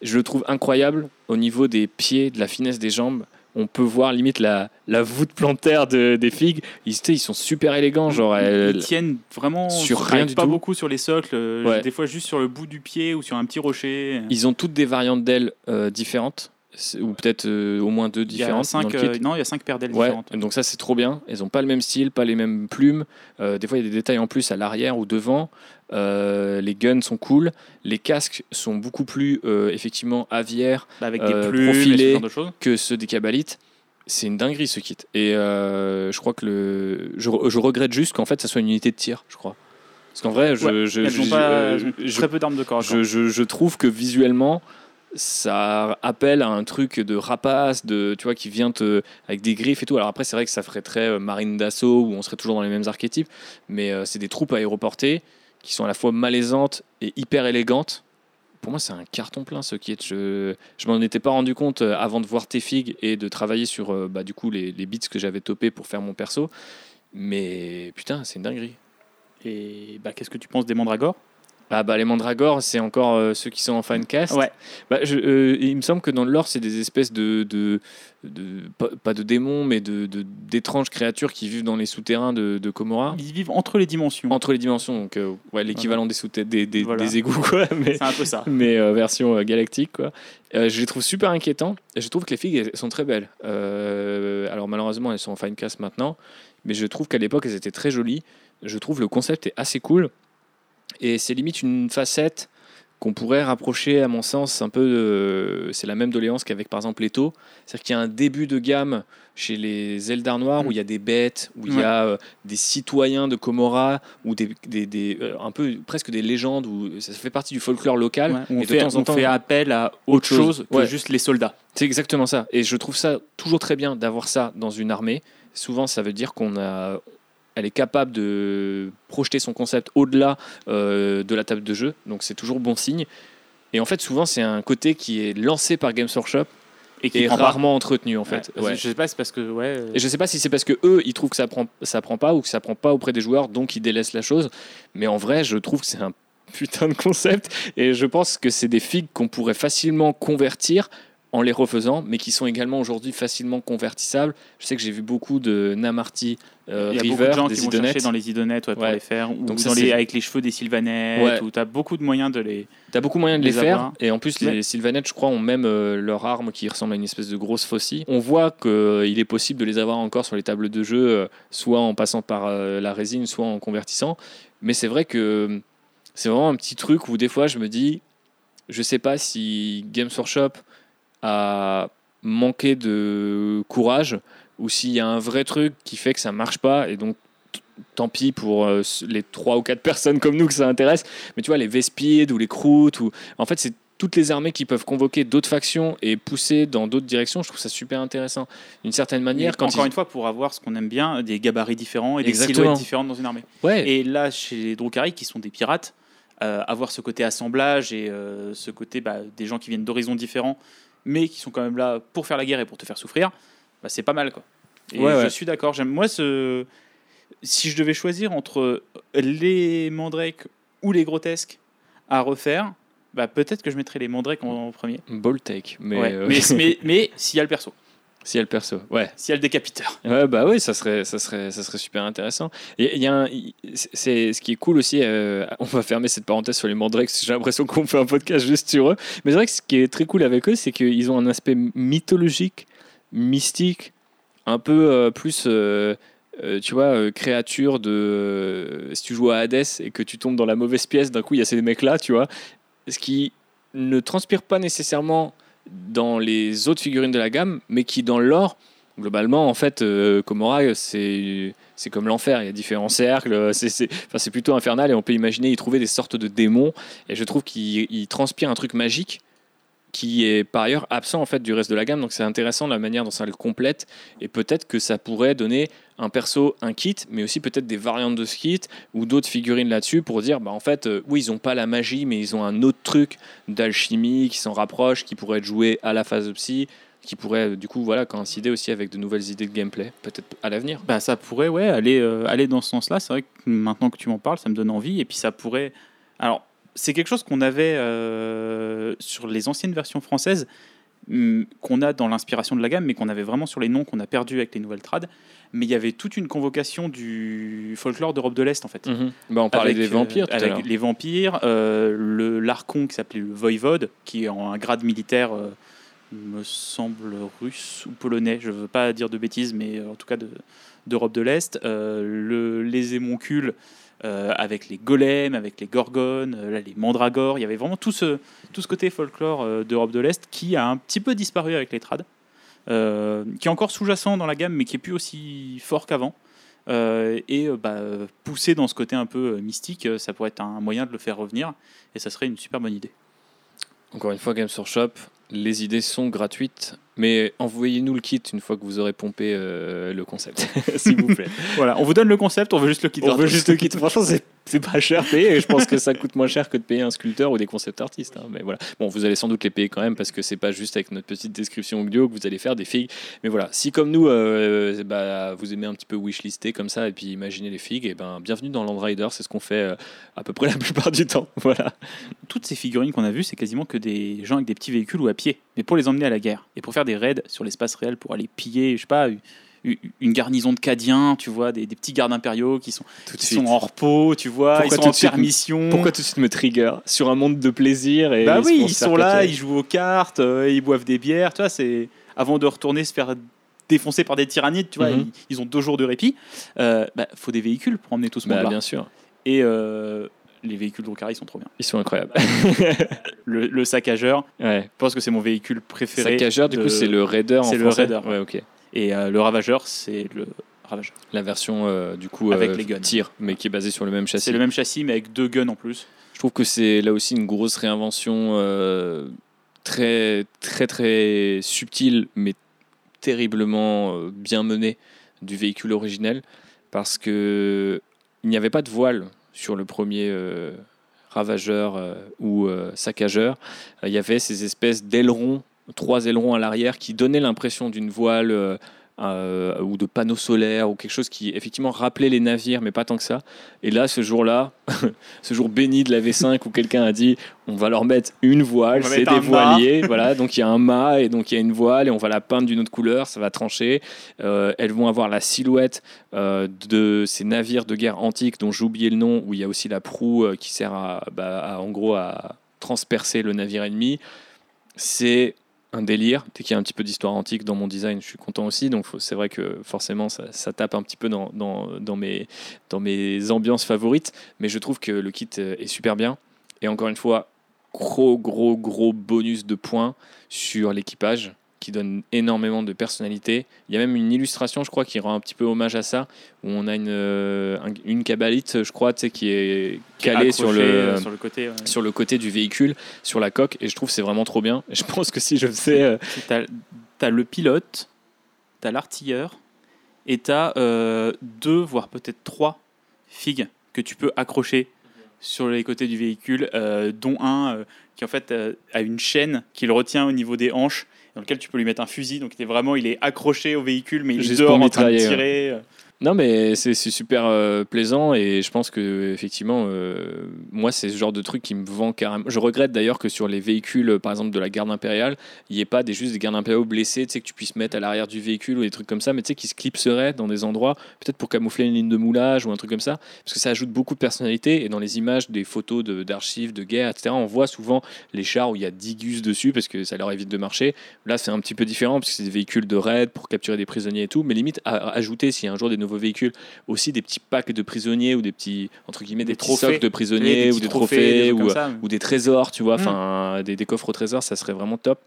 Je le trouve incroyable au niveau des pieds, de la finesse des jambes. On peut voir limite la, la voûte plantaire de- des figues. Ils, sont super élégants. Genre, Ils elles- tiennent vraiment sur rien du pas tout. beaucoup sur les socles, euh, Ouais. des fois juste sur le bout du pied ou sur un petit rocher. ils ont toutes des variantes d'ailes euh, différentes, ou peut-être euh, au moins deux Il y a différentes. cinq, euh, non, il y a cinq paires d'ailes Ouais, différentes. donc ça c'est trop bien. Elles ont pas le même style, pas les mêmes plumes. Euh, des fois il y a des détails en plus à l'arrière ou devant. Les guns sont cool. Les casques sont beaucoup plus effectivement aviaires Bah, avec des plumes, profilés. ce genre de choses. que ceux des Kabbalites. C'est une dinguerie ce kit. Et je crois que le, je, re- je regrette juste qu'en fait ça soit une unité de tir, je crois. Parce qu'en vrai, je, Ouais, je, je- pas, je- très peu d'armes de corps je trouve que visuellement, ça appelle à un truc de rapace, de, tu vois, qui vient te, avec des griffes et tout. Alors après, c'est vrai que ça ferait très euh, marine d'assaut, où on serait toujours dans les mêmes archétypes, mais euh, c'est des troupes aéroportées qui sont à la fois malaisantes et hyper élégantes. Pour moi, c'est un carton plein ce kit. Je, je m'en étais pas rendu compte euh, avant de voir tes figues et de travailler sur bah, du coup les, les bits que j'avais topés pour faire mon perso. Mais putain, c'est une dinguerie. Et bah, qu'est-ce que tu penses des mandragores? Ah bah les mandragores, c'est encore euh, ceux qui sont en fancast. Ouais. Bah, je, euh, il me semble que dans le lore, c'est des espèces de, de, de- pas, de démons, mais de d'étranges créatures qui vivent dans les souterrains de, de Komora, Ils vivent entre les dimensions. entre les dimensions. Donc euh, ouais, l'équivalent des, des, des, Voilà. des égouts, quoi. *laughs* Mais, C'est un peu ça. mais version galactique quoi. Je les trouve super inquiétants et je trouve que les figues elles sont très belles. Alors malheureusement elles sont en fine cast maintenant, mais je trouve qu'à l'époque elles étaient très jolies. Je trouve le concept est assez cool et c'est limite une facette qu'on pourrait rapprocher à mon sens un peu de- c'est la même doléance qu'avec par exemple Leto, c'est-à-dire qu'il y a un début de gamme chez les Eldar noirs où il y a des bêtes, où il y a euh, des citoyens de Komora ou des, des, des, euh, un peu presque des légendes où ça fait partie du folklore local Ouais, où on, et de fait, temps en on temps fait appel à autre chose. chose que Ouais. juste les soldats. c'est exactement ça. Et je trouve ça toujours très bien d'avoir ça dans une armée. Souvent, ça veut dire qu'on a, elle est capable de projeter son concept au-delà euh, de la table de jeu. Donc, c'est toujours bon signe. Et en fait, souvent, c'est un côté qui est lancé par Games Workshop Et qui pas. rarement entretenu, en fait. Ouais, Ouais. Je sais pas, c'est parce que ouais. euh, Et je sais pas si c'est parce que eux, ils trouvent que ça prend, ça prend pas ou que ça prend pas auprès des joueurs, donc ils délaissent la chose. Mais en vrai, je trouve que c'est un *laughs* putain de concept. Et je pense que c'est des figues qu'on pourrait facilement convertir en les refaisant, mais qui sont également aujourd'hui facilement convertissables. Je sais que j'ai vu beaucoup de Namarty euh, Il y a River, beaucoup de gens qui vont idonettes. chercher dans les idonettes ouais, pour Ouais. les faire, ou Donc dans les- avec les cheveux des sylvanettes, Ouais. ou tu as beaucoup de moyens de les... T'as beaucoup moyen de les, les faire. avoir. Et en plus, les. Sylvanettes, je crois, ont même euh, leur arme qui ressemble à une espèce de grosse faucille. On voit qu'il est possible de les avoir encore sur les tables de jeu, euh, soit en passant par euh, la résine, soit en convertissant. Mais c'est vrai que euh, c'est vraiment un petit truc où des fois, je me dis, je sais pas si Games Workshop a manqué de courage ou s'il y a un vrai truc qui fait que ça marche pas et donc tant pis pour euh, les trois ou quatre *laughs* personnes comme nous que ça intéresse mais tu vois les Vespides ou les Croûtes ou en fait c'est toutes les armées qui peuvent convoquer d'autres factions et pousser dans d'autres directions je trouve ça super intéressant d'une certaine manière quand Encore ils- une fois, pour avoir ce qu'on aime bien, des gabarits différents et des Exactement. silhouettes différentes dans une armée. ouais Et là, chez les Drukhari, qui sont des pirates, euh, avoir ce côté assemblage et euh, ce côté bah, des gens qui viennent d'horizons différents, mais qui sont quand même là pour faire la guerre et pour te faire souffrir, bah, c'est pas mal. Quoi. Et Ouais, je ouais. suis d'accord. J'aime moi ce. Si je devais choisir entre les mandrakes ou les grotesques à refaire, bah, peut-être que je mettrais les mandrakes en, en premier. ball take mais, Ouais. euh, Mais, *laughs* mais, mais s'il y a le perso, si elle perso ouais s'il y a le décapiteur. Ouais, bah oui, ça serait, ça serait, ça serait super intéressant. Et il y a un- c'est ce qui est cool aussi. euh, on va fermer cette parenthèse sur les mandrakes. J'ai l'impression qu'on fait un podcast juste sur eux. Mais c'est vrai que ce qui est très cool avec eux, c'est qu'ils ont un aspect mythologique, mystique, un peu euh, plus. euh, euh, tu vois, euh, créature de. euh, si tu joues à Hades et que tu tombes dans la mauvaise pièce, d'un coup, il y a ces mecs-là, tu vois. Ce qui ne transpire pas nécessairement dans les autres figurines de la gamme, mais qui, dans l'or, globalement, en fait, euh, Komora, c'est c'est comme l'enfer. Il y a différents cercles. C'est c'est- plutôt infernal et on peut imaginer y trouver des sortes de démons. Et je trouve qu'il il transpire un truc magique qui est par ailleurs absent en fait du reste de la gamme. Donc c'est intéressant la manière dont ça le complète. Et peut-être que ça pourrait donner un perso, un kit, mais aussi peut-être des variantes de ce kit ou d'autres figurines là-dessus pour dire, bah en fait, euh, oui, ils n'ont pas la magie, mais ils ont un autre truc d'alchimie qui s'en rapproche, qui pourrait être joué à la phase psy, qui pourrait du coup voilà coïncider aussi avec de nouvelles idées de gameplay, peut-être à l'avenir. Bah, ça pourrait ouais, aller, euh, aller dans ce sens-là. C'est vrai que maintenant que tu m'en parles, ça me donne envie. Et puis ça pourrait. Alors, c'est quelque chose qu'on avait euh, sur les anciennes versions françaises, hum, qu'on a dans l'inspiration de la gamme, mais qu'on avait vraiment sur les noms qu'on a perdus avec les nouvelles trades. Mais il y avait toute une convocation du folklore d'Europe de l'Est, en fait. Bah, on parlait Avec, des euh, vampires tout avec l'heure. les vampires, euh, le l'archon qui s'appelait le voivode, qui est en un grade militaire, euh, me semble russe ou polonais, je veux pas dire de bêtises, mais euh, en tout cas de- d'Europe de, l'Est. Euh, le, les émoncules euh, avec les golems, avec les gorgones, euh, les mandragores, il y avait vraiment tout ce, tout ce côté folklore euh, d'Europe de l'Est qui a un petit peu disparu avec les trades. euh, qui est encore sous-jacent dans la gamme, mais qui est plus aussi fort qu'avant. Euh, et euh, bah, euh, pousser dans ce côté un peu euh, mystique, euh, ça pourrait être un moyen de le faire revenir, et ça serait une super bonne idée. Encore une fois, Games Workshop, les idées sont gratuites, mais envoyez-nous le kit une fois que vous aurez pompé euh, le concept, *laughs* s'il vous *laughs* plaît. Voilà, on vous donne le concept, on veut juste le kit. On veut juste le kit. Franchement, c'est, c'est pas cher payé. Je pense que ça coûte moins cher que de payer un sculpteur ou des concept artistes. hein. Mais voilà. Bon, vous allez sans doute les payer quand même parce que c'est pas juste avec notre petite description audio que vous allez faire des figues. Mais voilà, si comme nous, euh, bah, vous aimez un petit peu wishlister comme ça et puis imaginer les figues, et ben bienvenue dans Land Rider. C'est ce qu'on fait euh, à peu près *laughs* la plupart du temps. *laughs* Voilà. Toutes ces figurines qu'on a vues, c'est quasiment que des gens avec des petits véhicules ou à pied, mais pour les emmener à la guerre et pour faire des raids sur l'espace réel, pour aller piller, je sais pas, une, garnison de Cadiens, tu vois, des, des petits gardes impériaux qui sont, Tout qui sont en repos, tu vois, Pourquoi ils sont en permission. Pourquoi tout de suite me trigger sur un monde de plaisir et Bah se oui, ils sont là, ils jouent aux cartes, euh, ils boivent des bières, tu vois, c'est avant de retourner se faire défoncer par des tyrannides, tu vois, Mhm. ils, ils ont deux jours de répit. Euh, bah, faut des véhicules pour emmener tout ce Bah, monde-là. bien sûr, Et euh, les véhicules Drukhari sont trop bien. ils sont incroyables. *laughs* Le, le saccageur, ouais. je pense que c'est mon véhicule préféré. Saccageur, du coup, c'est le Raider en c'est le. Raider. Ouais, ok. Et euh, le ravageur, c'est le ravageur. La version euh, du coup Avec euh, les guns. tir, mais qui est basée sur le même châssis. C'est le même châssis, mais avec deux guns en plus. Je trouve que c'est là aussi une grosse réinvention très très très subtile, mais terriblement bien menée du véhicule originel, parce que il n'y avait pas de voile sur le premier ravageur euh, ou euh, saccageur. Euh, Il y avait ces espèces d'ailerons, trois ailerons à l'arrière, qui donnaient l'impression d'une voile. euh, euh, ou de panneaux solaires ou quelque chose qui effectivement rappelait les navires, mais pas tant que ça. Et là, ce jour-là, *laughs* ce jour béni de la V5 où quelqu'un a dit on va leur mettre une voile, c'est des voiliers, voilà, donc il y a un mât et donc il y a une voile et on va la peindre d'une autre couleur, ça va trancher. Euh, elles vont avoir la silhouette de ces navires de guerre antiques dont j'ai oublié le nom, où il y a aussi la proue qui sert à, bah, à, en gros à transpercer le navire ennemi. C'est un délire. Dès qu'il y a un petit peu d'histoire antique dans mon design, je suis content aussi. Donc c'est vrai que forcément, ça, tape un petit peu dans, dans, mes, dans mes ambiances favorites. Mais je trouve que le kit euh, est super bien. Et encore une fois, gros, gros, gros bonus de points sur l'équipage qui donne énormément de personnalité. Il y a même une illustration, je crois, qui rend un petit peu hommage à ça, où on a une, euh, une cabalite, je crois, qui est calée sur, le, euh, sur, le côté, sur le côté du véhicule, sur la coque, et je trouve c'est vraiment trop bien. je pense que si je faisais... Euh, tu as, le pilote, tu as l'artilleur, et tu as deux, voire peut-être trois figues que tu peux accrocher sur les côtés du véhicule, dont un qui en fait a une chaîne qui le retient au niveau des hanches dans lequel tu peux lui mettre un fusil. Donc il est vraiment, il est accroché au véhicule, mais il est dehors en train de tirer. Non, mais c'est super euh, plaisant et je pense que effectivement, euh, moi, c'est ce genre de truc qui me vend carrément. Je regrette d'ailleurs que sur les véhicules, par exemple de la garde impériale, il n'y ait pas des juste des gardes impériaux blessés, tu sais, que tu puisses mettre à l'arrière du véhicule ou des trucs comme ça, mais tu sais, qui se clipseraient dans des endroits, peut-être pour camoufler une ligne de moulage ou un truc comme ça, parce que ça ajoute beaucoup de personnalité et dans les images des photos d'archives, de, guerre, etc., on voit souvent les chars où il y a 10 gus dessus parce que ça leur évite de marcher. Là, c'est un petit peu différent parce que c'est des véhicules de raid pour capturer des prisonniers et tout, mais limite à ajouter si un jour des nouveaux véhicules, aussi des petits packs de prisonniers ou des petits entre guillemets des, trophées de prisonniers ou des trophées, ou, ou, des trésors, tu vois, mm. enfin des, des, coffres au trésor, ça serait vraiment top.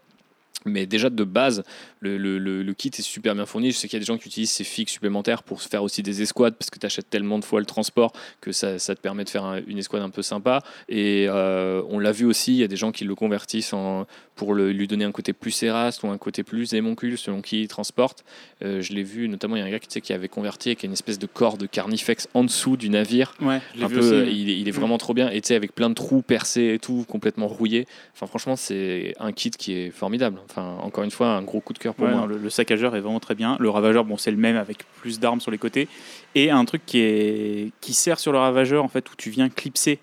Mais déjà de base, le, le, le, kit est super bien fourni. Je sais qu'il y a des gens qui utilisent ces figues supplémentaires pour faire aussi des escouades parce que tu achètes tellement de fois le transport que ça, ça te permet de faire une escouade un peu sympa. Et euh, on l'a vu aussi, il y a des gens qui le convertissent en, pour lui donner un côté plus éraste ou un côté plus émoncule selon qui il transporte. Euh, je l'ai vu, notamment, il y a un gars qui, qui avait converti avec une espèce de corps de carnifex en dessous du navire. Ouais, un peu, il, il, est vraiment trop bien. Et tu sais, avec plein de trous percés et tout, complètement rouillé. Enfin, franchement, c'est un kit qui est formidable. Enfin, encore une fois, un gros coup de cœur pour moi. le, saccageur est vraiment très bien. Le ravageur, bon, c'est le même avec plus d'armes sur les côtés. Et un truc qui, est, qui sert sur le ravageur, en fait, où tu viens clipser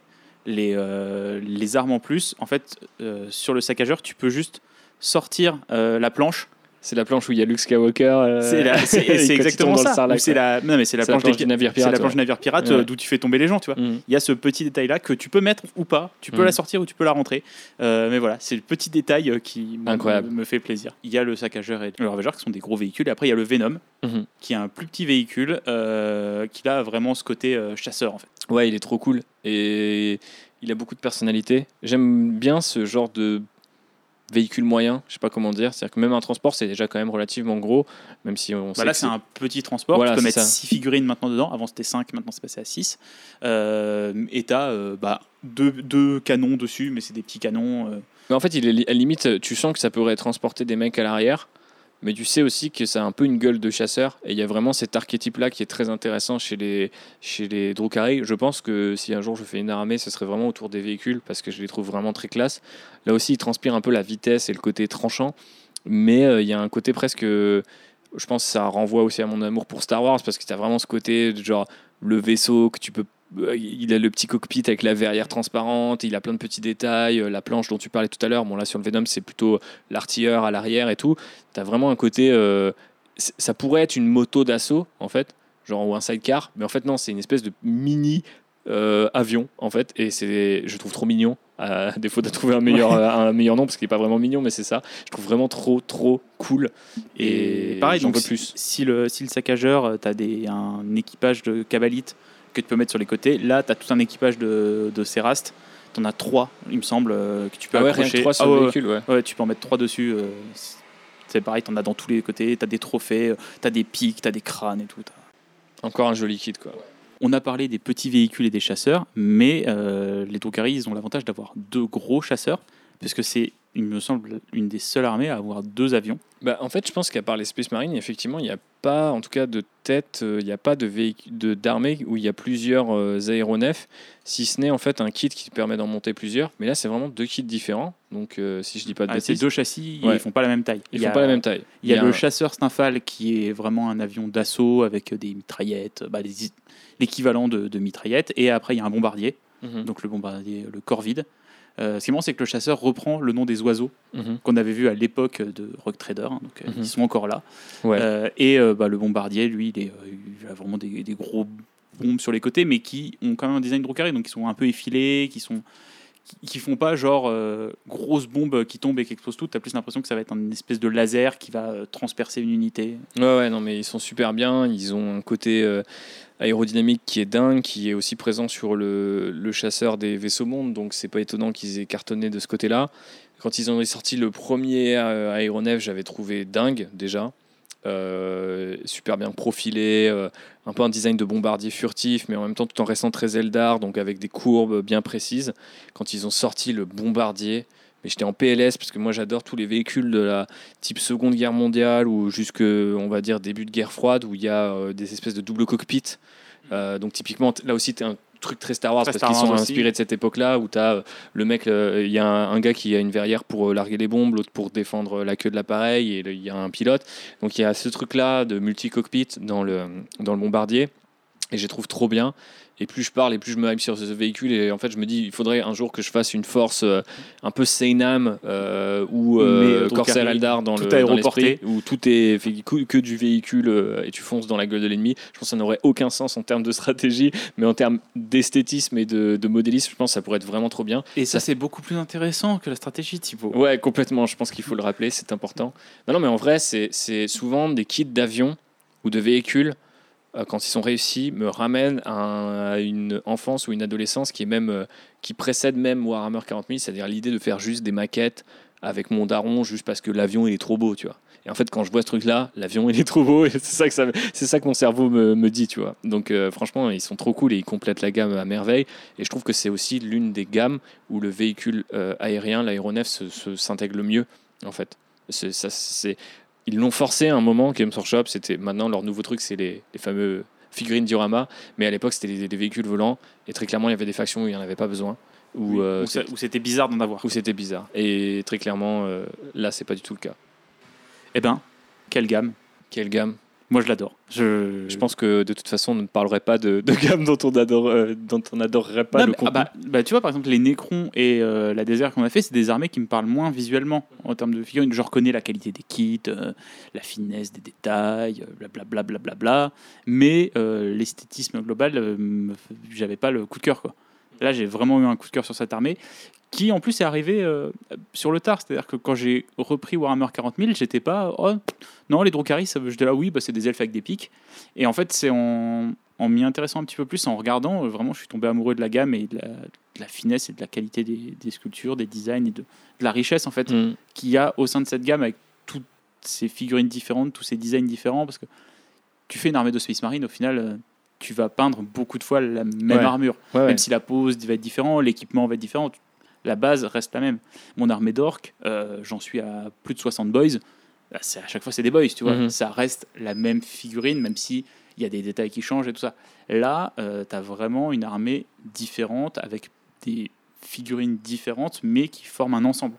les, euh, les armes en plus, en fait, euh, sur le saccageur, tu peux juste sortir euh, la planche c'est la planche où il y a Luke Skywalker. c'est *laughs* exactement ça. C'est la, non, mais c'est la, planche, du navire pirate. la planche navire pirate d'où tu fais tomber les gens, tu vois. Mm. Il y a ce petit détail là que tu peux mettre ou pas. Tu peux mm. la sortir ou tu peux la rentrer. mais voilà, c'est le petit détail qui me, fait plaisir. Il y a le saccageur et le ravageur qui sont des gros véhicules. Et après, il y a le Venom mm-hmm. qui est un plus petit véhicule qui a vraiment ce côté chasseur en fait. Ouais, il est trop cool. Et il a beaucoup de personnalité. J'aime bien ce genre de véhicule moyen, je sais pas comment dire. C'est-à-dire que même un transport, c'est déjà quand même relativement gros, même si on bah là, c'est un petit transport. tu peux mettre 6 figurines maintenant dedans. Avant, c'était 5, maintenant, c'est passé à 6. Euh, et tu as euh, bah, deux, deux, canons dessus, mais c'est des petits canons. Euh. Mais en fait, il est, à la limite, tu sens que ça pourrait transporter des mecs à l'arrière mais tu sais aussi que ça a un peu une gueule de chasseur. Et il y a vraiment cet archétype-là qui est très intéressant chez les, chez les Drukhari. Je pense que si un jour je fais une armée, ce serait vraiment autour des véhicules parce que je les trouve vraiment très classe. Là aussi, il transpire un peu la vitesse et le côté tranchant. Mais euh, il y a un côté presque. Je pense que ça renvoie aussi à mon amour pour Star Wars parce que tu as vraiment ce côté de genre le vaisseau que tu peux il a le petit cockpit avec la verrière transparente, il a plein de petits détails, euh, la planche dont tu parlais tout à l'heure, bon là sur le Venom c'est plutôt l'artilleur à l'arrière et tout, tu as vraiment un côté, euh, ça pourrait être une moto d'assaut en fait, genre ou un sidecar, mais en fait non, c'est une espèce de mini avion en fait, et c'est, je trouve trop mignon, à *laughs* défaut de trouver un meilleur, un meilleur nom parce qu'il n'est pas vraiment mignon, mais c'est ça, je trouve vraiment trop trop cool, et, pareil, j'en veux plus. Si le, si le saccageur, tu as des, un équipage de cabalites que tu peux mettre sur les côtés. Là, tu as tout un équipage de, de. Tu en as trois, il me semble, euh, que tu peux ah accrocher. Trois sur ah le véhicule, ouais. ouais. tu peux en mettre trois dessus. Euh, c'est pareil, tu en as dans tous les côtés. Tu as des trophées, euh, tu as des pics, tu as des crânes et tout. Encore un joli kit, quoi. On a parlé des petits véhicules et des chasseurs, mais les Drukhari, ils ont l'avantage d'avoir deux gros chasseurs parce que c'est, il me semble, une des seules armées à avoir deux avions. Bah, en fait, je pense qu'à part les Space Marines, effectivement, il n'y a pas, en tout cas de tête, euh, il n'y a pas de véhicule d'armée où il y a plusieurs euh, aéronefs, si ce n'est en fait un kit qui permet d'en monter plusieurs. Mais là, c'est vraiment deux kits différents. Donc, euh, si je dis pas de Ah, ces bêtises, deux châssis, Ouais. ils font pas la même taille. ils Il y font a- pas la même taille. Il y a, le un- chasseur Stymphal qui est vraiment un avion d'assaut avec des mitraillettes, bah, l'équivalent de, de mitraillettes. Et après, il y a un bombardier, Mhm, donc le bombardier, le corps vide. Euh, ce qui est marrant, c'est que le chasseur reprend le nom des oiseaux mhm. qu'on avait vu à l'époque de Rock Trader, hein, donc euh, Mhm. ils sont encore là. Ouais. Euh, et bah, le bombardier, lui, il, est, il a vraiment des, des gros bombes sur les côtés, mais qui ont quand même un design Drukhari, donc qui sont un peu effilés, qui sont qui, qui font pas genre grosse bombe qui tombe et qui explose tout. T'as plus l'impression que ça va être une espèce de laser qui va transpercer une unité. Ouais, ouais, non, mais ils sont super bien. Ils ont un côté aérodynamique qui est dingue, qui est aussi présent sur le, chasseur des vaisseaux mondes. Donc, c'est pas étonnant qu'ils aient cartonné de ce côté-là. Quand ils ont sorti le premier euh, aéronef, j'avais trouvé dingue déjà. Euh, super bien profilé, euh, un peu un design de bombardier furtif, mais en même temps tout en restant très Eldar, donc avec des courbes bien précises. Quand ils ont sorti le bombardier, mais j'étais en PLS parce que moi j'adore tous les véhicules de la type Seconde Guerre mondiale ou jusque on va dire début de guerre froide où il y a euh, des espèces de double cockpit. Euh, donc typiquement là aussi tu un truc très Star Wars Très parce qu'ils sont aussi. inspirés de cette époque-là où tu as le mec, euh, il y a un, un gars qui a une verrière pour euh, larguer les bombes, l'autre pour défendre la queue de l'appareil et il y a un pilote. Donc il y a ce truc-là de multi-cockpit dans le, dans le bombardier et je les trouve trop bien. Et plus je parle et plus je me hype sur ce véhicule et en fait je me dis il faudrait un jour que je fasse une force euh, un peu Seinam euh, ou euh, euh, Corsair Eldar dans tout le dans où tout est fait que, du véhicule et tu fonces dans la gueule de l'ennemi. Je pense que ça n'aurait aucun sens en termes de stratégie, mais en termes d'esthétisme et de, de modélisme, je pense que ça pourrait être vraiment trop bien. Et ça, Ça- c'est beaucoup plus intéressant que la stratégie, Thibaut. Ouais, complètement. Je pense qu'il faut le rappeler, c'est important. Non, non, mais en vrai, c'est souvent des kits d'avions ou de véhicules, quand ils sont réussis, me ramènent à, un- à une enfance ou une adolescence qui est même euh, qui précède même Warhammer 40 000, c'est-à-dire l'idée de faire juste des maquettes avec mon daron juste parce que l'avion est trop beau, tu vois. Et en fait, quand je vois ce truc-là, l'avion il est trop beau *laughs* c'est ça que ça, que mon cerveau me, me dit, tu vois. Donc euh, franchement, ils sont trop cool et ils complètent la gamme à merveille. Et je trouve que c'est aussi l'une des gammes où le véhicule euh, aérien, l'aéronef, se- s'intègre le mieux, en fait. Ça, ils l'ont forcé à un moment, Games Workshop, c'était maintenant leur nouveau truc, c'est les, les fameux figurines diorama, mais à l'époque c'était des, véhicules volants, et très clairement il y avait des factions où il n'y en avait pas besoin, où, Oui, euh, où c'était bizarre d'en avoir. où c'était bizarre. Et très clairement, euh, là c'est pas du tout le cas. Eh ben, quelle gamme Quelle gamme? Moi, je l'adore. Je, Je pense que de toute façon on ne parlerait pas de, de gamme dont on, adore, euh, dont on adorerait pas Non, le mais- ah contenu. bah, bah, tu vois, par exemple, les Necrons et euh, la désert qu'on a fait, c'est des armées qui me parlent moins visuellement en termes de figurines. Je reconnais la qualité des kits, euh, la finesse des détails, blablabla, blablabla, mais euh, l'esthétisme global, euh, me- j'avais pas le coup de cœur. Quoi. Là, j'ai vraiment eu un coup de cœur sur cette armée, qui en plus est arrivée euh, sur le tard. C'est-à-dire que quand j'ai repris Warhammer 40 000, j'étais pas. Oh, non, les Drukhari, ça- j'étais là, oui, bah, c'est des elfes avec des pics. Et en fait, c'est en, en m'y intéressant un petit peu plus, en regardant, euh, vraiment, je suis tombé amoureux de la gamme et de la, de la finesse et de la qualité des, des sculptures, des designs et de, de la richesse en fait Mm. qu'il y a au sein de cette gamme avec toutes ces figurines différentes, tous ces designs différents. Parce que tu fais une armée de Space Marine, au final, euh, tu vas peindre beaucoup de fois la même Ouais. armure. Ouais, ouais. Même si la pose va être différente, l'équipement va être différent, la base reste la même. Mon armée d'orques, euh, j'en suis à plus de 60 boys. Bah, à chaque fois, c'est des boys, tu vois. Mhm. Ça reste la même figurine, même si il y a des détails qui changent et tout ça. Là, tu as vraiment une armée différente avec des figurines différentes, mais qui forment un ensemble.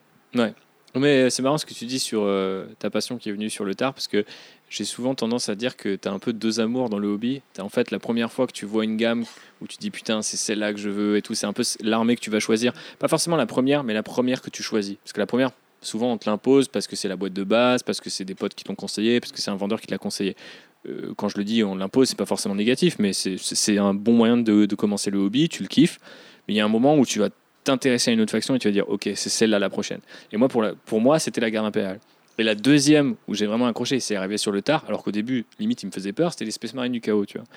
Mais c'est marrant ce que tu dis sur euh, ta passion qui est venue sur le tard, parce que j'ai souvent tendance à dire que tu as un peu deux amours dans le hobby. En fait la première fois que tu vois une gamme où tu dis putain, c'est celle-là que je veux et tout, c'est un peu l'armée que tu vas choisir. Pas forcément la première, mais la première que tu choisis. Parce que la première, souvent on te l'impose parce que c'est la boîte de base, parce que c'est des potes qui t'ont conseillé, parce que c'est un vendeur qui te l'a conseillé. Euh, quand je le dis, on l'impose, c'est pas forcément négatif, mais c'est- un bon moyen de, de commencer le hobby, tu le kiffes. Mais il y a un moment où tu vas t'intéresser à une autre faction et tu vas dire ok, c'est celle-là la prochaine. Et moi, pour, la- pour moi, c'était la garde impériale. Et la deuxième où j'ai vraiment accroché, c'est arrivé sur le tard, alors qu'au début, limite, il me faisait peur, c'était les Space Marines du chaos, tu vois.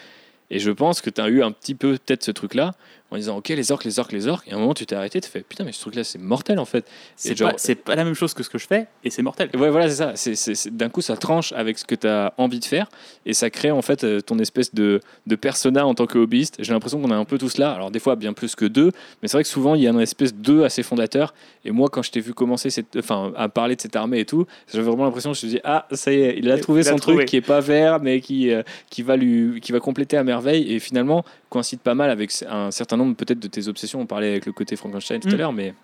Et je pense que tu as eu un petit peu peut-être ce truc-là, en disant ok les orques, les orques, les orques. Et à un moment tu t'es arrêté, tu fais putain mais ce truc là c'est mortel en fait. C'est genre- pas, c'est pas la même chose que ce que je fais et c'est mortel. Ouais, voilà, c'est ça. C'est, c'est- c'est- d'un coup, ça tranche avec ce que tu as envie de faire et ça crée en fait euh, ton espèce de, de persona en tant que hobbyiste. J'ai l'impression qu'on a un peu tous là. Alors, des fois, bien plus que deux, mais c'est vrai que souvent, il y a une espèce d'eux assez fondateur. Et moi, quand je t'ai vu commencer cette, enfin, à parler de cette armée et tout, j'avais vraiment l'impression, je me suis dit, ah, ça y est, il a trouvé Il a son trouvé. truc qui est pas vert, mais qui, euh, qui, va lui, qui va compléter à merveille et finalement coïncide pas mal avec un certain nombre peut-être de tes obsessions. On parlait avec le côté Frankenstein tout à Mm. l'heure, mais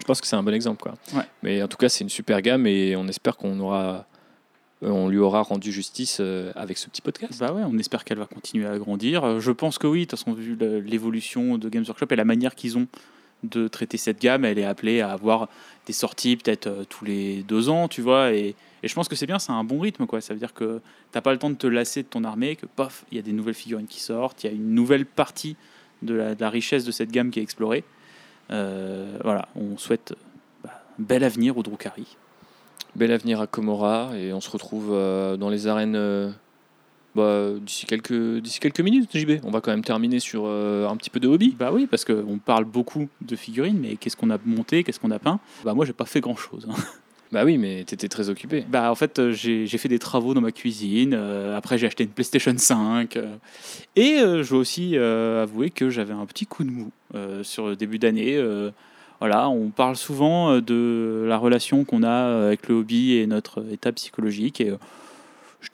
je pense que c'est un bon exemple. Quoi. Ouais. Mais en tout cas, c'est une super gamme et on espère qu'on aura, euh, on lui aura rendu justice euh, avec ce petit podcast. Bah ouais, on espère qu'elle va continuer à grandir. Euh, Je pense que oui, de toute façon, vu l'évolution de Games Workshop et la manière qu'ils ont de traiter cette gamme, elle est appelée à avoir des sorties peut-être tous les deux ans, tu vois. Et, et je pense que c'est bien, c'est un bon rythme, quoi. Ça veut dire que t'as pas le temps de te lasser de ton armée, que pof, il y a des nouvelles figurines qui sortent, il y a une nouvelle partie de la, de la richesse de cette gamme qui est explorée. Euh, voilà, on souhaite bah, un bel avenir au Drukhari. Bel avenir à Komora et on se retrouve euh, dans les arènes euh, bah, d'ici quelques, d'ici quelques minutes, JB. On va quand même terminer sur un petit peu de hobby. Bah oui, parce qu'on parle beaucoup de figurines, mais qu'est-ce qu'on a monté, qu'est-ce qu'on a peint? Bah moi, j'ai pas fait grand-chose. hein. *laughs* Bah oui, mais t'étais très occupé. Bah en fait, euh, j'ai fait des travaux dans ma cuisine. euh, après, j'ai acheté une PlayStation 5. euh, et je dois aussi avouer que j'avais un petit coup de mou sur le début d'année. voilà, on parle souvent de la relation qu'on a avec le hobby et notre état psychologique. Et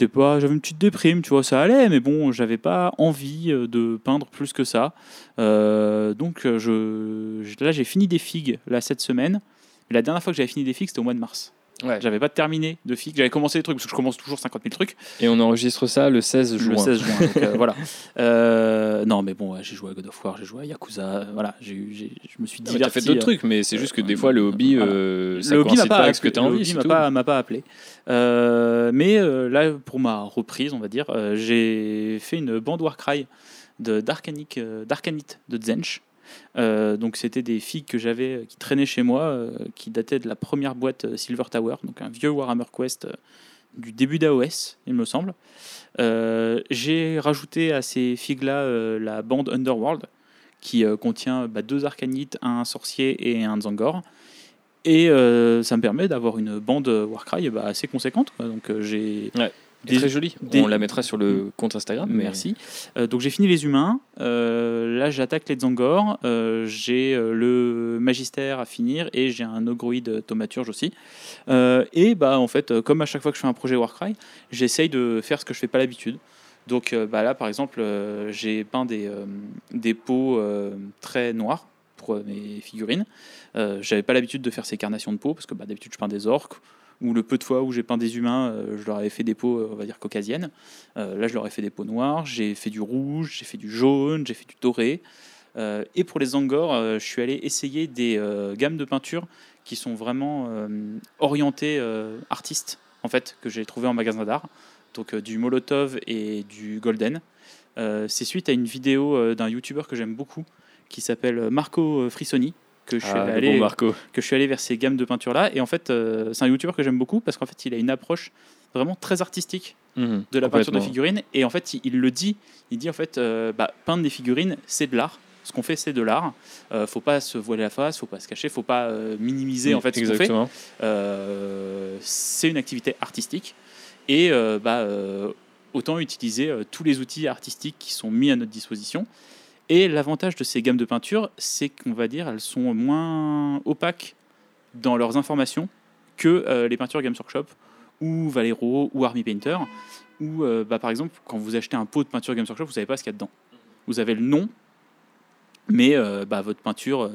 pas, j'avais une petite déprime, tu vois, ça allait, mais bon, j'avais pas envie de peindre plus que ça. Donc là, j'ai fini des figues là cette semaine. Mais la dernière fois que j'avais fini des figues, c'était au mois de mars. Ouais. J'avais pas terminé de figues. J'avais commencé des trucs parce que je commence toujours 50 000 trucs. Et on enregistre ça le 16 juin. Le 16 juin. donc, euh, *laughs* voilà. Euh, non, mais bon, ouais, j'ai joué à God of War, j'ai joué à Yakuza. Voilà, j'ai, je me suis dit. mais T'as fait d'autres trucs, mais c'est juste que des fois le hobby, Voilà. euh, ça le hobby m'a pas, avec ce que t'as le envie. hobby c'est m'a pas, m'a pas appelé. Euh, mais euh, là, pour ma reprise, on va dire, euh, j'ai fait une bande Warcry de euh, de Zench. Euh, donc c'était des figues que j'avais euh, qui traînaient chez moi, euh, qui dataient de la première boîte Silver Tower, donc un vieux Warhammer Quest du début d'AOS, il me semble. J'ai rajouté à ces figues-là la bande Underworld, qui contient bah, deux Arcanites, un sorcier et un Zangor. Et ça me permet d'avoir une bande Warcry bah, assez conséquente. Donc j'ai. Des- Très joli. des- On la mettra sur le compte Instagram. mais- Merci. Euh, donc j'ai fini les humains. Euh, là j'attaque les Zangor. Euh, j'ai le magistère à finir et j'ai un ogroïde thaumaturge aussi. Et bah en fait, comme à chaque fois que je fais un projet Warcry, j'essaye de faire ce que je fais pas l'habitude. Donc bah, là par exemple, j'ai peint des, des euh, très noirs pour mes figurines. J'avais pas l'habitude de faire ces carnations de peau parce que bah, d'habitude je peins des orques ou le peu de fois où j'ai peint des humains, euh, je leur avais fait des peaux, euh, on va dire, caucasiennes. Euh, là, je leur ai fait des peaux noires, j'ai fait du rouge, j'ai fait du jaune, j'ai fait du doré. Et pour les Angors, je suis allé essayer des gammes de peinture qui sont vraiment orientées artistes, en fait, que j'ai trouvé en magasin d'art. Donc du Molotov et du Golden. C'est suite à une vidéo d'un YouTuber que j'aime beaucoup, qui s'appelle Marco Frissoni, que je suis Ah, allé bon Marco. que je suis allé vers ces gammes de peinture là. Et en fait euh, c'est un youtubeur que j'aime beaucoup parce qu'en fait il a une approche vraiment très artistique Mhm, de la peinture de figurines. Et en fait il, il le dit il dit en fait euh, bah, peindre des figurines c'est de l'art. Ce qu'on fait c'est de l'art. Euh, faut pas se voiler la face faut pas se cacher faut pas euh, minimiser en fait ce qu'on fait. Exactement. C'est une activité artistique. Et bah, autant utiliser tous les outils artistiques qui sont mis à notre disposition. Et l'avantage de ces gammes de peinture, c'est qu'on va dire elles sont moins opaques dans leurs informations que euh, les peintures Games Workshop ou Valero ou Army Painter. Ou euh, bah, par exemple, quand vous achetez un pot de peinture Games Workshop, vous savez pas ce qu'il y a dedans. Vous avez le nom, mais euh, bah, votre peinture,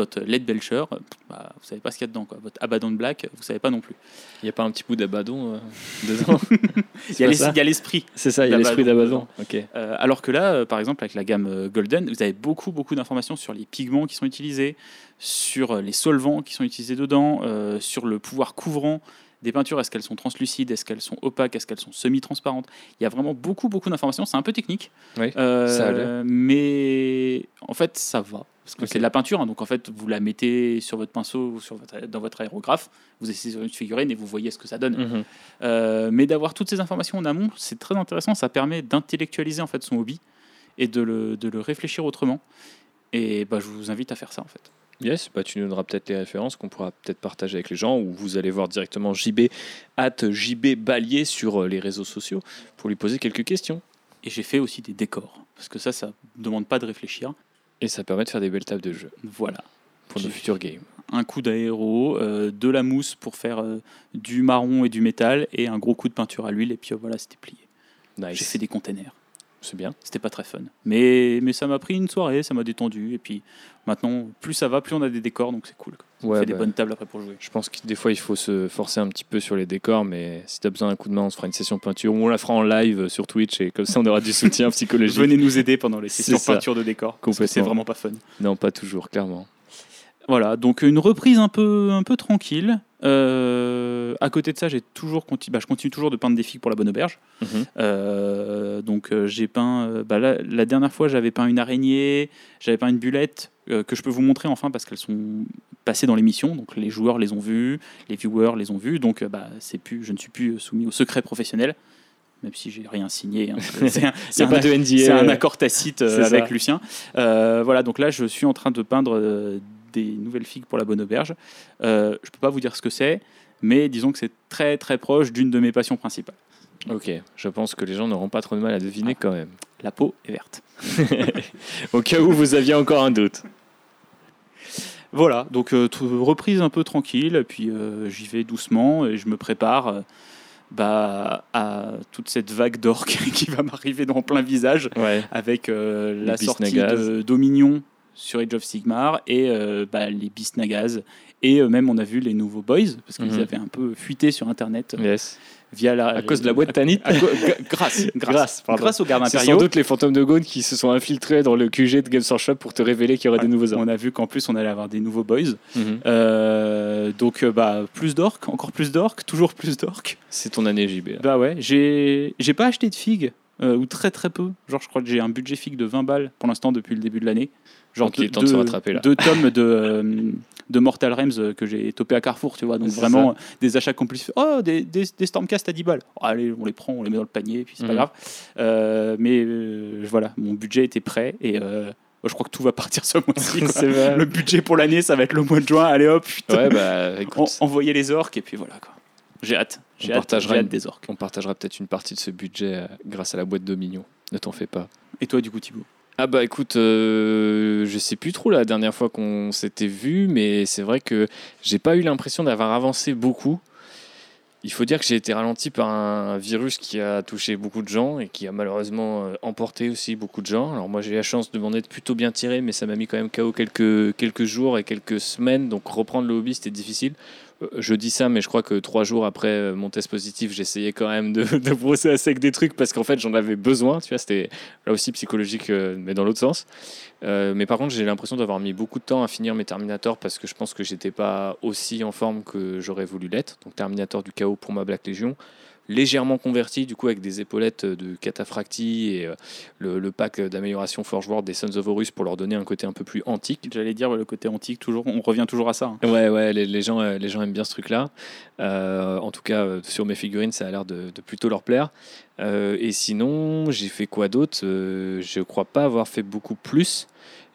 votre LED Belcher, bah, vous savez pas ce qu'il y a dedans. Quoi. Votre Abaddon Black, vous savez pas non plus. Il n'y a pas un petit bout d'Abaddon euh, *laughs* dedans Il y a l'esprit. C'est ça, il y a l'esprit d'Abaddon d'Abaddon. Ok. Euh, alors que là, euh, par exemple, avec la gamme Golden, vous avez beaucoup, beaucoup d'informations sur les pigments qui sont utilisés, sur les solvants qui sont utilisés dedans, sur le pouvoir couvrant des peintures. Est-ce qu'elles sont translucides? Est-ce qu'elles sont opaques? Est-ce qu'elles sont semi-transparentes? Il y a vraiment beaucoup, beaucoup d'informations. C'est un peu technique. Oui, Euh, mais en fait, ça va. Parce que c'est de la peinture, hein, donc en fait, vous la mettez sur votre pinceau ou sur votre, dans votre aérographe, vous essayez sur une figurine et vous voyez ce que ça donne. Mhm. Euh, mais d'avoir toutes ces informations en amont, c'est très intéressant. Ça permet d'intellectualiser en fait son hobby et de le, de le réfléchir autrement. Et bah, je vous invite à faire ça en fait. Yes, bah, tu nous donneras peut-être les références qu'on pourra peut-être partager avec les gens ou vous allez voir directement JB at JB Balier sur euh, les réseaux sociaux pour lui poser quelques questions. Et j'ai fait aussi des décors parce que ça, ça ne demande pas de réfléchir. Et ça permet de faire des belles tables de jeu Voilà. pour nos futurs games. Un coup d'aéro, euh, de la mousse pour faire euh, du marron et du métal et un gros coup de peinture à l'huile et puis euh, voilà, c'était plié. J'ai fait des containers. C'est bien. C'était pas très fun. Mais, mais ça m'a pris une soirée, ça m'a détendu. Et puis maintenant, plus ça va, plus on a des décors, donc c'est cool. Ouais, fait des bah, bonnes tables après pour jouer. Je pense que des fois il faut se forcer un petit peu sur les décors, mais si tu as besoin d'un coup de main, on se fera une session peinture ou on la fera en live sur Twitch et comme ça on aura du soutien *laughs* psychologique. Venez nous aider pendant les sessions peinture de décors. C'est vraiment pas fun. Non, pas toujours, clairement. Voilà, donc une reprise un peu, un peu tranquille. Euh, à côté de ça, j'ai toujours bah, je continue toujours de peindre des figues pour la bonne auberge. Mhm. Euh, donc euh, j'ai peint. euh, bah, la dernière fois, j'avais peint une araignée, j'avais peint une bulette que je peux vous montrer enfin parce qu'elles sont passées dans l'émission. Donc les joueurs les ont vues, les viewers les ont vues. Donc bah, c'est plus, je ne suis plus soumis au secret professionnel, même si j'ai rien signé. hein. *laughs* C'est un- un pas de NDA. c'est un accord tacite avec ça. Lucien. Voilà, donc là, je suis en train de peindre des nouvelles figues pour la bonne auberge. Euh, je peux pas vous dire ce que c'est, mais disons que c'est très très proche d'une de mes passions principales. Ok, je pense que les gens n'auront pas trop de mal à deviner quand même. La peau est verte. *laughs* Au cas où vous aviez encore un doute. Voilà, donc euh, reprise un peu tranquille, puis euh, j'y vais doucement et je me prépare euh, bah, à toute cette vague d'orques *laughs* qui va m'arriver dans plein visage. Ouais. avec la sortie de Dominion sur Age of Sigmar et euh, bah, les Bisnagas. Et euh, même, on a vu les nouveaux Boys, parce qu'ils Mhm. avaient un peu fuité sur Internet euh, Yes. via la. À cause de la boîte Tanit. à co- gra- *laughs* grâce, grâce, Grâce, aux gardes C'est sans impériaux. doute les fantômes de Gaune qui se sont infiltrés dans le QG de Games Workshop pour te révéler qu'il y aurait Ouais, des nouveaux. On a vu qu'en plus, on allait avoir des nouveaux Boys. Mhm. Donc, bah, plus d'orques, encore plus d'orques, toujours plus d'orques. C'est ton année JB. Bah ouais, j'ai j'ai pas acheté de figues, ou très très peu. Genre, je crois que j'ai un budget figue de 20 balles pour l'instant depuis le début de l'année. Genre, de se rattraper, là. Deux tomes de, euh, de Mortal Realms euh, que j'ai topé à Carrefour, tu vois. Donc, vraiment, des achats complices. Oh, des, des, des Stormcast à 10 balles. Oh, allez, on les prend, on les met dans le panier, puis c'est pas Mhm. grave. Euh, mais euh, voilà, mon budget était prêt et euh, je crois que tout va partir ce mois-ci. *laughs* Le budget pour l'année, ça va être le mois de juin. Allez hop, putain. Ouais, bah En- écoute, envoyer les orques et puis voilà quoi. J'ai hâte. J'ai On hâte, hâte des orques. on partagera peut-être une partie de ce budget euh, grâce à la boîte Dominion. Ne t'en fais pas. Et toi, du coup, Thibaut? Ah bah écoute, euh, je sais plus trop la dernière fois qu'on s'était vu, mais c'est vrai que j'ai pas eu l'impression d'avoir avancé beaucoup. Il faut dire que j'ai été ralenti par un virus qui a touché beaucoup de gens et qui a malheureusement euh, emporté aussi beaucoup de gens. Alors moi j'ai la chance de m'en être plutôt bien tiré, mais ça m'a mis quand même KO quelques, quelques jours et quelques semaines, donc reprendre le hobby c'était difficile. Euh, Je dis ça, mais je crois que trois jours après euh, mon test positif, j'essayais quand même de, *laughs* de brosser à sec des trucs parce qu'en fait j'en avais besoin, tu vois, c'était là aussi psychologique, euh, mais dans l'autre sens. Mais par contre, j'ai l'impression d'avoir mis beaucoup de temps à finir mes Terminator parce que je pense que j'étais pas aussi en forme que j'aurais voulu l'être. Donc Terminator du chaos pour ma Black Legion, légèrement converti du coup avec des épaulettes de Cataphracti et euh, le, le pack d'amélioration Forge World des Sons of Horus pour leur donner un côté un peu plus antique. J'allais dire ouais, le côté antique, toujours, on revient toujours à ça. hein. Ouais, ouais, les, les gens, euh, les gens aiment bien ce truc-là. Euh, en tout cas, sur mes figurines, ça a l'air de, de plutôt leur plaire. Euh, et sinon, j'ai fait quoi d'autre? Je crois pas avoir fait beaucoup plus.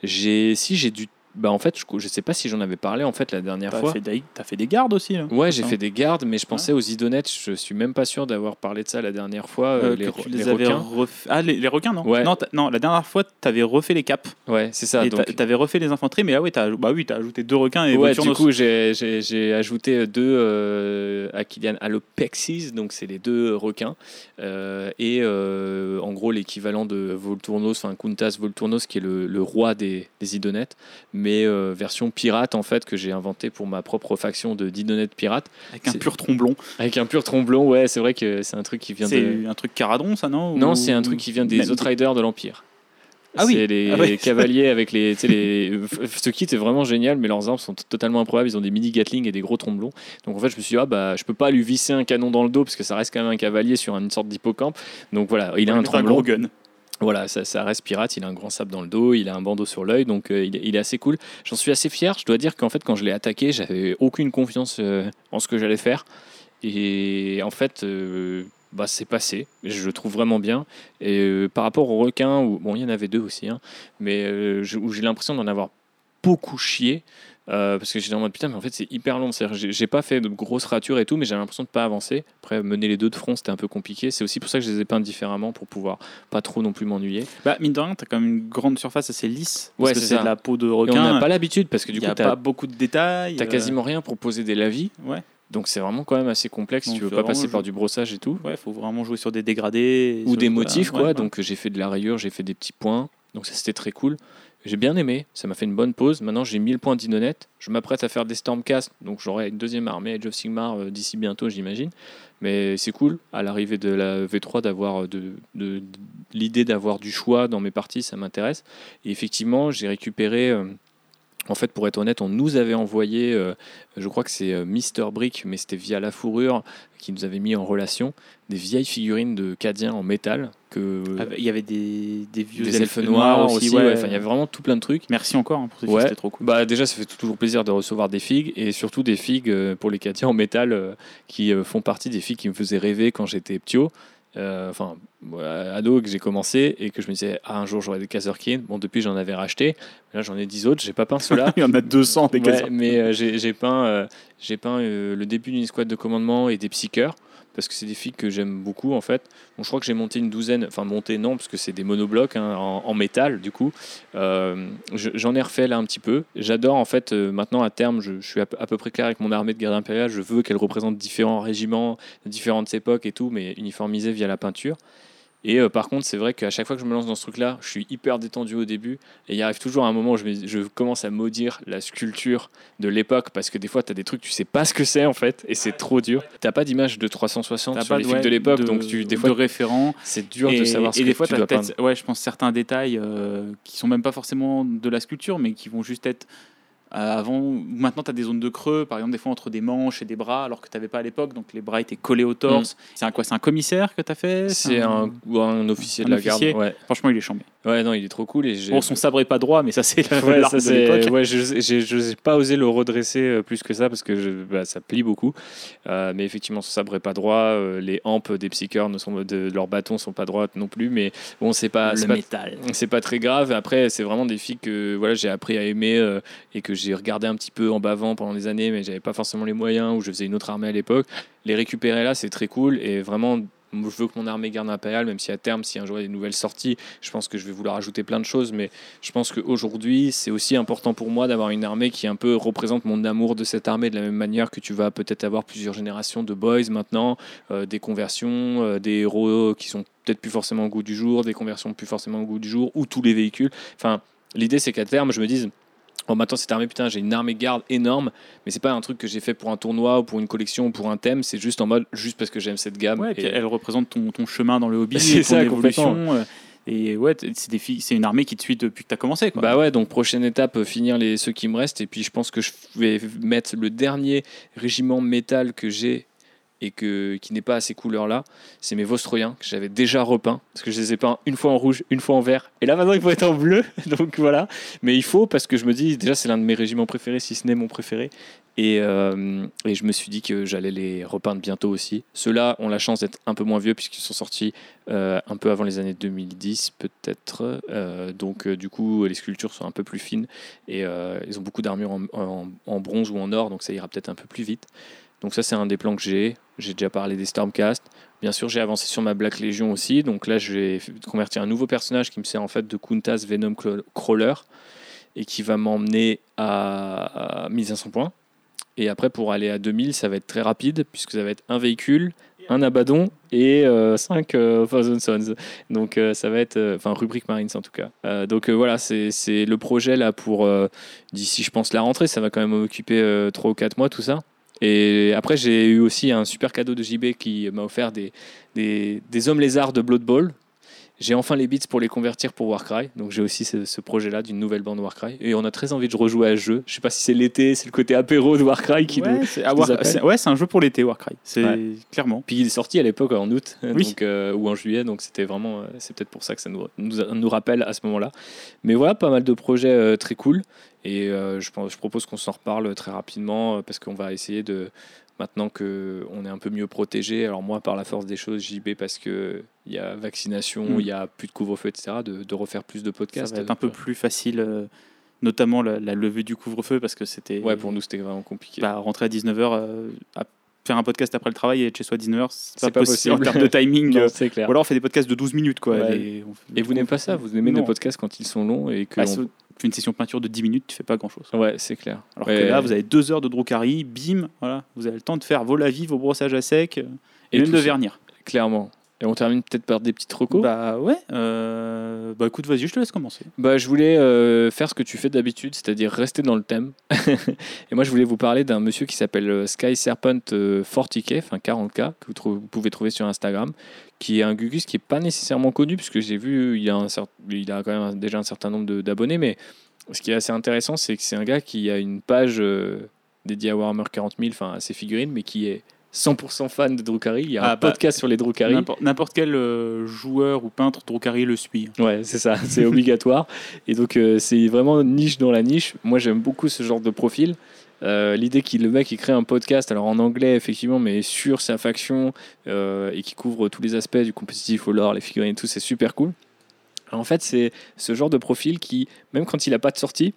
J'ai, si j'ai dû, bah en fait, je, je sais pas si j'en avais parlé en fait la dernière T'as fois. t'as fait des gardes aussi là Ouais, j'ai Hein. fait des gardes, mais je pensais aux idonettes. Je suis même pas sûr d'avoir parlé de ça la dernière fois. euh, Euh, les, tu requins. Ah, les, les requins, non Ouais. non, non, la dernière fois, t'avais refait les caps. Ouais, c'est ça. et donc- t'a- t'avais refait les infanteries, mais ah ouais, t'as bah oui, t'as ajouté deux requins et Ouais, du coup, j'ai- ajouté deux euh, Aquilian Alopexis, donc c'est les deux requins, euh, et euh, en gros l'équivalent de Volturnos, enfin Kuntas Volturnos, qui est le, le roi des, des idonettes, mais euh, version pirate en fait, que j'ai inventé pour ma propre faction de d'idonettes pirates, avec un pur tromblon. avec un pur tromblon. Ouais, c'est vrai que c'est un truc qui vient C'est de. un truc caradron, ça, non Non, Ou- c'est un truc qui vient des Outriders de l'Empire. Ah oui. C'est les Ah ouais. cavaliers avec les. les... *laughs* Ce kit est vraiment génial, mais leurs armes sont totalement improbables. Ils ont des mini Gatling et des gros tromblons. Donc en fait, je me suis dit, ah bah, je peux pas lui visser un canon dans le dos parce que ça reste quand même un cavalier sur une sorte d'hippocampe. Donc voilà, il a Ouais, un mais tromblon. gros gun. Voilà, ça, ça reste pirate. Il a un grand sabre dans le dos, il a un bandeau sur l'œil, donc euh, il, est- assez cool. J'en suis assez fier. Je dois dire qu'en fait, quand je l'ai attaqué, j'avais aucune confiance euh, en ce que j'allais faire. Et en fait, euh, bah, c'est passé. Je le trouve vraiment bien. Et par rapport aux requins, où, bon, il y en avait deux aussi, hein, mais où j'ai l'impression d'en avoir beaucoup chié. Euh, parce que j'étais en mode putain, mais en fait c'est hyper long. C'est-à-dire, J'ai pas fait de grosses ratures et tout, mais j'avais l'impression de pas avancer. Après, mener les deux de front, c'était un peu compliqué. C'est aussi pour ça que je les ai peints différemment pour pouvoir pas trop non plus m'ennuyer. Bah, mine de rien, t'as quand même une grande surface assez lisse. Ouais, que c'est de la peau de Et on requin. n'a pas l'habitude parce que du coup, t'as pas beaucoup de détails. t'as euh, quasiment rien pour poser des lavis. Ouais. Donc c'est vraiment quand même assez complexe. Donc, tu veux pas passer par du brossage et tout. Ouais, faut vraiment jouer sur des dégradés. ou des motifs ouais, quoi ouais. donc j'ai fait de la rayure j'ai fait des petits points donc ça c'était très cool j'ai bien aimé ça m'a fait une bonne pause. Maintenant j'ai 1000 points d'Inonet je m'apprête à faire des Stormcast donc j'aurai une deuxième armée Age of Sigmar euh, d'ici bientôt j'imagine. Mais c'est cool à l'arrivée de la V3 d'avoir euh, l'idée d'avoir du choix dans mes parties ça m'intéresse. Et effectivement j'ai récupéré euh, en fait, pour être honnête, on nous avait envoyé, euh, je crois que c'est euh, Mister Brick, mais c'était via la fourrure qui nous avait mis en relation des vieilles figurines de Cadiens en métal que Ah, Il y avait des, des vieux des elfes noirs aussi. ouais. Enfin, il y avait vraiment tout plein de trucs. Merci encore hein, pour ces Ouais. c'était trop cool. Bah déjà, ça fait toujours plaisir de recevoir des figues et surtout des figues euh, pour les Cadiens en métal euh, qui euh, font partie des figues qui me faisaient rêver quand j'étais ptio. Euh, Enfin, ouais, ado que j'ai commencé et que je me disais ah un jour j'aurai des Kazerkin. Bon depuis j'en avais racheté. Là j'en ai 10 autres. J'ai pas peint ceux-là. *laughs* Il y en a 200 des Ouais, mais euh, j'ai peint, euh, j'ai peint euh, le début d'une escouade de commandement et des psycheurs parce que c'est des figues que j'aime beaucoup en fait. Bon, je crois que j'ai monté une douzaine, enfin monté non parce que c'est des monoblocs hein, en, métal du coup. Euh, je- J'en ai refait là un petit peu. J'adore en fait euh, maintenant à terme, je, suis à, à peu près clair avec mon armée de garde impériale. Je veux qu'elle représente différents régiments, différentes époques et tout, mais uniformisée via la peinture. Et euh, par contre, c'est vrai qu'à chaque fois que je me lance dans ce truc-là, je suis hyper détendu au début. Et il arrive toujours un moment où je, me- je commence à maudire la sculpture de l'époque parce que des fois, tu as des trucs, tu sais pas ce que c'est en fait, et c'est trop dur. T'as pas d'image de 360 T'as sur pas les de- figues de l'époque, de- donc tu, des de fois, référents. c'est dur et, de savoir ce et que des fois, tu dois peut-être, peindre. ouais, je pense certains détails euh, qui sont même pas forcément de la sculpture, mais qui vont juste être avant. ou Maintenant, tu as des zones de creux, par exemple, des fois entre des manches et des bras, alors que tu n'avais pas à l'époque. Donc les bras étaient collés au torse. C'est un quoi? C'est un commissaire que tu as fait? Mm. C'est un, un officier un de la officier garde. Ouais. Franchement, il est chambé. Ouais, non, il est trop cool. Et Bon, son sabre est pas droit, mais ça, c'est *laughs* la- Ouais, ça, de ouais, je n'ai pas osé le redresser euh, plus que ça parce que je- bah, ça plie beaucoup. Euh, mais effectivement, son sabre est pas droit. euh, les hampes des psycheurs ne sont, de leurs bâtons sont pas droites non plus. Mais bon, c'est pas, c'est le pas, métal. c'est pas très grave. Après, c'est vraiment des filles que voilà, j'ai appris à aimer euh, et que j'ai regardé un petit peu en bavant pendant des années, mais j'avais pas forcément les moyens ou je faisais une autre armée à l'époque. Les récupérer là, c'est très cool et vraiment. Je veux que mon armée garde impériale, même si à terme, si un jour il y a des nouvelles sorties, je pense que je vais vouloir ajouter plein de choses. Mais je pense qu'aujourd'hui, c'est aussi important pour moi d'avoir une armée qui un peu représente mon amour de cette armée, de la même manière que tu vas peut-être avoir plusieurs générations de boys maintenant, euh, des conversions, euh, des héros qui sont peut-être plus forcément au goût du jour, des conversions plus forcément au goût du jour, ou tous les véhicules. Enfin, l'idée c'est qu'à terme, je me dise. Bon, maintenant, cette armée, putain, j'ai une armée garde énorme, mais c'est pas un truc que j'ai fait pour un tournoi ou pour une collection ou pour un thème, c'est juste en mode, juste parce que j'aime cette gamme. Ouais, Et- elle représente ton, ton chemin dans le hobby, *laughs* C'est ton ça, évolution. euh, Et ouais, c'est des filles, c'est une armée qui te suit depuis que tu as commencé. Quoi. Bah ouais, donc prochaine étape, euh, finir les, ceux qui me restent. Et puis je pense que je vais mettre le dernier régiment métal que j'ai et que, qui n'est pas à ces couleurs-là. C'est mes Vostroyens que j'avais déjà repeints. Parce que je les ai peints une fois en rouge, une fois en vert. Et là maintenant, il faut être en bleu. *laughs* Donc voilà. Mais il faut parce que je me dis, déjà, c'est l'un de mes régiments préférés, si ce n'est mon préféré. Et, euh, et je me suis dit que j'allais les repeindre bientôt aussi. Ceux-là ont la chance d'être un peu moins vieux puisqu'ils sont sortis euh, un peu avant les années 2010 peut-être. Euh, donc du coup les sculptures sont un peu plus fines et ils ont beaucoup d'armure en, en- en bronze ou en or donc ça ira peut-être un peu plus vite. Donc ça c'est un des plans que j'ai. J'ai déjà parlé des Stormcast. Bien sûr j'ai avancé sur ma Black Legion aussi. Donc là je vais convertir un nouveau personnage qui me sert en fait de Kuntas Venom Crawler et qui va m'emmener à, à 1500 points. Et après, pour aller à 2000, ça va être très rapide, puisque ça va être un véhicule, un Abaddon et 5 Thousand Sons. Donc euh, ça va être, euh, enfin rubrique Marines en tout cas. Euh, donc euh, voilà, c'est le projet là pour euh, d'ici, je pense, la rentrée. Ça va quand même m'occuper 3 ou 4 mois tout ça. Et après, j'ai eu aussi un super cadeau de JB qui m'a offert des, hommes lézards de Blood Bowl. J'ai enfin les bits pour les convertir pour Warcry, donc j'ai aussi ce, ce projet-là d'une nouvelle bande Warcry. Et on a très envie de rejouer à ce jeu. Je sais pas si c'est l'été, c'est le côté apéro de Warcry qui nous, ouais, c'est nous War- appelle. c'est- ouais, c'est un jeu pour l'été, Warcry. C'est Ouais. clairement. Puis il est sorti à l'époque en août Oui. donc, euh, ou en juillet, donc c'était vraiment, euh, c'est peut-être pour ça que ça nous, nous, nous rappelle à ce moment-là. Mais voilà, pas mal de projets euh, très cool. Et euh, je, pense, je propose qu'on s'en reparle très rapidement parce qu'on va essayer de, maintenant qu'on est un peu mieux protégé, alors moi par la force des choses, JB parce qu'il y a vaccination, Mm. il y a plus de couvre-feu, etc., de, de refaire plus de Ça podcasts. va être un peu plus facile, euh, notamment la, la levée du couvre-feu, parce que c'était. Ouais, pour nous c'était vraiment compliqué. bah, rentrer à 19h, à faire un podcast après le travail et être chez soi à 19h, c'est pas, pas possible, en possible. termes de timing. *laughs* Non, euh, c'est clair. Ou alors on fait des podcasts de 12 minutes, quoi. Ouais. Et, vous n'aimez pas ça Vous aimez Non. des podcasts quand ils sont longs et que Bah, on- tu fais une session peinture de 10 minutes, tu fais pas grand chose. Ouais, c'est clair. Alors Ouais. que là, vous avez deux heures de Drukari, bim, voilà, vous avez le temps de faire vos lavis, vos brossages à sec, euh, et, Et même de ça. vernir. Clairement. Et on termine peut-être par des petites recos? Bah ouais, euh, bah écoute, vas-y, je te laisse commencer. Bah, je voulais euh, faire ce que tu fais d'habitude, c'est-à-dire rester dans le thème. *laughs* et moi, je voulais vous parler d'un monsieur qui s'appelle euh, Sky Serpent euh, 40K, enfin 40K, que vous, pouvez trouver sur Instagram, qui est un Gugus qui n'est pas nécessairement connu, puisque j'ai vu, il a, un cer- il a quand même déjà un certain nombre d'abonnés, mais ce qui est assez intéressant, c'est que c'est un gars qui a une page euh, dédiée à Warhammer 40 000, enfin à ses figurines, mais qui est 100% fan de Drukari. Il y a Ah, un bah, podcast sur les Drukari. N'importe quel euh, joueur ou peintre Drukari le suit. Ouais, c'est ça, *laughs* c'est obligatoire. Et donc, euh, c'est vraiment niche dans la niche. Moi, j'aime beaucoup ce genre de profil. Euh, L'idée qu'il le mec il crée un podcast, alors en anglais effectivement, mais sur sa faction et qui couvre tous les aspects du compétitif au lore, les figurines et tout, c'est super cool. Alors, en fait, c'est ce genre de profil qui, même quand il n'a pas de sortie,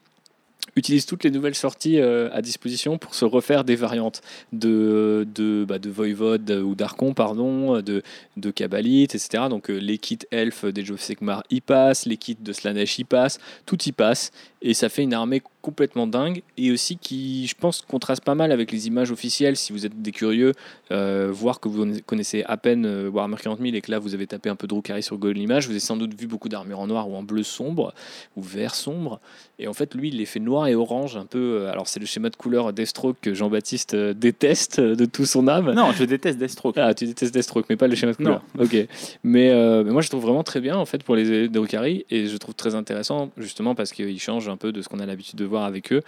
utilise toutes les nouvelles sorties euh, à disposition pour se refaire des variantes de, de, bah, de Voivode ou d'Archon, pardon, de, de etc. Donc euh, les kits elfes des Jove Sekmar y passent, les kits de Slanesh y passent, tout y passe. Et ça fait une armée complètement dingue et aussi qui, je pense, contraste pas mal avec les images officielles. Si vous êtes des curieux, euh, voir que vous connaissez à peine euh, Warhammer 40 000 et que là vous avez tapé un peu Drukari sur Google Images, vous avez sans doute vu beaucoup d'armures en noir ou en bleu sombre ou vert sombre. Et en fait, lui, il les fait noir et orange un peu. euh, Alors, c'est le schéma de couleur Deathstroke que Jean-Baptiste déteste de tout son âme. Non, je déteste Deathstroke. Ah, tu détestes Deathstroke, mais pas le schéma de Non. couleur. Ok. Mais, euh, mais moi, je trouve vraiment très bien en fait pour les Drukari et je trouve très intéressant justement parce qu'ils un peu de ce qu'on a l'habitude de voir avec eux.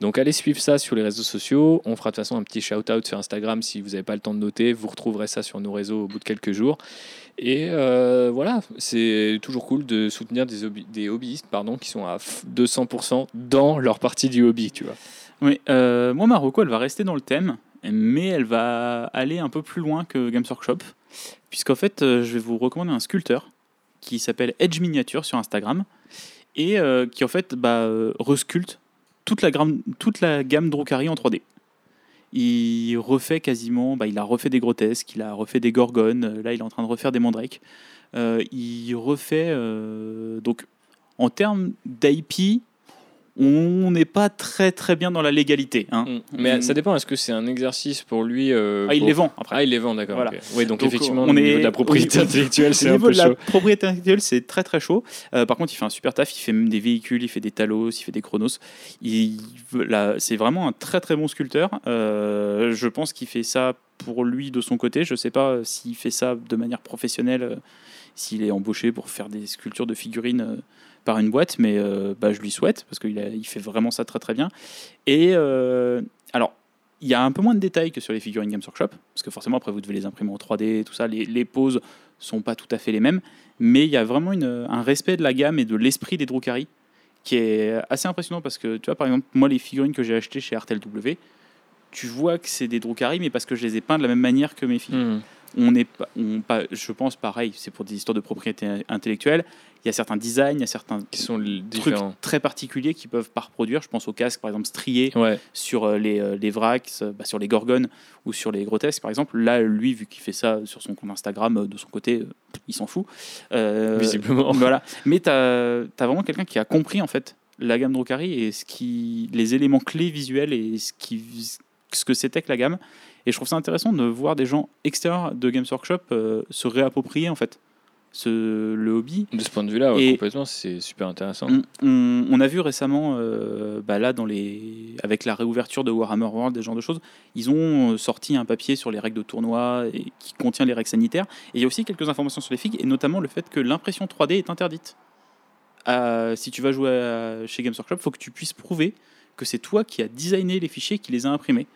Donc, allez suivre ça sur les réseaux sociaux. On fera de toute façon un petit shout-out sur Instagram si vous n'avez pas le temps de noter. Vous retrouverez ça sur nos réseaux au bout de quelques jours. Et euh, voilà, c'est toujours cool de soutenir des, hobby- des hobbyistes pardon, qui sont à f- 200% dans leur partie du hobby, tu vois. Oui, euh, moi, Marocco, elle va rester dans le thème, mais elle va aller un peu plus loin que Games Workshop, puisqu'en fait, euh, je vais vous recommander un sculpteur qui s'appelle Edge Miniature sur Instagram, et euh, qui en fait bah, euh, resculpte toute la, gamme, Drukari en 3D. Il refait quasiment, bah, il a refait des grotesques, il a refait des gorgones, euh, là il est en train de refaire des mandrakes. Il refait, donc en termes d'IP, on n'est pas très très bien dans la légalité. hein. Mais Mm. ça dépend, est-ce que c'est un exercice pour lui euh, Ah, il pour- les vend après. Ah, il les vend, d'accord. Voilà. Oui, donc, Donc, effectivement, on au niveau est- de la propriété intellectuelle, *laughs* c'est Au un niveau peu de la chaud. propriété intellectuelle, c'est très très chaud. Euh, par contre, il fait un super taf. Il fait même des véhicules, il fait des Talos, il fait des Chronos. Il, c'est vraiment un très très bon sculpteur. Euh, je pense qu'il fait ça pour lui de son côté. Je sais pas s'il fait ça de manière professionnelle, s'il est embauché pour faire des sculptures de figurines par une boîte, mais euh, bah, je lui souhaite parce qu'il il fait vraiment ça très très bien. Et euh, alors. Il y a un peu moins de détails que sur les figurines Games Workshop, parce que forcément après vous devez les imprimer en 3D, tout ça, les, poses sont pas tout à fait les mêmes, mais il y a vraiment un respect de la gamme et de l'esprit des Drukari qui est assez impressionnant parce que tu vois par exemple moi les figurines que j'ai achetées chez Artel W, tu vois que c'est des Drukari mais parce que je les ai peints de la même manière que mes filles. Hmm. On est pas, on, pas, je pense pareil, c'est pour des histoires de propriété intellectuelle. Il y a certains designs, il y a certains Qui sont trucs différents. très particuliers qui peuvent pas reproduire. Je pense aux casques par exemple striés Ouais, sur euh, les, euh, les Vrax, euh, bah, sur les Gorgones ou sur les Grotesques par exemple. Là, lui, vu qu'il fait ça sur son compte Instagram, de son côté, il s'en fout. Euh, visiblement. *laughs* voilà. Mais tu as, vraiment quelqu'un qui a compris en fait la gamme Drukari et ce qui, les éléments clés visuels et ce, qui, ce que c'était que la gamme. Et je trouve ça intéressant de voir des gens extérieurs de Games Workshop euh, se réapproprier en fait ce, le hobby De ce point de vue-là, ouais, complètement, c'est super intéressant. on, on- on a vu récemment, euh, bah là, dans les, avec la réouverture de Warhammer World, des genres de choses, ils ont euh, sorti un papier sur les règles de tournoi et qui contient les règles sanitaires. Et il y a aussi quelques informations sur les figues, et notamment le fait que l'impression 3D est interdite. Euh, si tu vas jouer à- chez Games Workshop, il faut que tu puisses prouver que c'est toi qui as designé les fichiers, qui les a imprimés.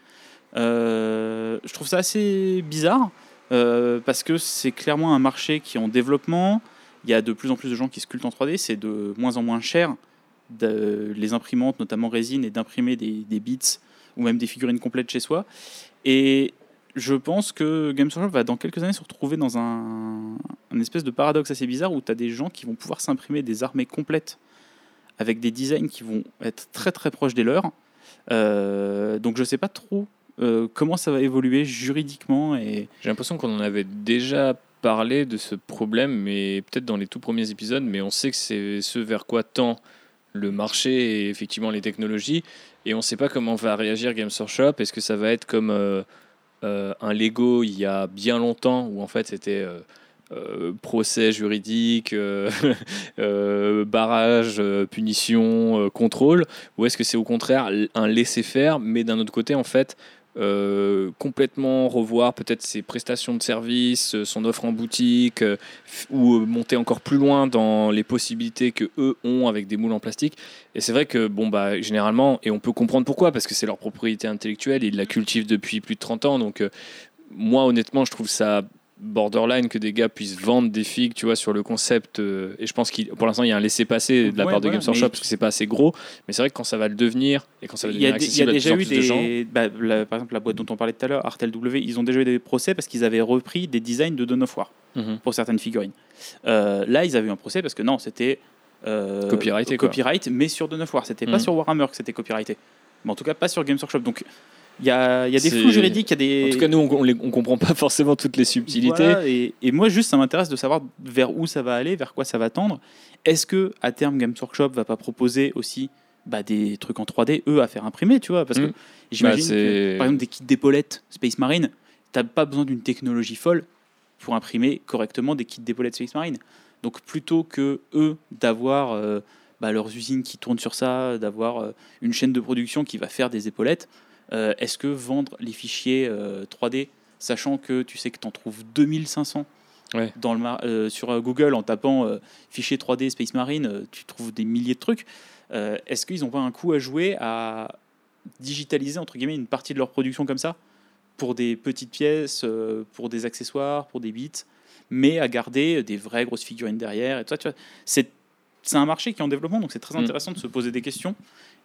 Euh, je trouve ça assez bizarre euh, parce que c'est clairement un marché qui est en développement. Il y a de plus en plus de gens qui sculptent en 3D. C'est de moins en moins cher les imprimantes, notamment résine, et d'imprimer des, bits ou même des figurines complètes chez soi. Et je pense que Games Workshop va dans quelques années se retrouver dans un, espèce de paradoxe assez bizarre où tu as des gens qui vont pouvoir s'imprimer des armées complètes avec des designs qui vont être très très proches des leurs. Euh, donc je sais pas trop euh, comment ça va évoluer juridiquement et J'ai l'impression qu'on en avait déjà parlé de ce problème, mais peut-être dans les tout premiers épisodes, mais on sait que c'est ce vers quoi tend le marché et effectivement les technologies, et on ne sait pas comment va réagir Games Workshop. Est-ce que ça va être comme euh, euh, un Lego il y a bien longtemps, où en fait c'était procès juridique, *laughs* barrage, punition, contrôle, ou est-ce que c'est au contraire un laisser-faire, mais d'un autre côté, en fait, euh, complètement revoir peut-être ses prestations de service, euh, son offre en boutique, euh, ou monter encore plus loin dans les possibilités que eux ont avec des moules en plastique. Et c'est vrai que bon bah généralement, et on peut comprendre pourquoi, parce que c'est leur propriété intellectuelle, ils la cultivent depuis plus de 30 ans. Donc moi honnêtement, je trouve ça borderline que des gars puissent vendre des figues, tu vois, sur le concept. euh, et je pense qu'il, pour l'instant, il y a un laisser-passer de la Ouais, part de Games Workshop parce que c'est pas assez gros. Mais c'est vrai que quand ça va le devenir et quand ça va devenir des- il y a accessible déjà eu plus de gens, des bah, la- par exemple la boîte dont on parlait tout à l'heure Artel W ils ont déjà eu des procès parce qu'ils avaient repris des designs de Dawn of War Mhm. pour certaines figurines euh, là ils avaient eu un procès parce que non c'était euh, copyright mais sur Dawn of War c'était Mhm. pas sur Warhammer que c'était copyrighté mais en tout cas pas sur Games Workshop donc il y a, y a des flous juridiques il y a des En tout cas, nous, on, on comprend pas *laughs* forcément toutes les subtilités. Voilà, et, et moi, juste, ça m'intéresse de savoir vers où ça va aller, vers quoi ça va tendre. Est-ce que à terme, Games Workshop va pas proposer aussi bah, des trucs en 3D, eux, à faire imprimer, tu vois? Parce Mm. que j'imagine Bah, que, par exemple, des kits d'épaulettes Space Marine, t'as pas besoin d'une technologie folle pour imprimer correctement des kits d'épaulettes Space Marine. Donc, plutôt que eux d'avoir euh, bah, leurs usines qui tournent sur ça, d'avoir euh, une chaîne de production qui va faire des épaulettes, euh, est-ce que vendre les fichiers euh, 3D sachant que tu sais que tu en trouves 2500 Ouais. dans le euh, sur euh, Google en tapant euh, fichier 3D Space Marine, euh, tu trouves des milliers de trucs. Euh, Est-ce qu'ils n'ont pas un coup à jouer à digitaliser entre guillemets une partie de leur production comme ça pour des petites pièces, euh, pour des accessoires, pour des bits, mais à garder des vraies grosses figurines derrière et tout ça, tu vois? C'est c'est un marché qui est en développement, donc c'est très Mm. intéressant de se poser des questions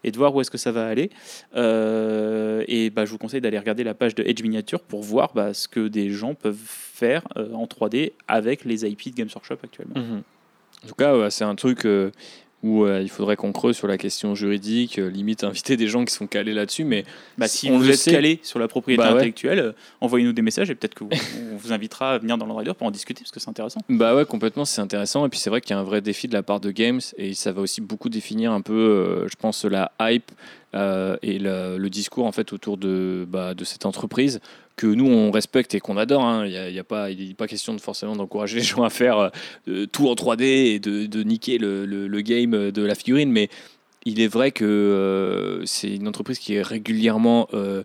et de voir où est-ce que ça va aller. Euh, et bah, je vous conseille d'aller regarder la page de Edge Miniature pour voir bah, ce que des gens peuvent faire euh, en 3D avec les IP de Games Workshop actuellement. Mhm. En tout cas, ouais, c'est un truc euh, où euh, il faudrait qu'on creuse sur la question juridique, euh, limite inviter des gens qui sont calés là-dessus. Mais Bah, si On vous le êtes sait. calé sur la propriété Bah ouais. intellectuelle, euh, envoyez-nous des messages et peut-être qu'on *laughs* on vous invitera à venir dans l'Android pour en discuter parce que c'est intéressant. Bah ouais, complètement, c'est intéressant. Et puis c'est vrai qu'il y a un vrai défi de la part de Games et ça va aussi beaucoup définir un peu, je pense, la hype euh, et le, le discours en fait autour de, bah, de cette entreprise que nous on respecte et qu'on adore. hein. Il n'y a, pas, il est pas question de forcément d'encourager *laughs* les gens à faire euh, tout en 3D et de, de niquer le, le- game de la figurine, mais il est vrai que euh, c'est une entreprise qui est régulièrement euh,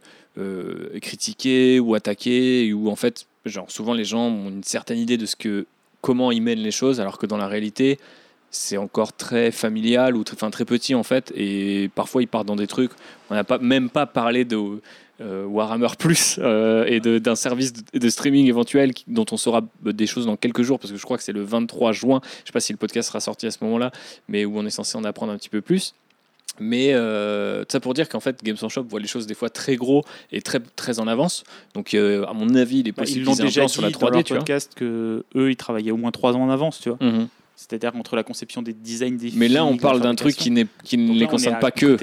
critiquée ou attaquée, ou en fait, genre souvent les gens ont une certaine idée de ce que comment ils mènent les choses, alors que dans la réalité, c'est encore très familial ou tr- enfin très petit en fait, et parfois ils partent dans des trucs. On n'a pas même pas parlé de euh, Warhammer Plus euh, et d'un service de, de streaming éventuel dont on saura euh, des choses dans quelques jours, parce que je crois que c'est le 23 juin. Je sais pas si le podcast sera sorti à ce moment-là, mais où on est censé en apprendre un petit peu plus. Mais euh, ça pour dire qu'en fait, Games Workshop voit les choses des fois très gros et très, très en avance. Donc, euh, à mon avis, il est Bah, possible ils l'ont déjà dit sur la dans leur 3D, tu vois. podcast que eux ils travaillaient au moins trois ans en avance, tu vois. Mhm. C'est-à-dire entre la conception des designs des Mais là, on parle d'un truc qui, qui ne les concerne pas que.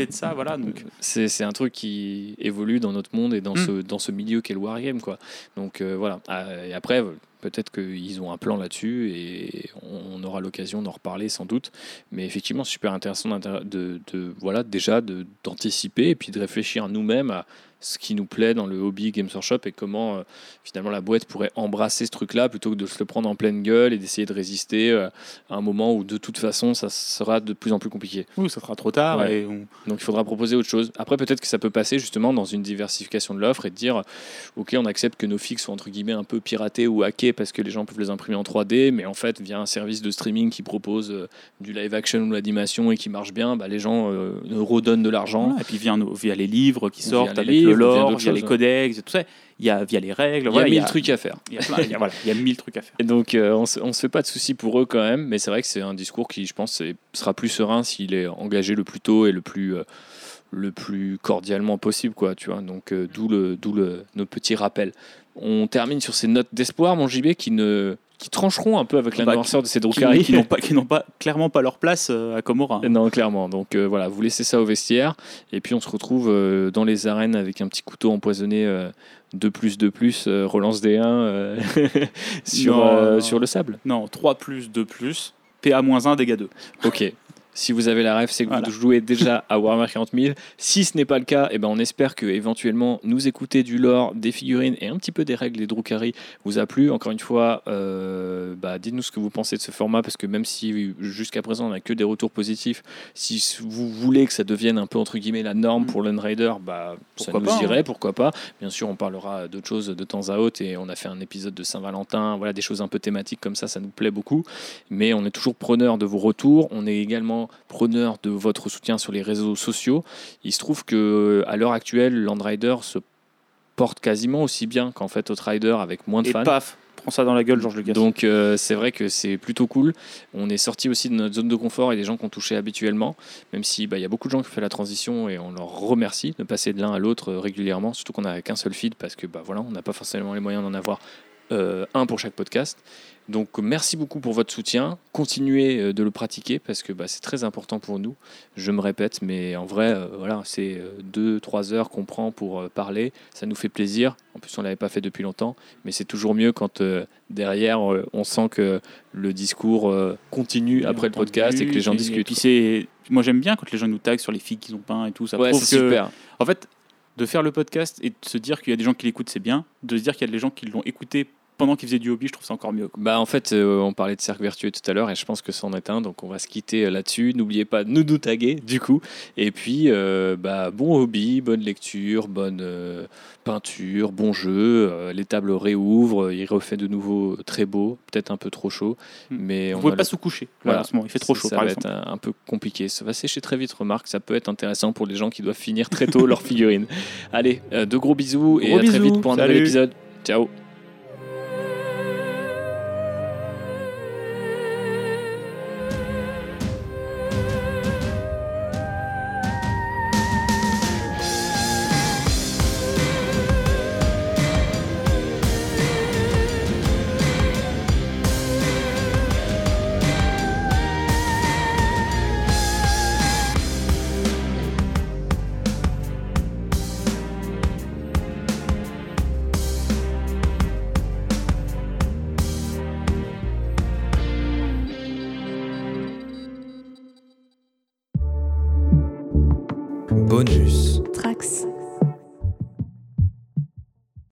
Donc C'est un truc qui évolue dans notre monde et dans, Mm. ce, dans ce milieu qu'est le wargame. Quoi. Donc euh, voilà. Ah, Et après, euh, peut-être qu'ils ont un plan là-dessus et on aura l'occasion d'en reparler sans doute. Mais effectivement, super intéressant de, de- voilà, déjà d'anticiper et puis de réfléchir nous-mêmes à ce qui nous plaît dans le hobby Games Workshop et comment euh, finalement la boîte pourrait embrasser ce truc-là plutôt que de se le prendre en pleine gueule et d'essayer de résister euh, à un moment où de toute façon ça sera de plus en plus compliqué. oui, ça sera trop tard Ouais. et on- Donc il faudra proposer autre chose. Après, peut-être que ça peut passer justement dans une diversification de l'offre et de dire Ok, on accepte que nos fixes soient entre guillemets un peu piratés ou hackés parce que les gens peuvent les imprimer en 3D, mais en fait, via un service de streaming qui propose euh, du live action ou de l'animation et qui marche bien, bah, les gens euh, redonnent de l'argent. Voilà, et puis via, les livres qui sortent avec livres, le via lore, d'autres via les codex et tout ça, il y a via les règles, Il y a mille trucs à faire. il y a voilà, y mille trucs à faire. Et donc, euh, on on se fait pas de soucis pour eux quand même, mais c'est vrai que c'est un discours qui, je pense, sera plus serein s'il est engagé le plus tôt et le plus, le plus cordialement possible, quoi, tu vois. Donc, euh, d'où le, d'où le, nos petits rappels. On termine sur ces notes d'espoir, mon JB, qui ne qui trancheront un peu avec la Bah, de ces Qui, Drukhari. qui n'ont pas, qui n'ont pas, clairement pas leur place euh, à Komora. *laughs* Non, clairement. Donc euh, voilà, vous laissez ça au vestiaire. Et puis on se retrouve euh, dans les arènes avec un petit couteau empoisonné euh, de plus, de plus, relance des 1 *laughs* sur, non. sur le sable. Non, 3 plus, 2 plus, PA-1, dégâts 2. Ok. Si vous avez la rêve, c'est que Voilà. vous jouez déjà à Warhammer 40 000. Si ce n'est pas le cas, eh ben on espère que éventuellement nous écouter du lore, des figurines et un petit peu des règles des Drukhari vous a plu. Encore une fois, euh, bah, dites-nous ce que vous pensez de ce format parce que même si jusqu'à présent on n'a que des retours positifs, si vous voulez que ça devienne un peu entre guillemets la norme Mm. pour l'Unrider, bah, ça nous pas, hein. irait, pourquoi pas. Bien sûr, on parlera d'autres choses de temps à autre et on a fait un épisode de Saint-Valentin, voilà des choses un peu thématiques comme ça, ça nous plaît beaucoup. Mais on est toujours preneur de vos retours. On est également preneur de votre soutien sur les réseaux sociaux. Il se trouve que à l'heure actuelle, Landrider se porte quasiment aussi bien qu'en fait Outrider avec moins de Et fans. paf, prends ça dans la gueule, Georges Lucas. Donc euh, c'est vrai que c'est plutôt cool. On est sorti aussi de notre zone de confort et des gens qu'on touchait habituellement, même si bah, il y a beaucoup de gens qui ont fait la transition et on leur remercie de passer de l'un à l'autre euh, régulièrement, surtout qu'on n'a qu'un seul feed parce que bah, voilà, on n'a pas forcément les moyens d'en avoir euh, un pour chaque podcast. Donc merci beaucoup pour votre soutien. Continuez euh, de le pratiquer parce que bah, c'est très important pour nous. Je me répète, mais en vrai, euh, voilà, c'est 2-3 heures qu'on prend pour euh, parler. Ça nous fait plaisir. En plus, on l'avait pas fait depuis longtemps, mais c'est toujours mieux quand euh, derrière, euh, on sent que le discours euh, continue après le podcast et que les gens Et discutent. puis c'est, moi j'aime bien quand les gens nous taguent sur les filles qu'ils ont peint et tout. Ça ouais, prouve c'est que, super. en fait, de faire le podcast et de se dire qu'il y a des gens qui l'écoutent, c'est bien. De se dire qu'il y a des gens qui l'ont écouté pendant qu'ils faisaient du hobby, je trouve ça encore mieux. quoi. Bah en fait, euh, on parlait de cercle vertueux tout à l'heure et je pense que c'en est un, donc on va se quitter euh, là-dessus. N'oubliez pas de nous nous taguer du coup. Et puis, euh, bah, bon hobby, bonne lecture, bonne euh, peinture, bon jeu. Euh, les tables réouvrent, il refait de nouveau très beau, peut-être un peu trop chaud, Hmm. mais Vous on pouvez pas le- sous coucher. Voilà. Il fait trop chaud Ça par va exemple. être un, un peu compliqué. Ça va sécher très vite, remarque. Ça peut être intéressant pour les gens qui doivent finir très tôt leur figurine. Allez, euh, de gros bisous et à très vite pour un nouvel épisode. Ciao.